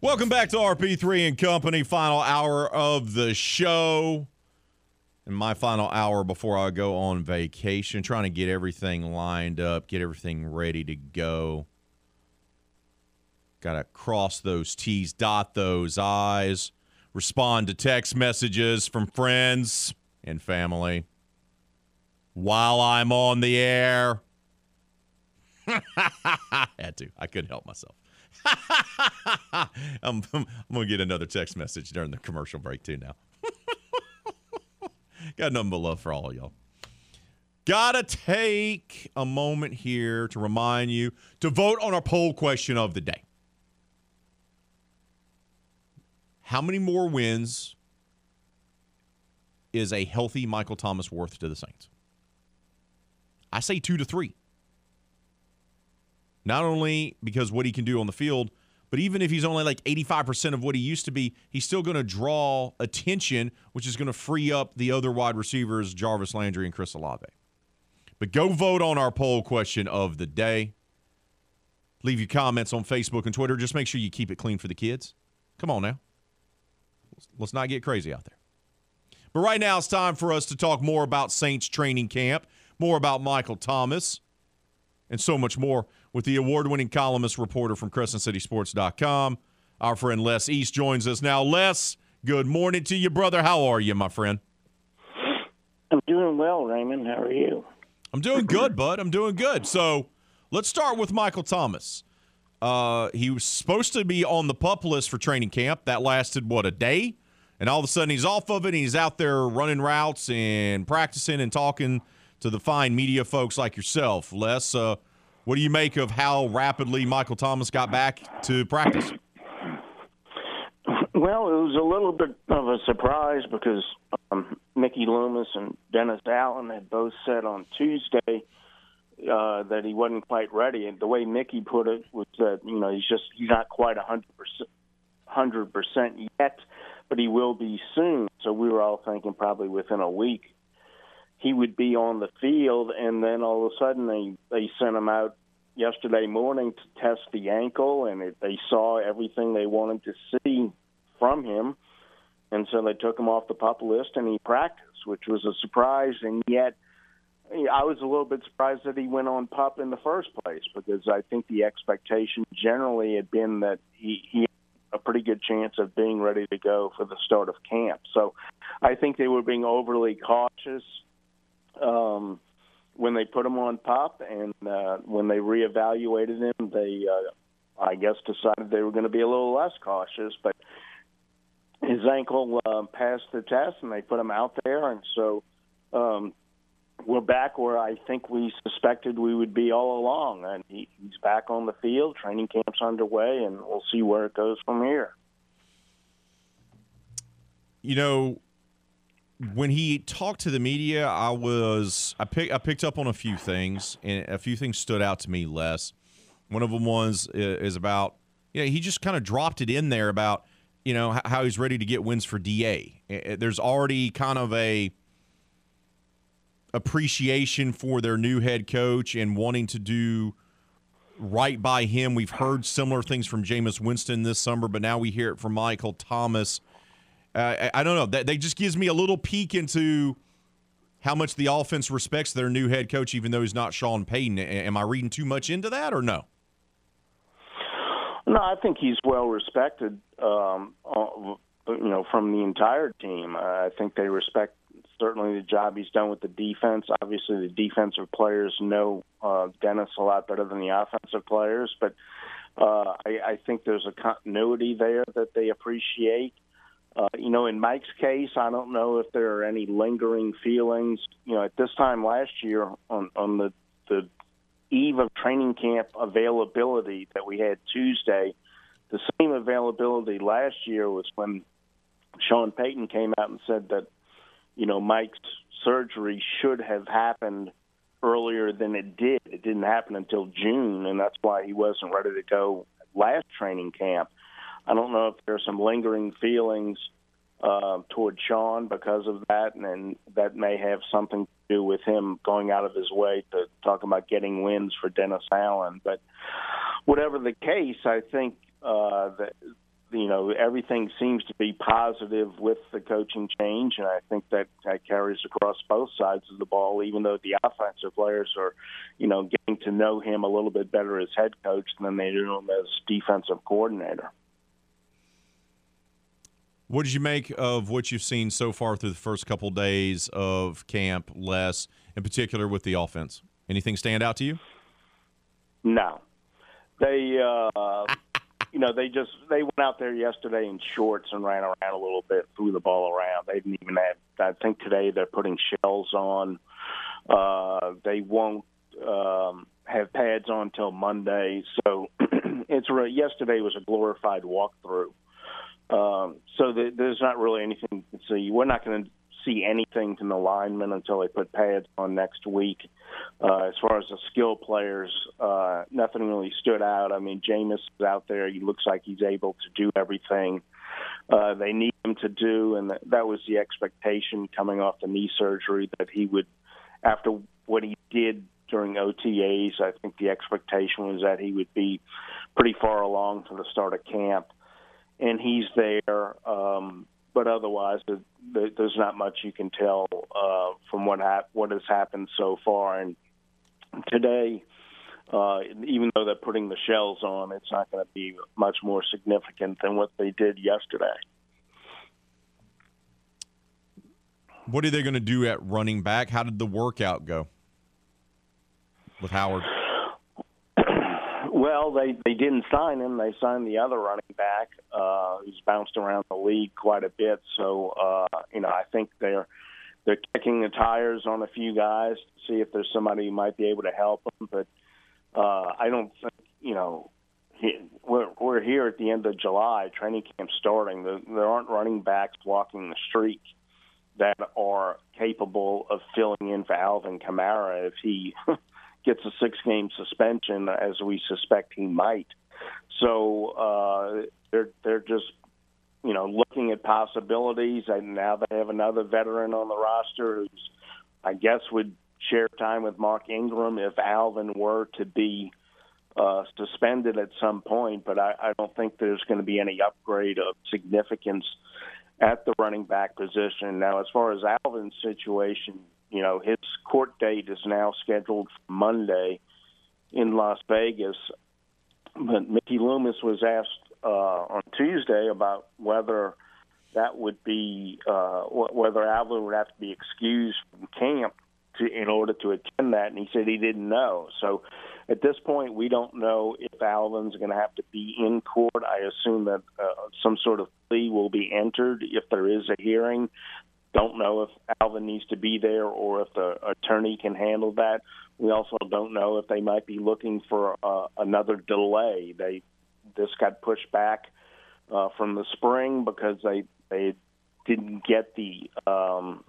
Welcome back to RP3 and Company, final hour of the show. And my final hour before I go on vacation, trying to get everything lined up, get everything ready to go. Got to cross those T's, dot those I's, respond to text messages from friends and family while I'm on the air. <laughs> Had to. I couldn't help myself. <laughs> I'm, I'm, going to get another text message during the commercial break, too, now. <laughs> Got nothing but love for all y'all. Gotta take a moment here to remind you to vote on our poll question of the day. How many more wins is a healthy Michael Thomas worth to the Saints? I say two to three. Not only because what he can do on the field, but even if he's only like 85% of what he used to be, he's still going to draw attention, which is going to free up the other wide receivers, Jarvis Landry and Chris Olave. But go vote on our poll question of the day. Leave your comments on Facebook and Twitter. Just make sure you keep it clean for the kids. Come on now. Let's not get crazy out there. But right now, it's time for us to talk more about Saints training camp, more about Michael Thomas, and so much more with the award winning columnist reporter from CrescentCitySports.com, Our friend Les East joins us now. Les, good morning to you, brother. How are you, my friend? I'm doing well, Raymond. How are you? I'm doing good, bud. I'm doing good. So let's start with Michael Thomas. Uh, he was supposed to be on the pup list for training camp. That lasted, what, a day? And all of a sudden he's off of it. And he's out there running routes and practicing and talking to the fine media folks like yourself. Les, uh, what do you make of how rapidly Michael Thomas got back to practice? Well, it was a little bit of a surprise because um, Mickey Loomis and Dennis Allen had both said on Tuesday uh, that he wasn't quite ready. And the way Mickey put it was that you know he's just he's not quite a hundred percent hundred percent yet, but he will be soon. So we were all thinking probably within a week he would be on the field, and then all of a sudden they they sent him out yesterday morning to test the ankle, and it, they saw everything they wanted to see from him, and so they took him off the pup list, and he practiced, which was a surprise, and yet. I was a little bit surprised that he went on pup in the first place because I think the expectation generally had been that he, he had a pretty good chance of being ready to go for the start of camp. So I think they were being overly cautious um, when they put him on pup, and uh, when they reevaluated him, they, uh, I guess, decided they were going to be a little less cautious. But his ankle uh, passed the test, and they put him out there, and so um, we're back where I think we suspected we would be all along. And he, he's back on the field. Training camp's underway, and we'll see where it goes from here. You know, when he talked to the media, I was I pick I picked up on a few things, and a few things stood out to me. less. one of them was is about you know he just kind of dropped it in there about you know how he's ready to get wins for Da. There's already kind of a appreciation for their new head coach and wanting to do right by him. We've heard similar things from Jameis Winston this summer, but now we hear it from Michael Thomas. Uh, I, I, don't know. That, that just gives me a little peek into how much the offense respects their new head coach, even though he's not Sean Payton. Am I reading too much into that, or no? No, I think he's well respected. Um, you know, from the entire team. Uh, I think they respect certainly the job he's done with the defense. Obviously, the defensive players know uh, Dennis a lot better than the offensive players, but uh, I, I think there's a continuity there that they appreciate. Uh, you know, in Mike's case, I don't know if there are any lingering feelings. You know, at this time last year, on on the the eve of training camp availability that we had Tuesday, the same availability last year was when Sean Payton came out and said that, you know, Mike's surgery should have happened earlier than it did. It didn't happen until June, and that's why he wasn't ready to go last training camp. I don't know if there's some lingering feelings uh, toward Sean because of that, and, and that may have something to do with him going out of his way to talk about getting wins for Dennis Allen. But whatever the case, I think uh, that you know everything seems to be positive with the coaching change, and I think that, that carries across both sides of the ball. Even though the offensive players are, you know, getting to know him a little bit better as head coach than they do him as defensive coordinator. What did you make of what you've seen so far through the first couple days of camp, Les, in particular with the offense? Anything stand out to you? No. They, uh, <laughs> you know, they just they went out there yesterday in shorts and ran around a little bit, threw the ball around. They didn't even have. I think today they're putting shells on. Uh, they won't um, have pads on till Monday, so <clears throat> it's yesterday was a glorified walkthrough. Um, so the, there's not really anything to see. We're not going to see anything from the linemen until they put pads on next week. Uh, as far as the skill players, uh, nothing really stood out. I mean, Jameis is out there. He looks like he's able to do everything uh, they need him to do, and that, that was the expectation coming off the knee surgery that he would, after what he did during OTAs, I think the expectation was that he would be pretty far along for the start of camp and he's there. Um, but otherwise, the, the, there's not much you can tell uh, from what what has happened so far. And today, uh, even though they're putting the shells on, it's not going to be much more significant than what they did yesterday. What are they going to do at running back? How did the workout go with Howard? Well, they they didn't sign him. They signed the other running back, uh, who's bounced around the league quite a bit. So, uh, you know, I think they're they're kicking the tires on a few guys to see if there's somebody who might be able to help them. But uh, I don't think you know he, we're we're here at the end of July, training camp starting. There, aren't running backs walking the street that are capable of filling in for Alvin Kamara if he <laughs> gets a six game suspension, as we suspect he might. So uh, they're they're just you know looking at possibilities, and now they have another veteran on the roster who's I guess would share time with Mark Ingram if Alvin were to be uh, suspended at some point. But I, I don't think there's going to be any upgrade of significance at the running back position. Now, as far as Alvin's situation, you know, his court date is now scheduled for Monday in Las Vegas. But Mickey Loomis was asked uh, on Tuesday about whether that would be uh, whether Alvin would have to be excused from camp to in order to attend that, and he said he didn't know. So at this point, we don't know if Alvin's going to have to be in court. I assume that uh, some sort of plea will be entered if there is a hearing. Don't know if Alvin needs to be there or if the attorney can handle that. We also don't know if they might be looking for uh, another delay. They this got pushed back uh, from the spring because they they didn't get the um,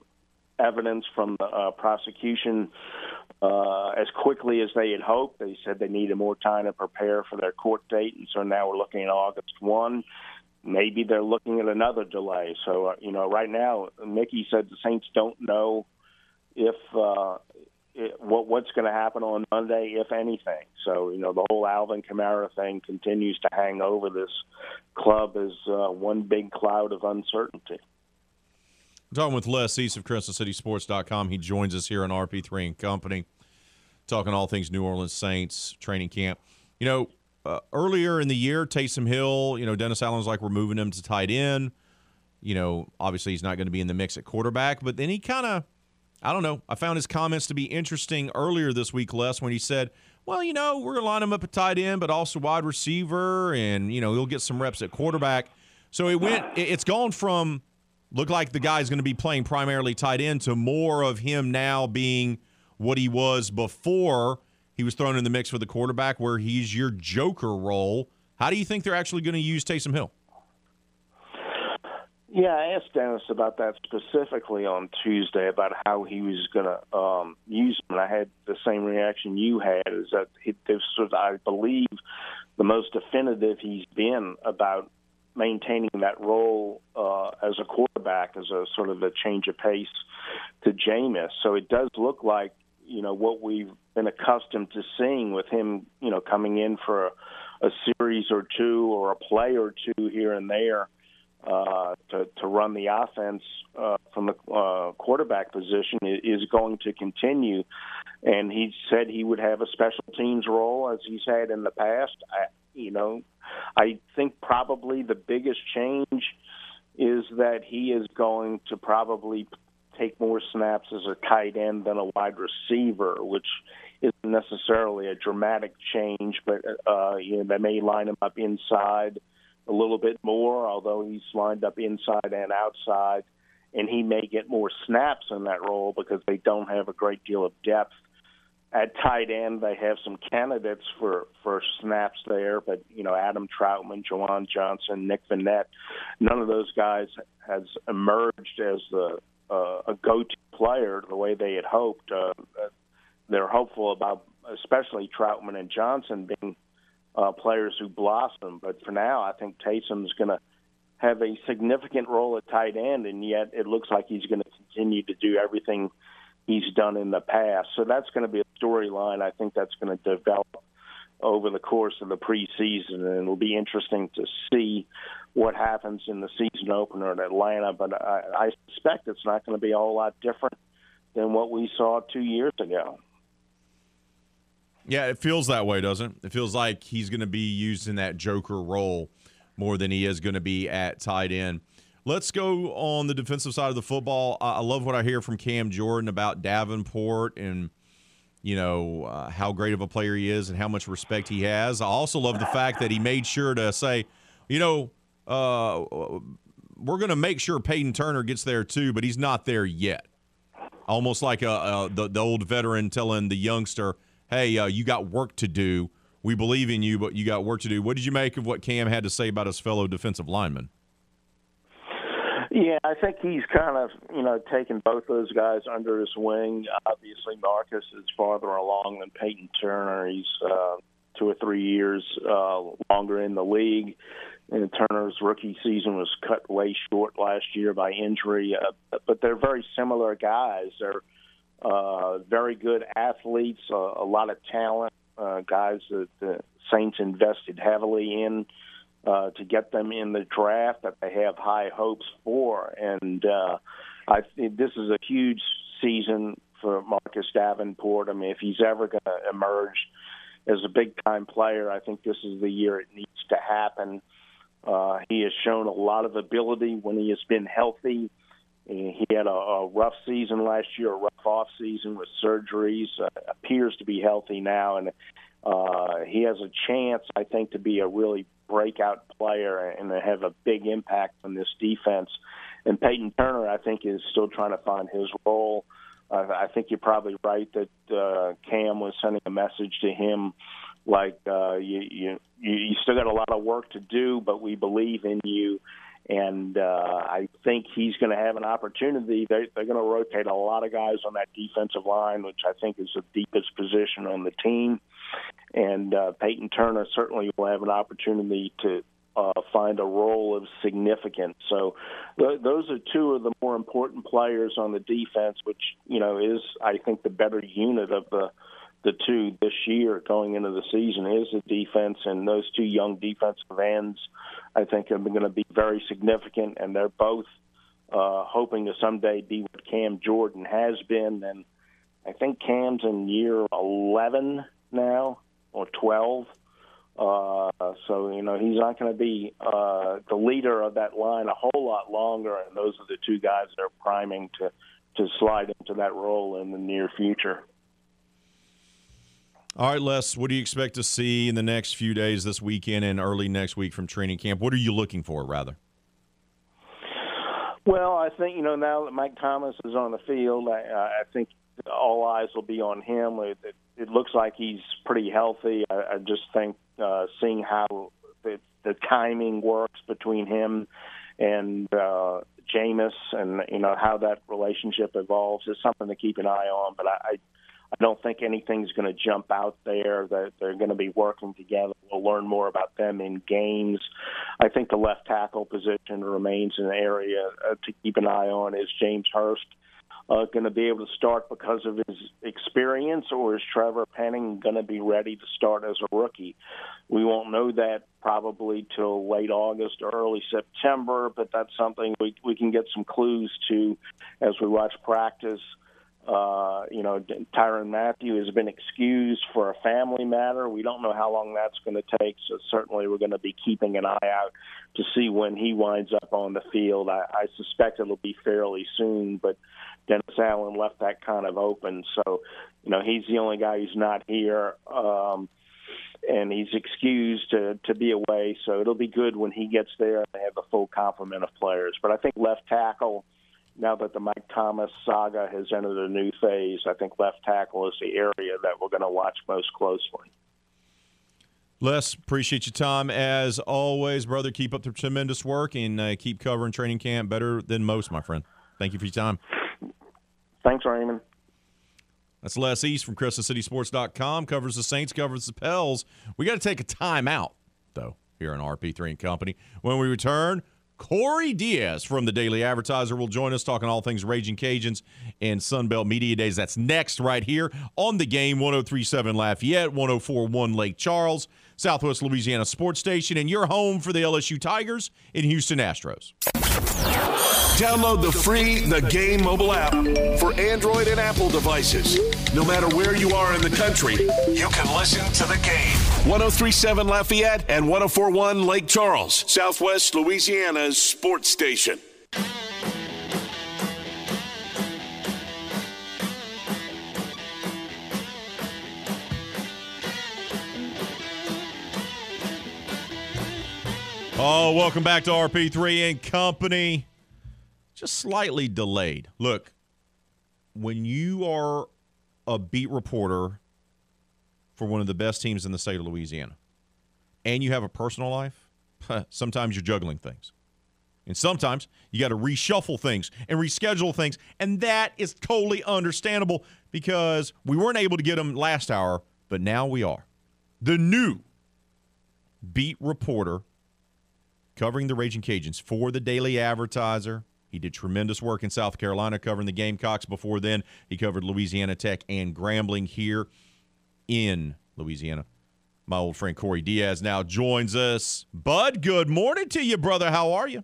evidence from the uh, prosecution uh, as quickly as they had hoped. They said they needed more time to prepare for their court date, and so now we're looking at August 1. Maybe they're looking at another delay. So, uh, you know, right now, Mickey said the Saints don't know if uh, it, what what's going to happen on Monday, if anything. So, you know, the whole Alvin Kamara thing continues to hang over this club as uh, one big cloud of uncertainty. I'm talking with Les East of CrescentCitySports.com. He joins us here on RP3 and Company, talking all things New Orleans Saints training camp. You know, uh, earlier in the year, Taysom Hill, you know, Dennis Allen's like, we're moving him to tight end. You know, obviously he's not going to be in the mix at quarterback, but then he kind of, I don't know, I found his comments to be interesting earlier this week, Les, when he said, well, you know, we're going to line him up at tight end, but also wide receiver, and, you know, he'll get some reps at quarterback. So it went, it's gone from look like the guy's going to be playing primarily tight end to more of him now being what he was before he was thrown in the mix for the quarterback, where he's your joker role. How do you think they're actually going to use Taysom Hill? Yeah, I asked Dennis about that specifically on Tuesday about how he was going to um, use him, and I had the same reaction you had. Is that he, this was, I believe, the most definitive he's been about maintaining that role uh, as a quarterback as a sort of a change of pace to Jameis. So it does look like you know what we've been accustomed to seeing with him, you know, coming in for a, a series or two or a play or two here and there uh, to to run the offense uh, from the uh, quarterback position is going to continue. And he said he would have a special teams role as he's had in the past. I, you know, I think probably the biggest change is that he is going to probably take more snaps as a tight end than a wide receiver, which isn't necessarily a dramatic change, but uh, you know they may line him up inside a little bit more, although he's lined up inside and outside, and he may get more snaps in that role because they don't have a great deal of depth. At tight end, they have some candidates for for snaps there, but you know Adam Trautman, Juwan Johnson, Nick Vannett, none of those guys has emerged as the uh, a go-to player the way they had hoped. Uh, they're hopeful about especially Trautman and Johnson being uh, players who blossom, but for now, I think Taysom's going to have a significant role at tight end, and yet it looks like he's going to continue to do everything he's done in the past. So that's going to be a storyline. I think that's going to develop over the course of the preseason, and it'll be interesting to see what happens in the season opener in Atlanta. But I, I suspect it's not going to be a whole lot different than what we saw two years ago. Yeah, it feels that way, doesn't it? It feels like he's going to be used in that Joker role more than he is going to be at tight end. Let's go on the defensive side of the football. I love what I hear from Cam Jordan about Davenport and you know uh, how great of a player he is and how much respect he has. I also love the fact that he made sure to say, you know, uh, we're going to make sure Peyton Turner gets there too, but he's not there yet. Almost like a, a, the, the old veteran telling the youngster, hey, uh, you got work to do. We believe in you, but you got work to do. What did you make of what Cam had to say about his fellow defensive lineman? Yeah, I think he's kind of, you know, taken both those guys under his wing. Obviously, Marcus is farther along than Peyton Turner. He's uh, two or three years uh, longer in the league. And Turner's rookie season was cut way short last year by injury. Uh, but they're very similar guys. They're uh, very good athletes, uh, a lot of talent, uh, guys that the Saints invested heavily in uh, to get them in the draft that they have high hopes for. And uh, I think this is a huge season for Marcus Davenport. I mean, if he's ever going to emerge as a big time player, I think this is the year it needs to happen. He has shown a lot of ability when he has been healthy. He had a, a rough season last year, a rough off season with surgeries. Uh, appears to be healthy now, and uh, he has a chance, I think, to be a really breakout player and have a big impact on this defense. And Peyton Turner, I think, is still trying to find his role. Uh, I think you're probably right that uh, Cam was sending a message to him like uh, you, you you still got a lot of work to do, but we believe in you. And uh, I think he's going to have an opportunity. They, they're going to rotate a lot of guys on that defensive line, which I think is the deepest position on the team. And uh, Peyton Turner certainly will have an opportunity to uh, find a role of significance. So th- those are two of the more important players on the defense, which you know is I think the better unit of the the two this year going into the season is the defense, and those two young defensive ends I think are going to be very significant, and they're both uh, hoping to someday be what Cam Jordan has been, and I think Cam's in year 11 now or 12. Uh, so you know he's not going to be uh, the leader of that line a whole lot longer, and those are the two guys that are priming to to slide into that role in the near future. All right, Les, what do you expect to see in the next few days, this weekend, and early next week from training camp? What are you looking for, rather? Well, I think you know now that Mike Thomas is on the field, I, I think all eyes will be on him. It, it, it looks like he's pretty healthy. I, I just think uh, seeing how the, the timing works between him and uh, Jameis, and you know how that relationship evolves, is something to keep an eye on. But I, I I don't think anything's going to jump out there that they're going to be working together. We'll learn more about them in games. I think the left tackle position remains an area uh, to keep an eye on. Is James Hurst uh, going to be able to start because of his experience, or is Trevor Penning going to be ready to start as a rookie? We won't know that probably till late August or early September, but that's something we we can get some clues to as we watch practice. Uh, you know, Tyrann Mathieu has been excused for a family matter. We don't know how long that's going to take, so certainly we're going to be keeping an eye out to see when he winds up on the field. I, I suspect it'll be fairly soon, but Dennis Allen left that kind of open. So, you know, he's the only guy who's not here. Um, and he's excused to to be away, so it'll be good when he gets there and they have a full complement of players. But I think left tackle, now that the Mike Thomas saga has entered a new phase, I think left tackle is the area that we're going to watch most closely. Les, appreciate your time as always, brother. Keep up the tremendous work and uh, keep covering training camp better than most, my friend. Thank you for your time. Thanks, Raymond. That's Les East from CrescentCitySports.com. Covers the Saints, covers the Pels. We got to take a timeout, though, here on RP3 and Company. When we return, Corey Diaz from the Daily Advertiser will join us talking all things Raging Cajuns and Sunbelt Media Days. That's next right here on the game 1037 Lafayette, 1041 Lake Charles, Southwest Louisiana Sports Station, and your home for the LSU Tigers and Houston Astros. Download the free The Game mobile app for Android and Apple devices. No matter where you are in the country, you can listen to the game. 1037 Lafayette and 1041 Lake Charles, Southwest Louisiana's sports station. Oh, welcome back to RP3 and Company. Just slightly delayed. Look, when you are a beat reporter for one of the best teams in the state of Louisiana and you have a personal life, sometimes you're juggling things. And sometimes you got to reshuffle things and reschedule things. And that is totally understandable because we weren't able to get them last hour, but now we are. The new beat reporter covering the Raging Cajuns for the Daily Advertiser. He did tremendous work in South Carolina covering the Gamecocks. Before then, he covered Louisiana Tech and Grambling here in Louisiana. My old friend Corey Diaz now joins us. Bud, good morning to you, brother. How are you?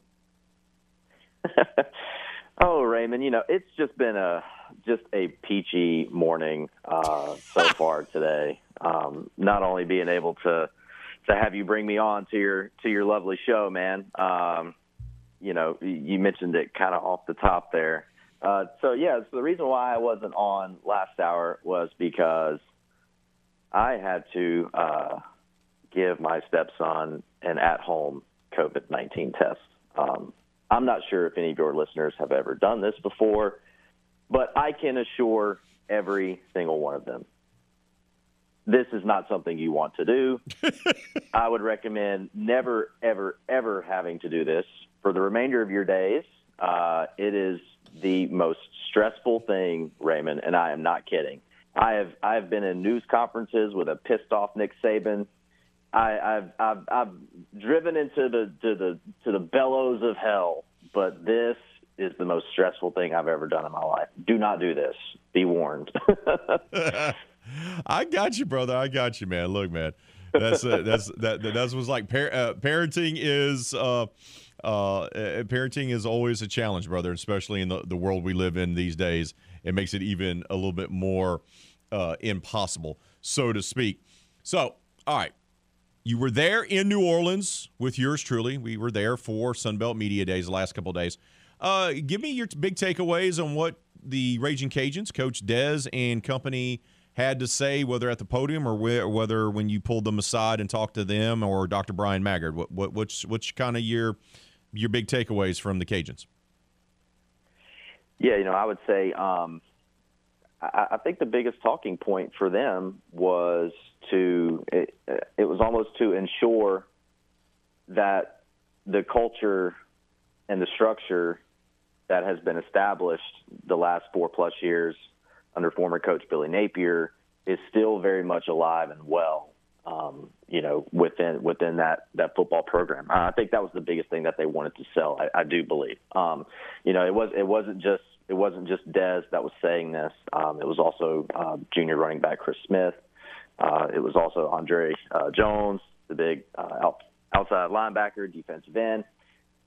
<laughs> oh, Raymond, you know, it's just been a just a peachy morning uh, so <laughs> far today. Um, not only being able to to have you bring me on to your to your lovely show, man. Um, you know, you mentioned it kind of off the top there. Uh, so yeah, so the reason why I wasn't on last hour was because I had to uh, give my stepson an at-home COVID nineteen test. Um, I'm not sure if any of your listeners have ever done this before, but I can assure every single one of them this is not something you want to do. <laughs> I would recommend never, ever, ever having to do this for the remainder of your days. Uh, it is the most stressful thing, Raymond, and I am not kidding. I have I've been in news conferences with a pissed off Nick Saban. I, have I've I've driven into the to the to the bellows of hell, but this is the most stressful thing I've ever done in my life. Do not do this. Be warned. <laughs> I got you, brother. I got you, man. Look, man, that's uh, that's that that was like par- uh, parenting is. Uh, uh, parenting is always a challenge, brother, especially in the, the world we live in these days. It makes it even a little bit more uh, impossible, so to speak. So, all right, you were there in New Orleans with yours truly. We were there for Sunbelt Media Days the last couple days. Uh, give me your big takeaways on what the Raging Cajuns, Coach Des and company had to say, whether at the podium or whether when you pulled them aside and talked to them, or Dr. Bryan Maggard? What, what what's what's kind of your your big takeaways from the Cajuns? Yeah, you know, I would say um, I, I think the biggest talking point for them was to it, it was almost to ensure that the culture and the structure that has been established the last four plus years under former coach Billy Napier is still very much alive and well. Um, you know, within within that that football program, I think that was the biggest thing that they wanted to sell. I, I do believe. Um, you know, it was it wasn't just it wasn't just Dez that was saying this. Um, it was also uh, junior running back Chris Smith. Uh, it was also Andre uh, Jones, the big uh, out, outside linebacker, defensive end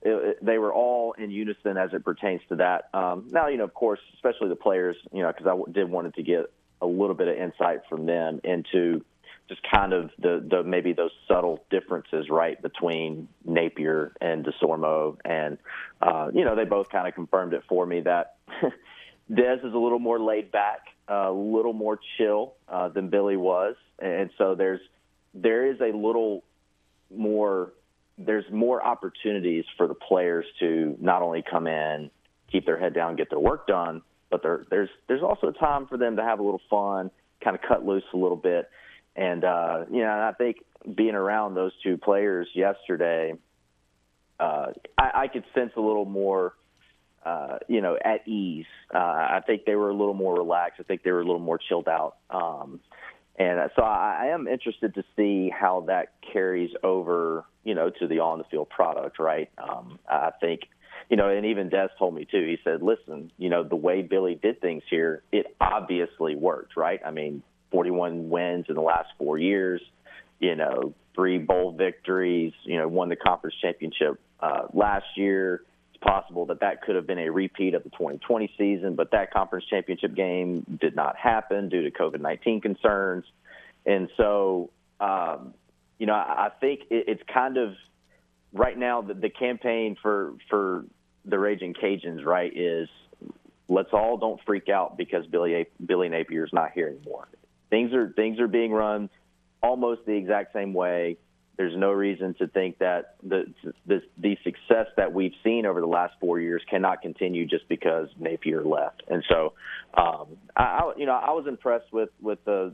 it, it, they were all in unison as it pertains to that. Um, now, you know, of course, especially the players, you know, because I w- did wanted to get a little bit of insight from them into just kind of the, the maybe those subtle differences, right, between Napier and Desormeaux, and uh, you know, they both kind of confirmed it for me that <laughs> Dez is a little more laid back, a little more chill uh, than Billy was, and so there's there is a little more there's more opportunities for the players to not only come in, keep their head down, get their work done, but there, there's there's also time for them to have a little fun, kind of cut loose a little bit, and uh, you know, I think being around those two players yesterday, uh, I, I could sense a little more. Uh, you know, at ease. Uh, I think they were a little more relaxed. I think they were a little more chilled out. Um, and so I, I am interested to see how that carries over, you know, to the on the field product, right? Um, I think, you know, and even Des told me too. He said, "Listen, you know, the way Billy did things here, it obviously worked, right? I mean, 41 wins in the last four years, you know, three bowl victories, you know, won the conference championship uh, last year. It's possible that that could have been a repeat of the 2020 season, but that conference championship game did not happen due to COVID 19 concerns. And so, um, you know, I, I think it, it's kind of right now the, the campaign for for the Raging Cajuns, right, is let's all don't freak out because Billy Billy Napier's not here anymore. Things are things are being run almost the exact same way. There's no reason to think that the the, the success that we've seen over the last four years cannot continue just because Napier left. And so, um, I, I you know I was impressed with with the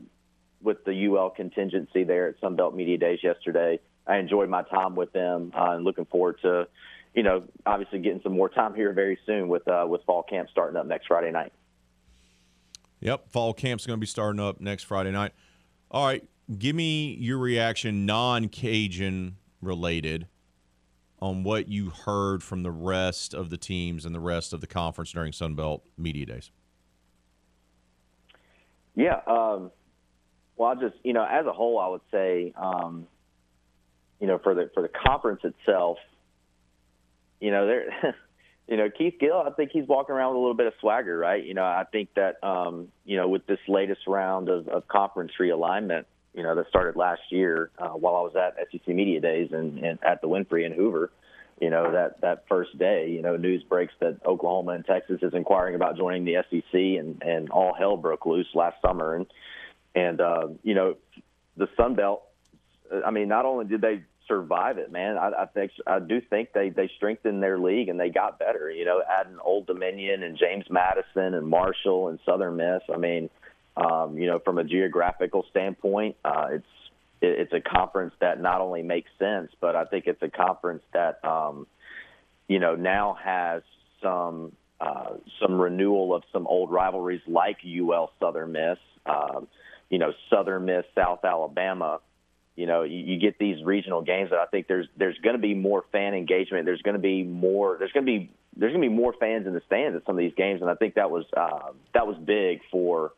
with the UL contingency there at Sunbelt Media Days yesterday. I enjoyed my time with them uh, and looking forward to, you know, obviously getting some more time here very soon with uh, with fall camp starting up next Friday night. Yep, fall camp's going to be starting up next Friday night. All right, give me your reaction, non Cajun related, on what you heard from the rest of the teams and the rest of the conference during Sunbelt Media Days. Yeah, um, well, I just you know, as a whole, I would say, um, you know, for the for the conference itself, you know, there. <laughs> you know, Keith Gill, I think he's walking around with a little bit of swagger, right? You know, I think that, um, you know, with this latest round of, of conference realignment, you know, that started last year uh, while I was at SEC Media Days and, and at the Wynfrey in Hoover, you know, that, that first day, you know, news breaks that Oklahoma and Texas is inquiring about joining the SEC and, and all hell broke loose last summer. And, and, uh, you know, the Sun Belt, I mean, not only did they survive it, man. I, I think I do think they they strengthened their league and they got better. You know, adding Old Dominion and James Madison and Marshall and Southern Miss. I mean, um, you know, from a geographical standpoint, uh, it's it, it's a conference that not only makes sense, but I think it's a conference that um, you know now has some uh, some renewal of some old rivalries like UL Southern Miss. Um, you know, Southern Miss, South Alabama you know, you, you get these regional games that I think there's there's going to be more fan engagement. There's going to be more. There's going to be there's going to be more fans in the stands at some of these games, and I think that was uh, that was big for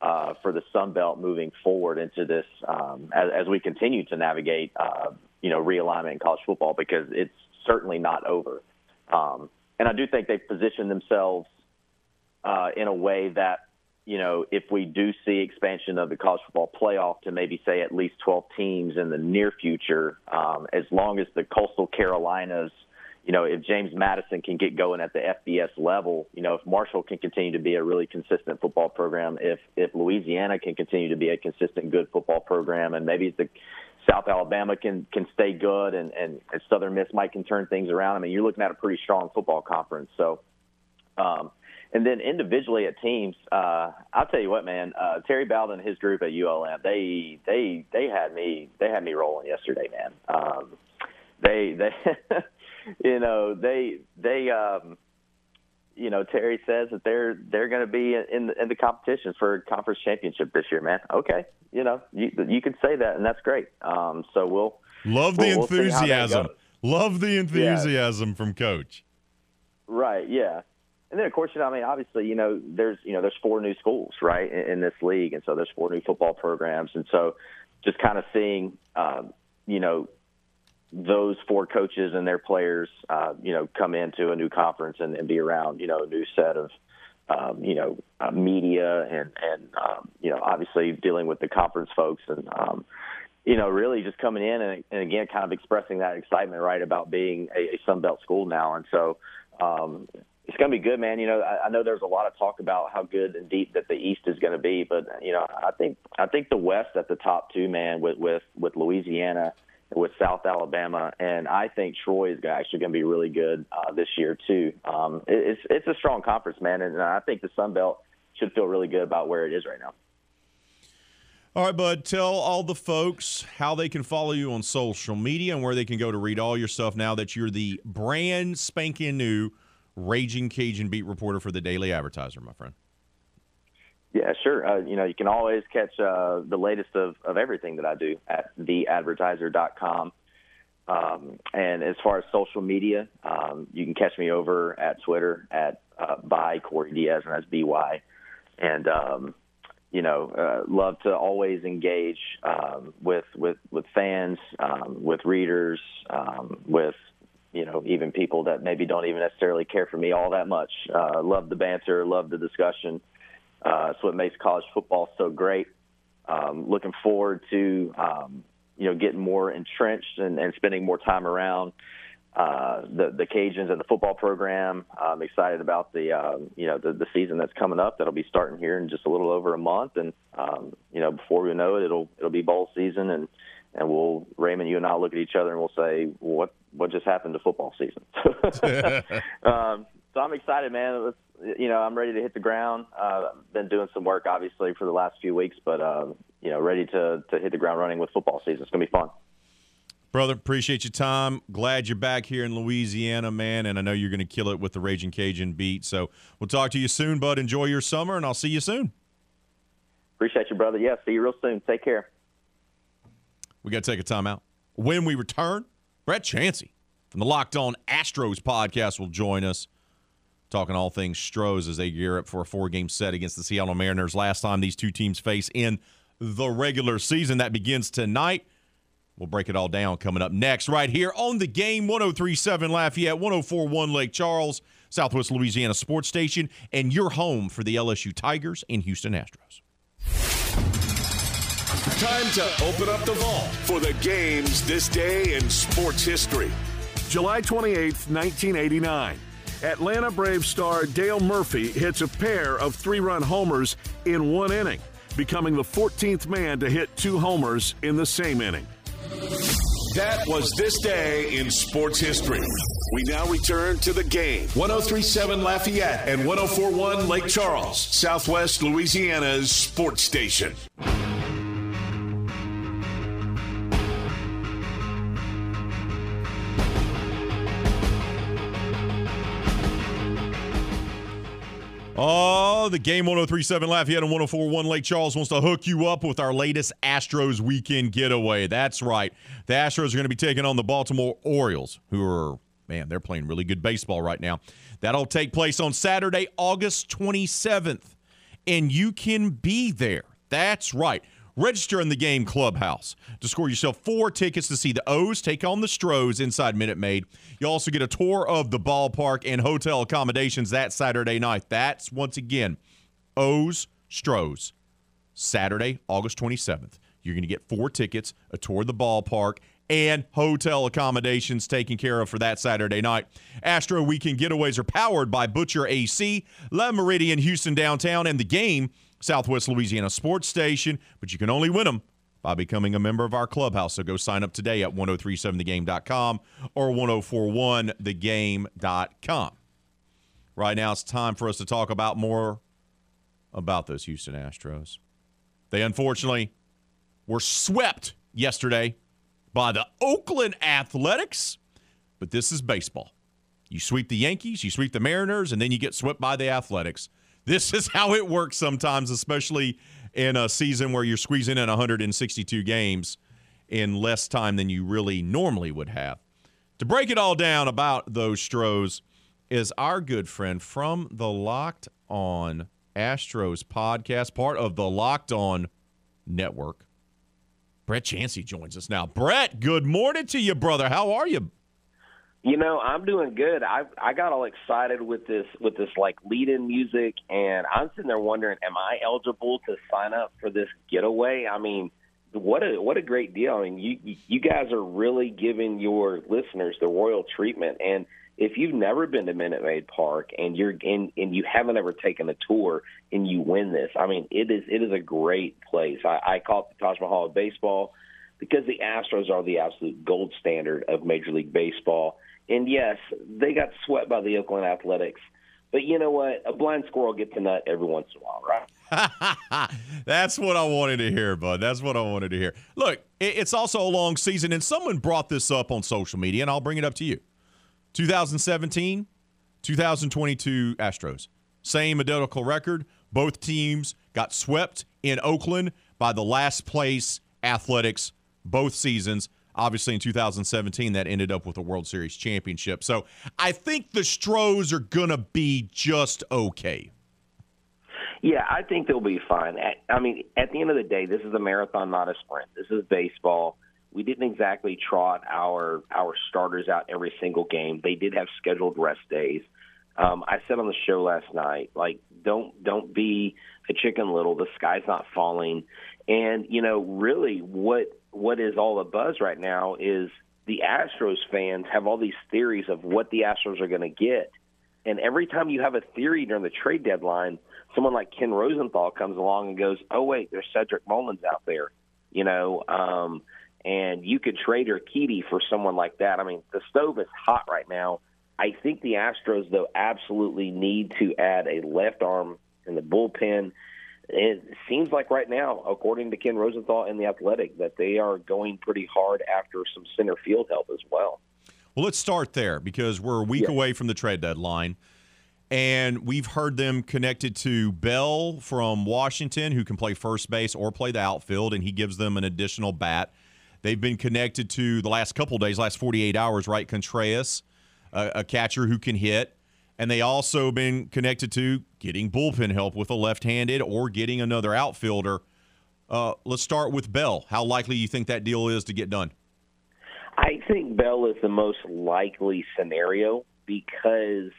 uh, for the Sun Belt moving forward into this um, as, as we continue to navigate uh, you know realignment in college football because it's certainly not over. Um, and I do think they've positioned themselves uh, in a way that you know, if we do see expansion of the college football playoff to maybe say at least 12 teams in the near future, um, as long as the coastal Carolinas, you know, if James Madison can get going at the FBS level, you know, if Marshall can continue to be a really consistent football program, if if Louisiana can continue to be a consistent good football program, and maybe the South Alabama can can stay good, and and, Southern Miss might can turn things around. I mean, you're looking at a pretty strong football conference. So, um, and then individually at teams, uh, I'll tell you what, man. Uh, Terry Bowden and his group at ULM, they they they had me they had me rolling yesterday, man. Um, they they <laughs> you know they they um, you know Terry says that they're they're going to be in in the competition for conference championship this year, man. Okay, you know you you can say that, and that's great. Um, so we'll love the we'll, enthusiasm. We'll love the enthusiasm yeah. from Coach. Right. Yeah and then of course, you know, I mean, obviously, you know, there's you know, there's four new schools, right, in, in this league, and so there's four new football programs, and so just kind of seeing, um, you know, those four coaches and their players, uh, you know, come into a new conference and, and be around, you know, a new set of, um, you know, uh, media and and um, you know, obviously dealing with the conference folks and. Um, you know, really just coming in and, and again, kind of expressing that excitement, right, about being a, a Sun Belt school now. And so, um, it's going to be good, man. You know, I, I know there's a lot of talk about how good and deep that the East is going to be, but you know, I think I think the West at the top too, man, with with with Louisiana, with South Alabama, and I think Troy is actually going to be really good uh, this year too. Um, it, it's it's a strong conference, man, and I think the Sun Belt should feel really good about where it is right now. All right, bud. Tell all the folks how they can follow you on social media and where they can go to read all your stuff now that you're the brand spanking new Raging Cajun beat reporter for the Daily Advertiser, my friend. Yeah, sure. Uh, you know, you can always catch uh, the latest of, of everything that I do at theadvertiser.com. Um, and as far as social media, um, you can catch me over at Twitter at uh, by Corey Diaz, and that's BY. And um, you know, uh, love to always engage um, with with with fans, um, with readers, um, with you know, even people that maybe don't even necessarily care for me all that much. Uh, love the banter, love the discussion. Uh, it's what makes college football so great. Um, looking forward to um, you know getting more entrenched and, and spending more time around uh, the the Cajuns and the football program. I'm excited about the uh, you know the, the season that's coming up. That'll be starting here in just a little over a month, and um, you know before we know it, it'll it'll be bowl season, and and we'll Raymond, you and I look at each other and we'll say what what just happened to football season. <laughs> <laughs> um, so I'm excited, man. You know, I'm ready to hit the ground. Uh, been doing some work, obviously, for the last few weeks, but uh, you know, ready to to hit the ground running with football season. It's gonna be fun. Brother, appreciate your time. Glad you're back here in Louisiana, man. And I know you're going to kill it with the Raging Cajun beat. So we'll talk to you soon, bud. Enjoy your summer, and I'll see you soon. Appreciate you, brother. Yeah, see you real soon. Take care. We got to take a timeout. When we return, Brett Chansey from the Locked On Astros podcast will join us, talking all things Stros as they gear up for a four game set against the Seattle Mariners. Last time these two teams face in the regular season. That begins tonight. We'll break it all down coming up next, right here on the game 1037 Lafayette, 1041 Lake Charles, Southwest Louisiana Sports Station, and your home for the LSU Tigers and Houston Astros. Time to open up the vault for the games this day in sports history. July 28, 1989. Atlanta Braves star Dale Murphy hits a pair of three run homers in one inning, becoming the 14th man to hit two homers in the same inning. That was this day in sports history. We now return to the game. 1037 Lafayette and 1041 Lake Charles, Southwest Louisiana's sports station. Oh, the game 1037 Lafayette and 1041 Lake Charles wants to hook you up with our latest Astros weekend getaway. That's right. The Astros are going to be taking on the Baltimore Orioles, who are, man, they're playing really good baseball right now. That'll take place on Saturday, August 27th. And you can be there. That's right. Register in the game clubhouse to score yourself four tickets to see the O's take on the Stros inside Minute Maid. You also get a tour of the ballpark and hotel accommodations that Saturday night. That's once again O's Stros, Saturday, August 27th. You're going to get four tickets, a tour of the ballpark, and hotel accommodations taken care of for that Saturday night. Astro Weekend Getaways are powered by Butcher AC, Le Méridien Houston Downtown, and the game – Southwest Louisiana Sports Station, but you can only win them by becoming a member of our clubhouse. So go sign up today at 1037thegame.com or 1041thegame.com. Right now, it's time for us to talk about more about those Houston Astros. They unfortunately were swept yesterday by the Oakland Athletics, but this is baseball. You sweep the Yankees, you sweep the Mariners, and then you get swept by the Athletics. This is how it works sometimes, especially in a season where you're squeezing in 162 games in less time than you really normally would have. To break it all down about those Stros is our good friend from the Locked On Astros podcast, part of the Locked On Network. Brett Chansey joins us now. Brett, good morning to you, brother. How are you? You know, I'm doing good. I I got all excited with this with this like lead in music and I'm sitting there wondering, am I eligible to sign up for this getaway? I mean, what a what a great deal. I mean, you you guys are really giving your listeners the royal treatment and if you've never been to Minute Maid Park and you're in and you haven't ever taken a tour and you win this, I mean, it is it is a great place. I, I call it the Taj Mahal of baseball because the Astros are the absolute gold standard of Major League Baseball. And yes, they got swept by the Oakland Athletics. But you know what? A blind squirrel gets a nut every once in a while, right? <laughs> That's what I wanted to hear, bud. That's what I wanted to hear. Look, it's also a long season, and someone brought this up on social media, and I'll bring it up to you. 2017, 2022 Astros. Same identical record. Both teams got swept in Oakland by the last place Athletics both seasons. Obviously, in 2017, that ended up with a World Series championship. So I think the Stros are going to be just okay. Yeah, I think they'll be fine. I mean, at the end of the day, this is a marathon, not a sprint. This is baseball. we didn't exactly trot our our starters out every single game. They did have scheduled rest days. Um, I said on the show last night, like don't don't be a chicken little. The sky's not falling, and you know really what what is all the buzz right now is the Astros fans have all these theories of what the Astros are going to get, and every time you have a theory during the trade deadline, someone like Ken Rosenthal comes along and goes, "Oh wait, there's Cedric Mullins out there," you know. Um, and you could trade Urquidy for someone like that. I mean, the stove is hot right now. I think the Astros, though, absolutely need to add a left arm in the bullpen. It seems like right now, according to Ken Rosenthal and the Athletic, that they are going pretty hard after some center field help as well. Well, let's start there because we're a week Yeah. away from the trade deadline. And we've heard them connected to Bell from Washington, who can play first base or play the outfield, and he gives them an additional bat. They've been connected to the last couple days, last 48 hours, right? Contreras, a, a catcher who can hit. And they also been connected to getting bullpen help with a left-handed or getting another outfielder. Uh, let's start with Bell. How likely you think that deal is to get done? I think Bell is the most likely scenario because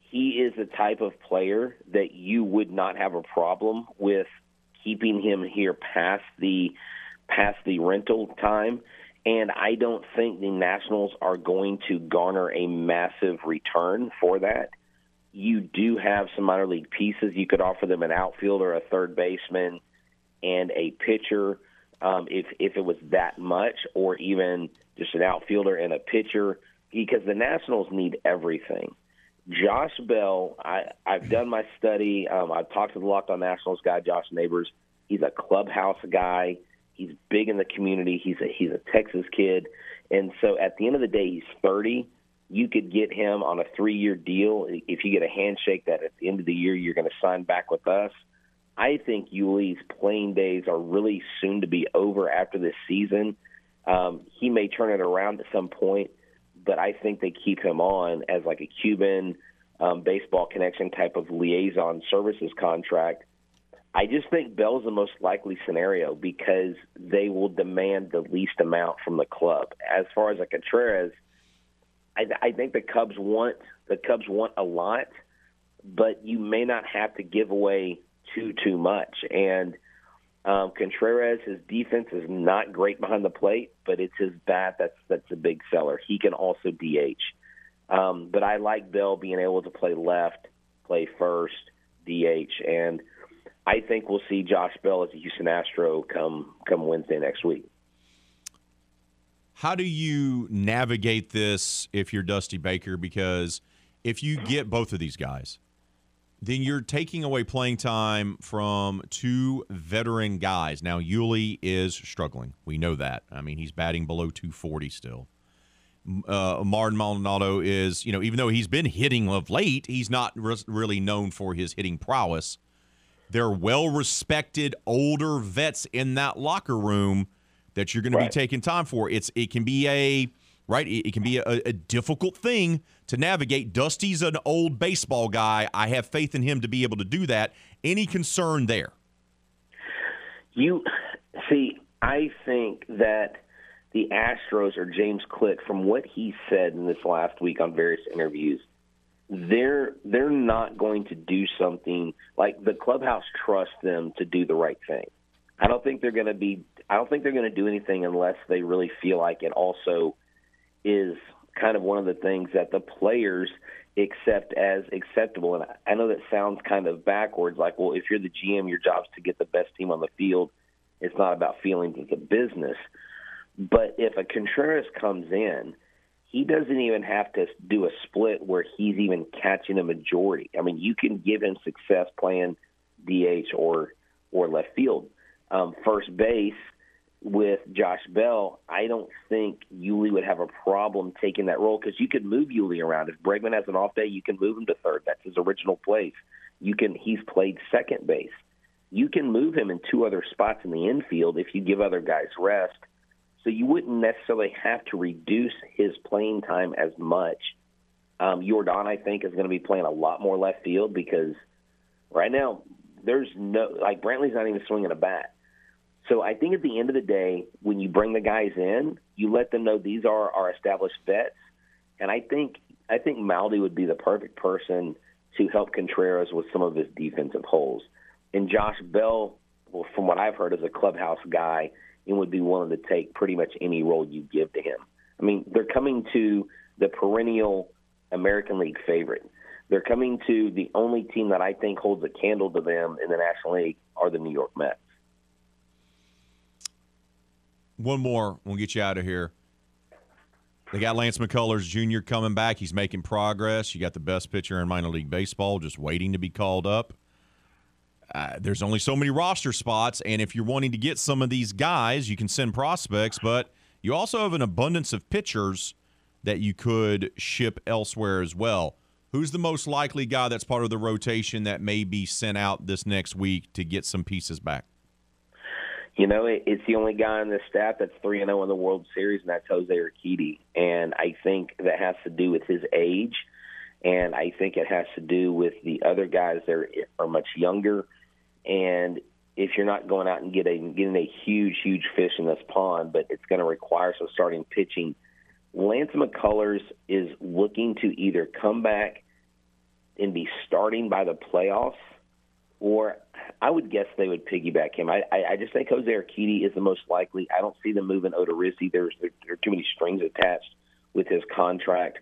he is the type of player that you would not have a problem with keeping him here past the past the rental time and I don't think the Nationals are going to garner a massive return for that. You do have some minor league pieces. You could offer them an outfielder, a third baseman, and a pitcher um, if if it was that much, or even just an outfielder and a pitcher, because the Nationals need everything. Josh Bell, I, I've done my study. Um, I've talked to the Locked On Nationals guy, Josh Neighbors. He's a clubhouse guy. He's big in the community. He's a he's a Texas kid, and so at the end of the day, he's 30. You could get him on a three-year deal if you get a handshake that at the end of the year you're going to sign back with us. I think Yuli's playing days are really soon to be over after this season. Um, he may turn it around at some point, but I think they keep him on as like a Cuban um, baseball connection type of liaison services contract. I just think Bell's the most likely scenario because they will demand the least amount from the club. As far as a Contreras, I, I think the Cubs want the Cubs want a lot, but you may not have to give away too too much. And um, Contreras, his defense is not great behind the plate, but it's his bat that's that's a big seller. He can also DH, um, but I like Bell being able to play left, play first, DH, and I think we'll see Josh Bell as a Houston Astro come come Wednesday next week. How do you navigate this if you're Dusty Baker? Because if you get both of these guys, then you're taking away playing time from two veteran guys. Now, Yuli is struggling. We know that. I mean, he's batting below 240 still. Uh, Martin Maldonado is, you know, even though he's been hitting of late, he's not re- really known for his hitting prowess. They're well respected older vets in that locker room that you're going to be taking time for. It's it can be a right. It, it can be a, a difficult thing to navigate. Dusty's an old baseball guy. I have faith in him to be able to do that. Any concern there? You see, I think that the Astros or James Click, from what he said in this last week on various interviews, they're they're not going to do something like the clubhouse trusts them to do the right thing. I don't think they're going to be. I don't think they're going to do anything unless they really feel like it also is kind of one of the things that the players accept as acceptable. And I know that sounds kind of backwards. Like, well, if you're the GM, your job's to get the best team on the field. It's not about feelings; it's a business. But if a Contreras comes in, he doesn't even have to do a split where he's even catching a majority. I mean, you can give him success playing DH or or left field. Um, first base with Josh Bell, I don't think Yuli would have a problem taking that role because you could move Yuli around. If Bregman has an off day, you can move him to third. That's his original place. You can. He's played second base. You can move him in two other spots in the infield if you give other guys rest. So you wouldn't necessarily have to reduce his playing time as much. Um, Yordan, I think, is going to be playing a lot more left field because right now there's no like Brantley's not even swinging a bat. So I think at the end of the day, when you bring the guys in, you let them know these are our established vets, and I think I think Maldi would be the perfect person to help Contreras with some of his defensive holes. And Josh Bell, well, from what I've heard, is a clubhouse guy and would be willing to take pretty much any role you give to him. I mean, they're coming to the perennial American League favorite. They're coming to the only team that I think holds a candle to them in the National League are the New York Mets. One more, we'll get you out of here. They got Lance McCullers Jr. coming back. He's making progress. You got the best pitcher in minor league baseball just waiting to be called up. Uh, there's only so many roster spots, and if you're wanting to get some of these guys, you can send prospects, but you also have an abundance of pitchers that you could ship elsewhere as well. Who's the most likely guy that's part of the rotation that may be sent out this next week to get some pieces back? You know, it, it's the only guy on this staff that's three and zero in the World Series, and that's Jose Urquidy. And I think that has to do with his age, and I think it has to do with the other guys that are much younger. And if you're not going out and getting getting a huge, huge fish in this pond, but it's going to require some starting pitching. Lance McCullers is looking to either come back and be starting by the playoffs, or I would guess they would piggyback him. I, I, I just think Jose Urquidy is the most likely. I don't see them moving Odorizzi. There's there, there are too many strings attached with his contract.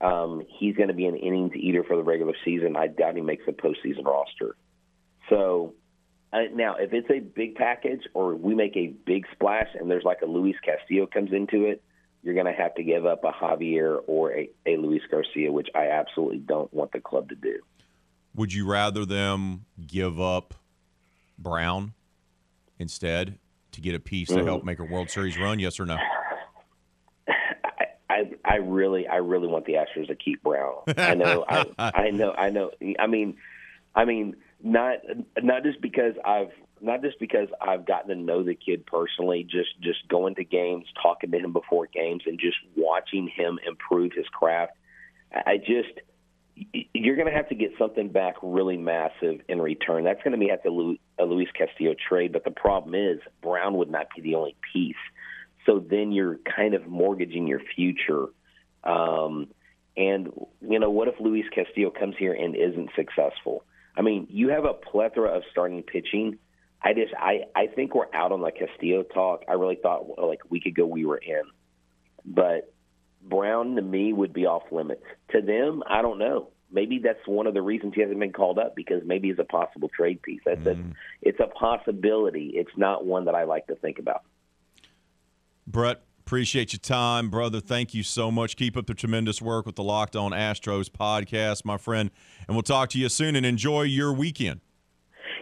Um, he's going to be in innings eater for the regular season. I doubt he makes a postseason roster. So now, if it's a big package or we make a big splash and there's like a Luis Castillo comes into it, you're going to have to give up a Javier or a, a Luis Garcia, which I absolutely don't want the club to do. Would you rather them give up Brown instead to get a piece mm-hmm. to help make a World Series run? Yes or no? <sighs> I, I really, I really want the Astros to keep Brown. I know, I, <laughs> I know, I know. I mean, I mean, not not just because I've not just because I've gotten to know the kid personally, just just going to games, talking to him before games, and just watching him improve his craft. I just you're going to have to get something back really massive in return. That's going to be at the Luis Castillo trade. But the problem is Brown would not be the only piece. So then you're kind of mortgaging your future. Um, and you know, what if Luis Castillo comes here and isn't successful? I mean, you have a plethora of starting pitching. I just I I think we're out on the Castillo talk. I really thought like a week ago we were in, but Brown to me would be off limits. To them, I don't know. Maybe that's one of the reasons he hasn't been called up because maybe he's a possible trade piece. That's mm. a, it's a possibility. It's not one that I like to think about. Brett, Appreciate your time, brother. Thank you so much. Keep up the tremendous work with the Locked On Astros podcast, my friend. And we'll talk to you soon and enjoy your weekend.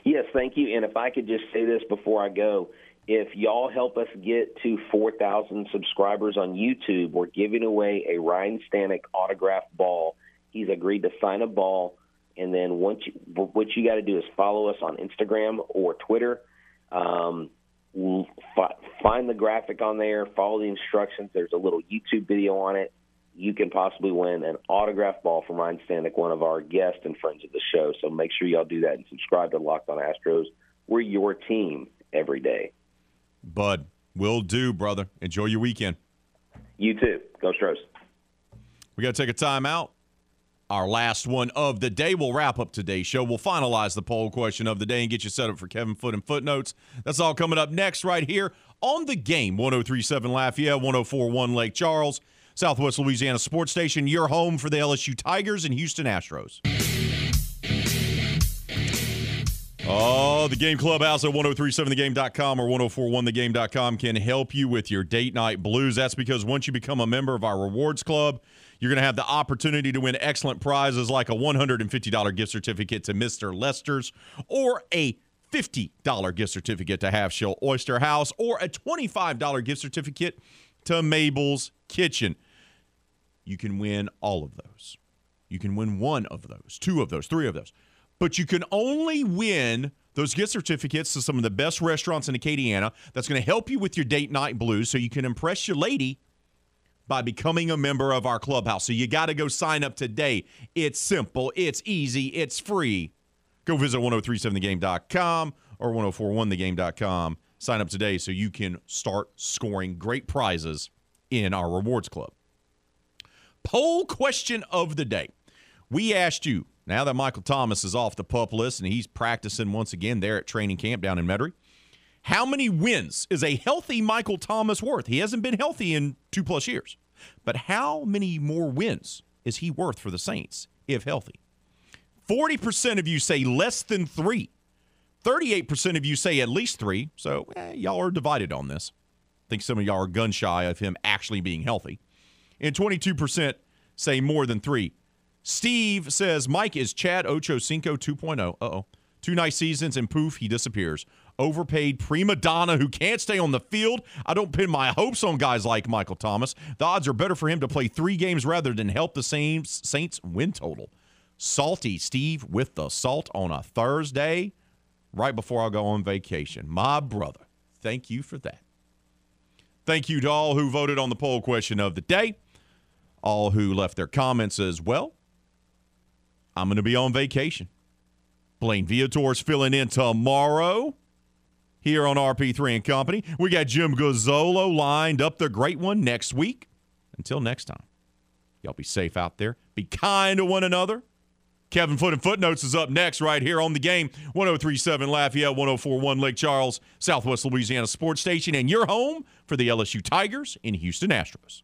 Yes, thank you. And if I could just say this before I go, if y'all help us get to 4,000 subscribers on YouTube, we're giving away a Ryne Stanek autographed ball. He's agreed to sign a ball. And then once you, what you got to do is follow us on Instagram or Twitter. Um, find the graphic on there, follow the instructions. There's a little YouTube video on it. You can possibly win an autograph ball from Ryne Stanek, one of our guests and friends of the show. So make sure y'all do that and subscribe to Locked On Astros. We're your team every day. Bud, will do, brother. Enjoy your weekend. You too. Go Stros. We got to take a time out our last one of the day. We'll wrap up today's show. We'll finalize the poll question of the day and get you set up for Kevin Foote and Footnotes. That's all coming up next, right here on the game 1037 Lafayette, 1041 Lake Charles, Southwest Louisiana Sports Station, your home for the LSU Tigers and Houston Astros. Oh, the Game Clubhouse at 1037thegame.com or 1041thegame.com can help you with your date night blues. That's because once you become a member of our rewards club, you're going to have the opportunity to win excellent prizes like a $150 gift certificate to Mr. Lester's or a $50 gift certificate to Half Shell Oyster House or a $25 gift certificate to Mabel's Kitchen. You can win all of those. You can win one of those, two of those, three of those. But you can only win those gift certificates to some of the best restaurants in Acadiana. That's going to help you with your date night blues so you can impress your lady by becoming a member of our clubhouse. So you got to go sign up today. It's simple, it's easy, it's free. Go visit 1037thegame.com or 1041thegame.com Sign up today so you can start scoring great prizes in our rewards club. Poll question of the day. We asked you, now that Michael Thomas is off the pup list and he's practicing once again there at training camp down in Metairie, how many wins is a healthy Michael Thomas worth? He hasn't been healthy in two plus years. But how many more wins is he worth for the Saints if healthy? 40% of you say less than three. 38% of you say at least three. So eh, y'all are divided on this. I think some of y'all are gun shy of him actually being healthy. And 22% say more than three. Steve says Mike is Chad Ocho Cinco 2.0. Uh oh. Two nice seasons and poof, he disappears. Overpaid prima donna who can't stay on the field. I don't pin my hopes on guys like Michael Thomas. The odds are better for him to play three games rather than help the Saints Saints win total. Salty Steve with the salt on a Thursday right before I go on vacation. My brother, thank you for that. Thank you to all who voted on the poll question of the day, all who left their comments as well. I'm going to be on vacation. Blaine Viator's filling in tomorrow here on RP3 and Company. We got Jim Gazzolo lined up the great one next week. Until next time, y'all be safe out there. Be kind to one another. Kevin Foote and Footnotes is up next right here on the game. 1037 Lafayette, 1041 Lake Charles, Southwest Louisiana Sports Station, and your home for the LSU Tigers in Houston Astros.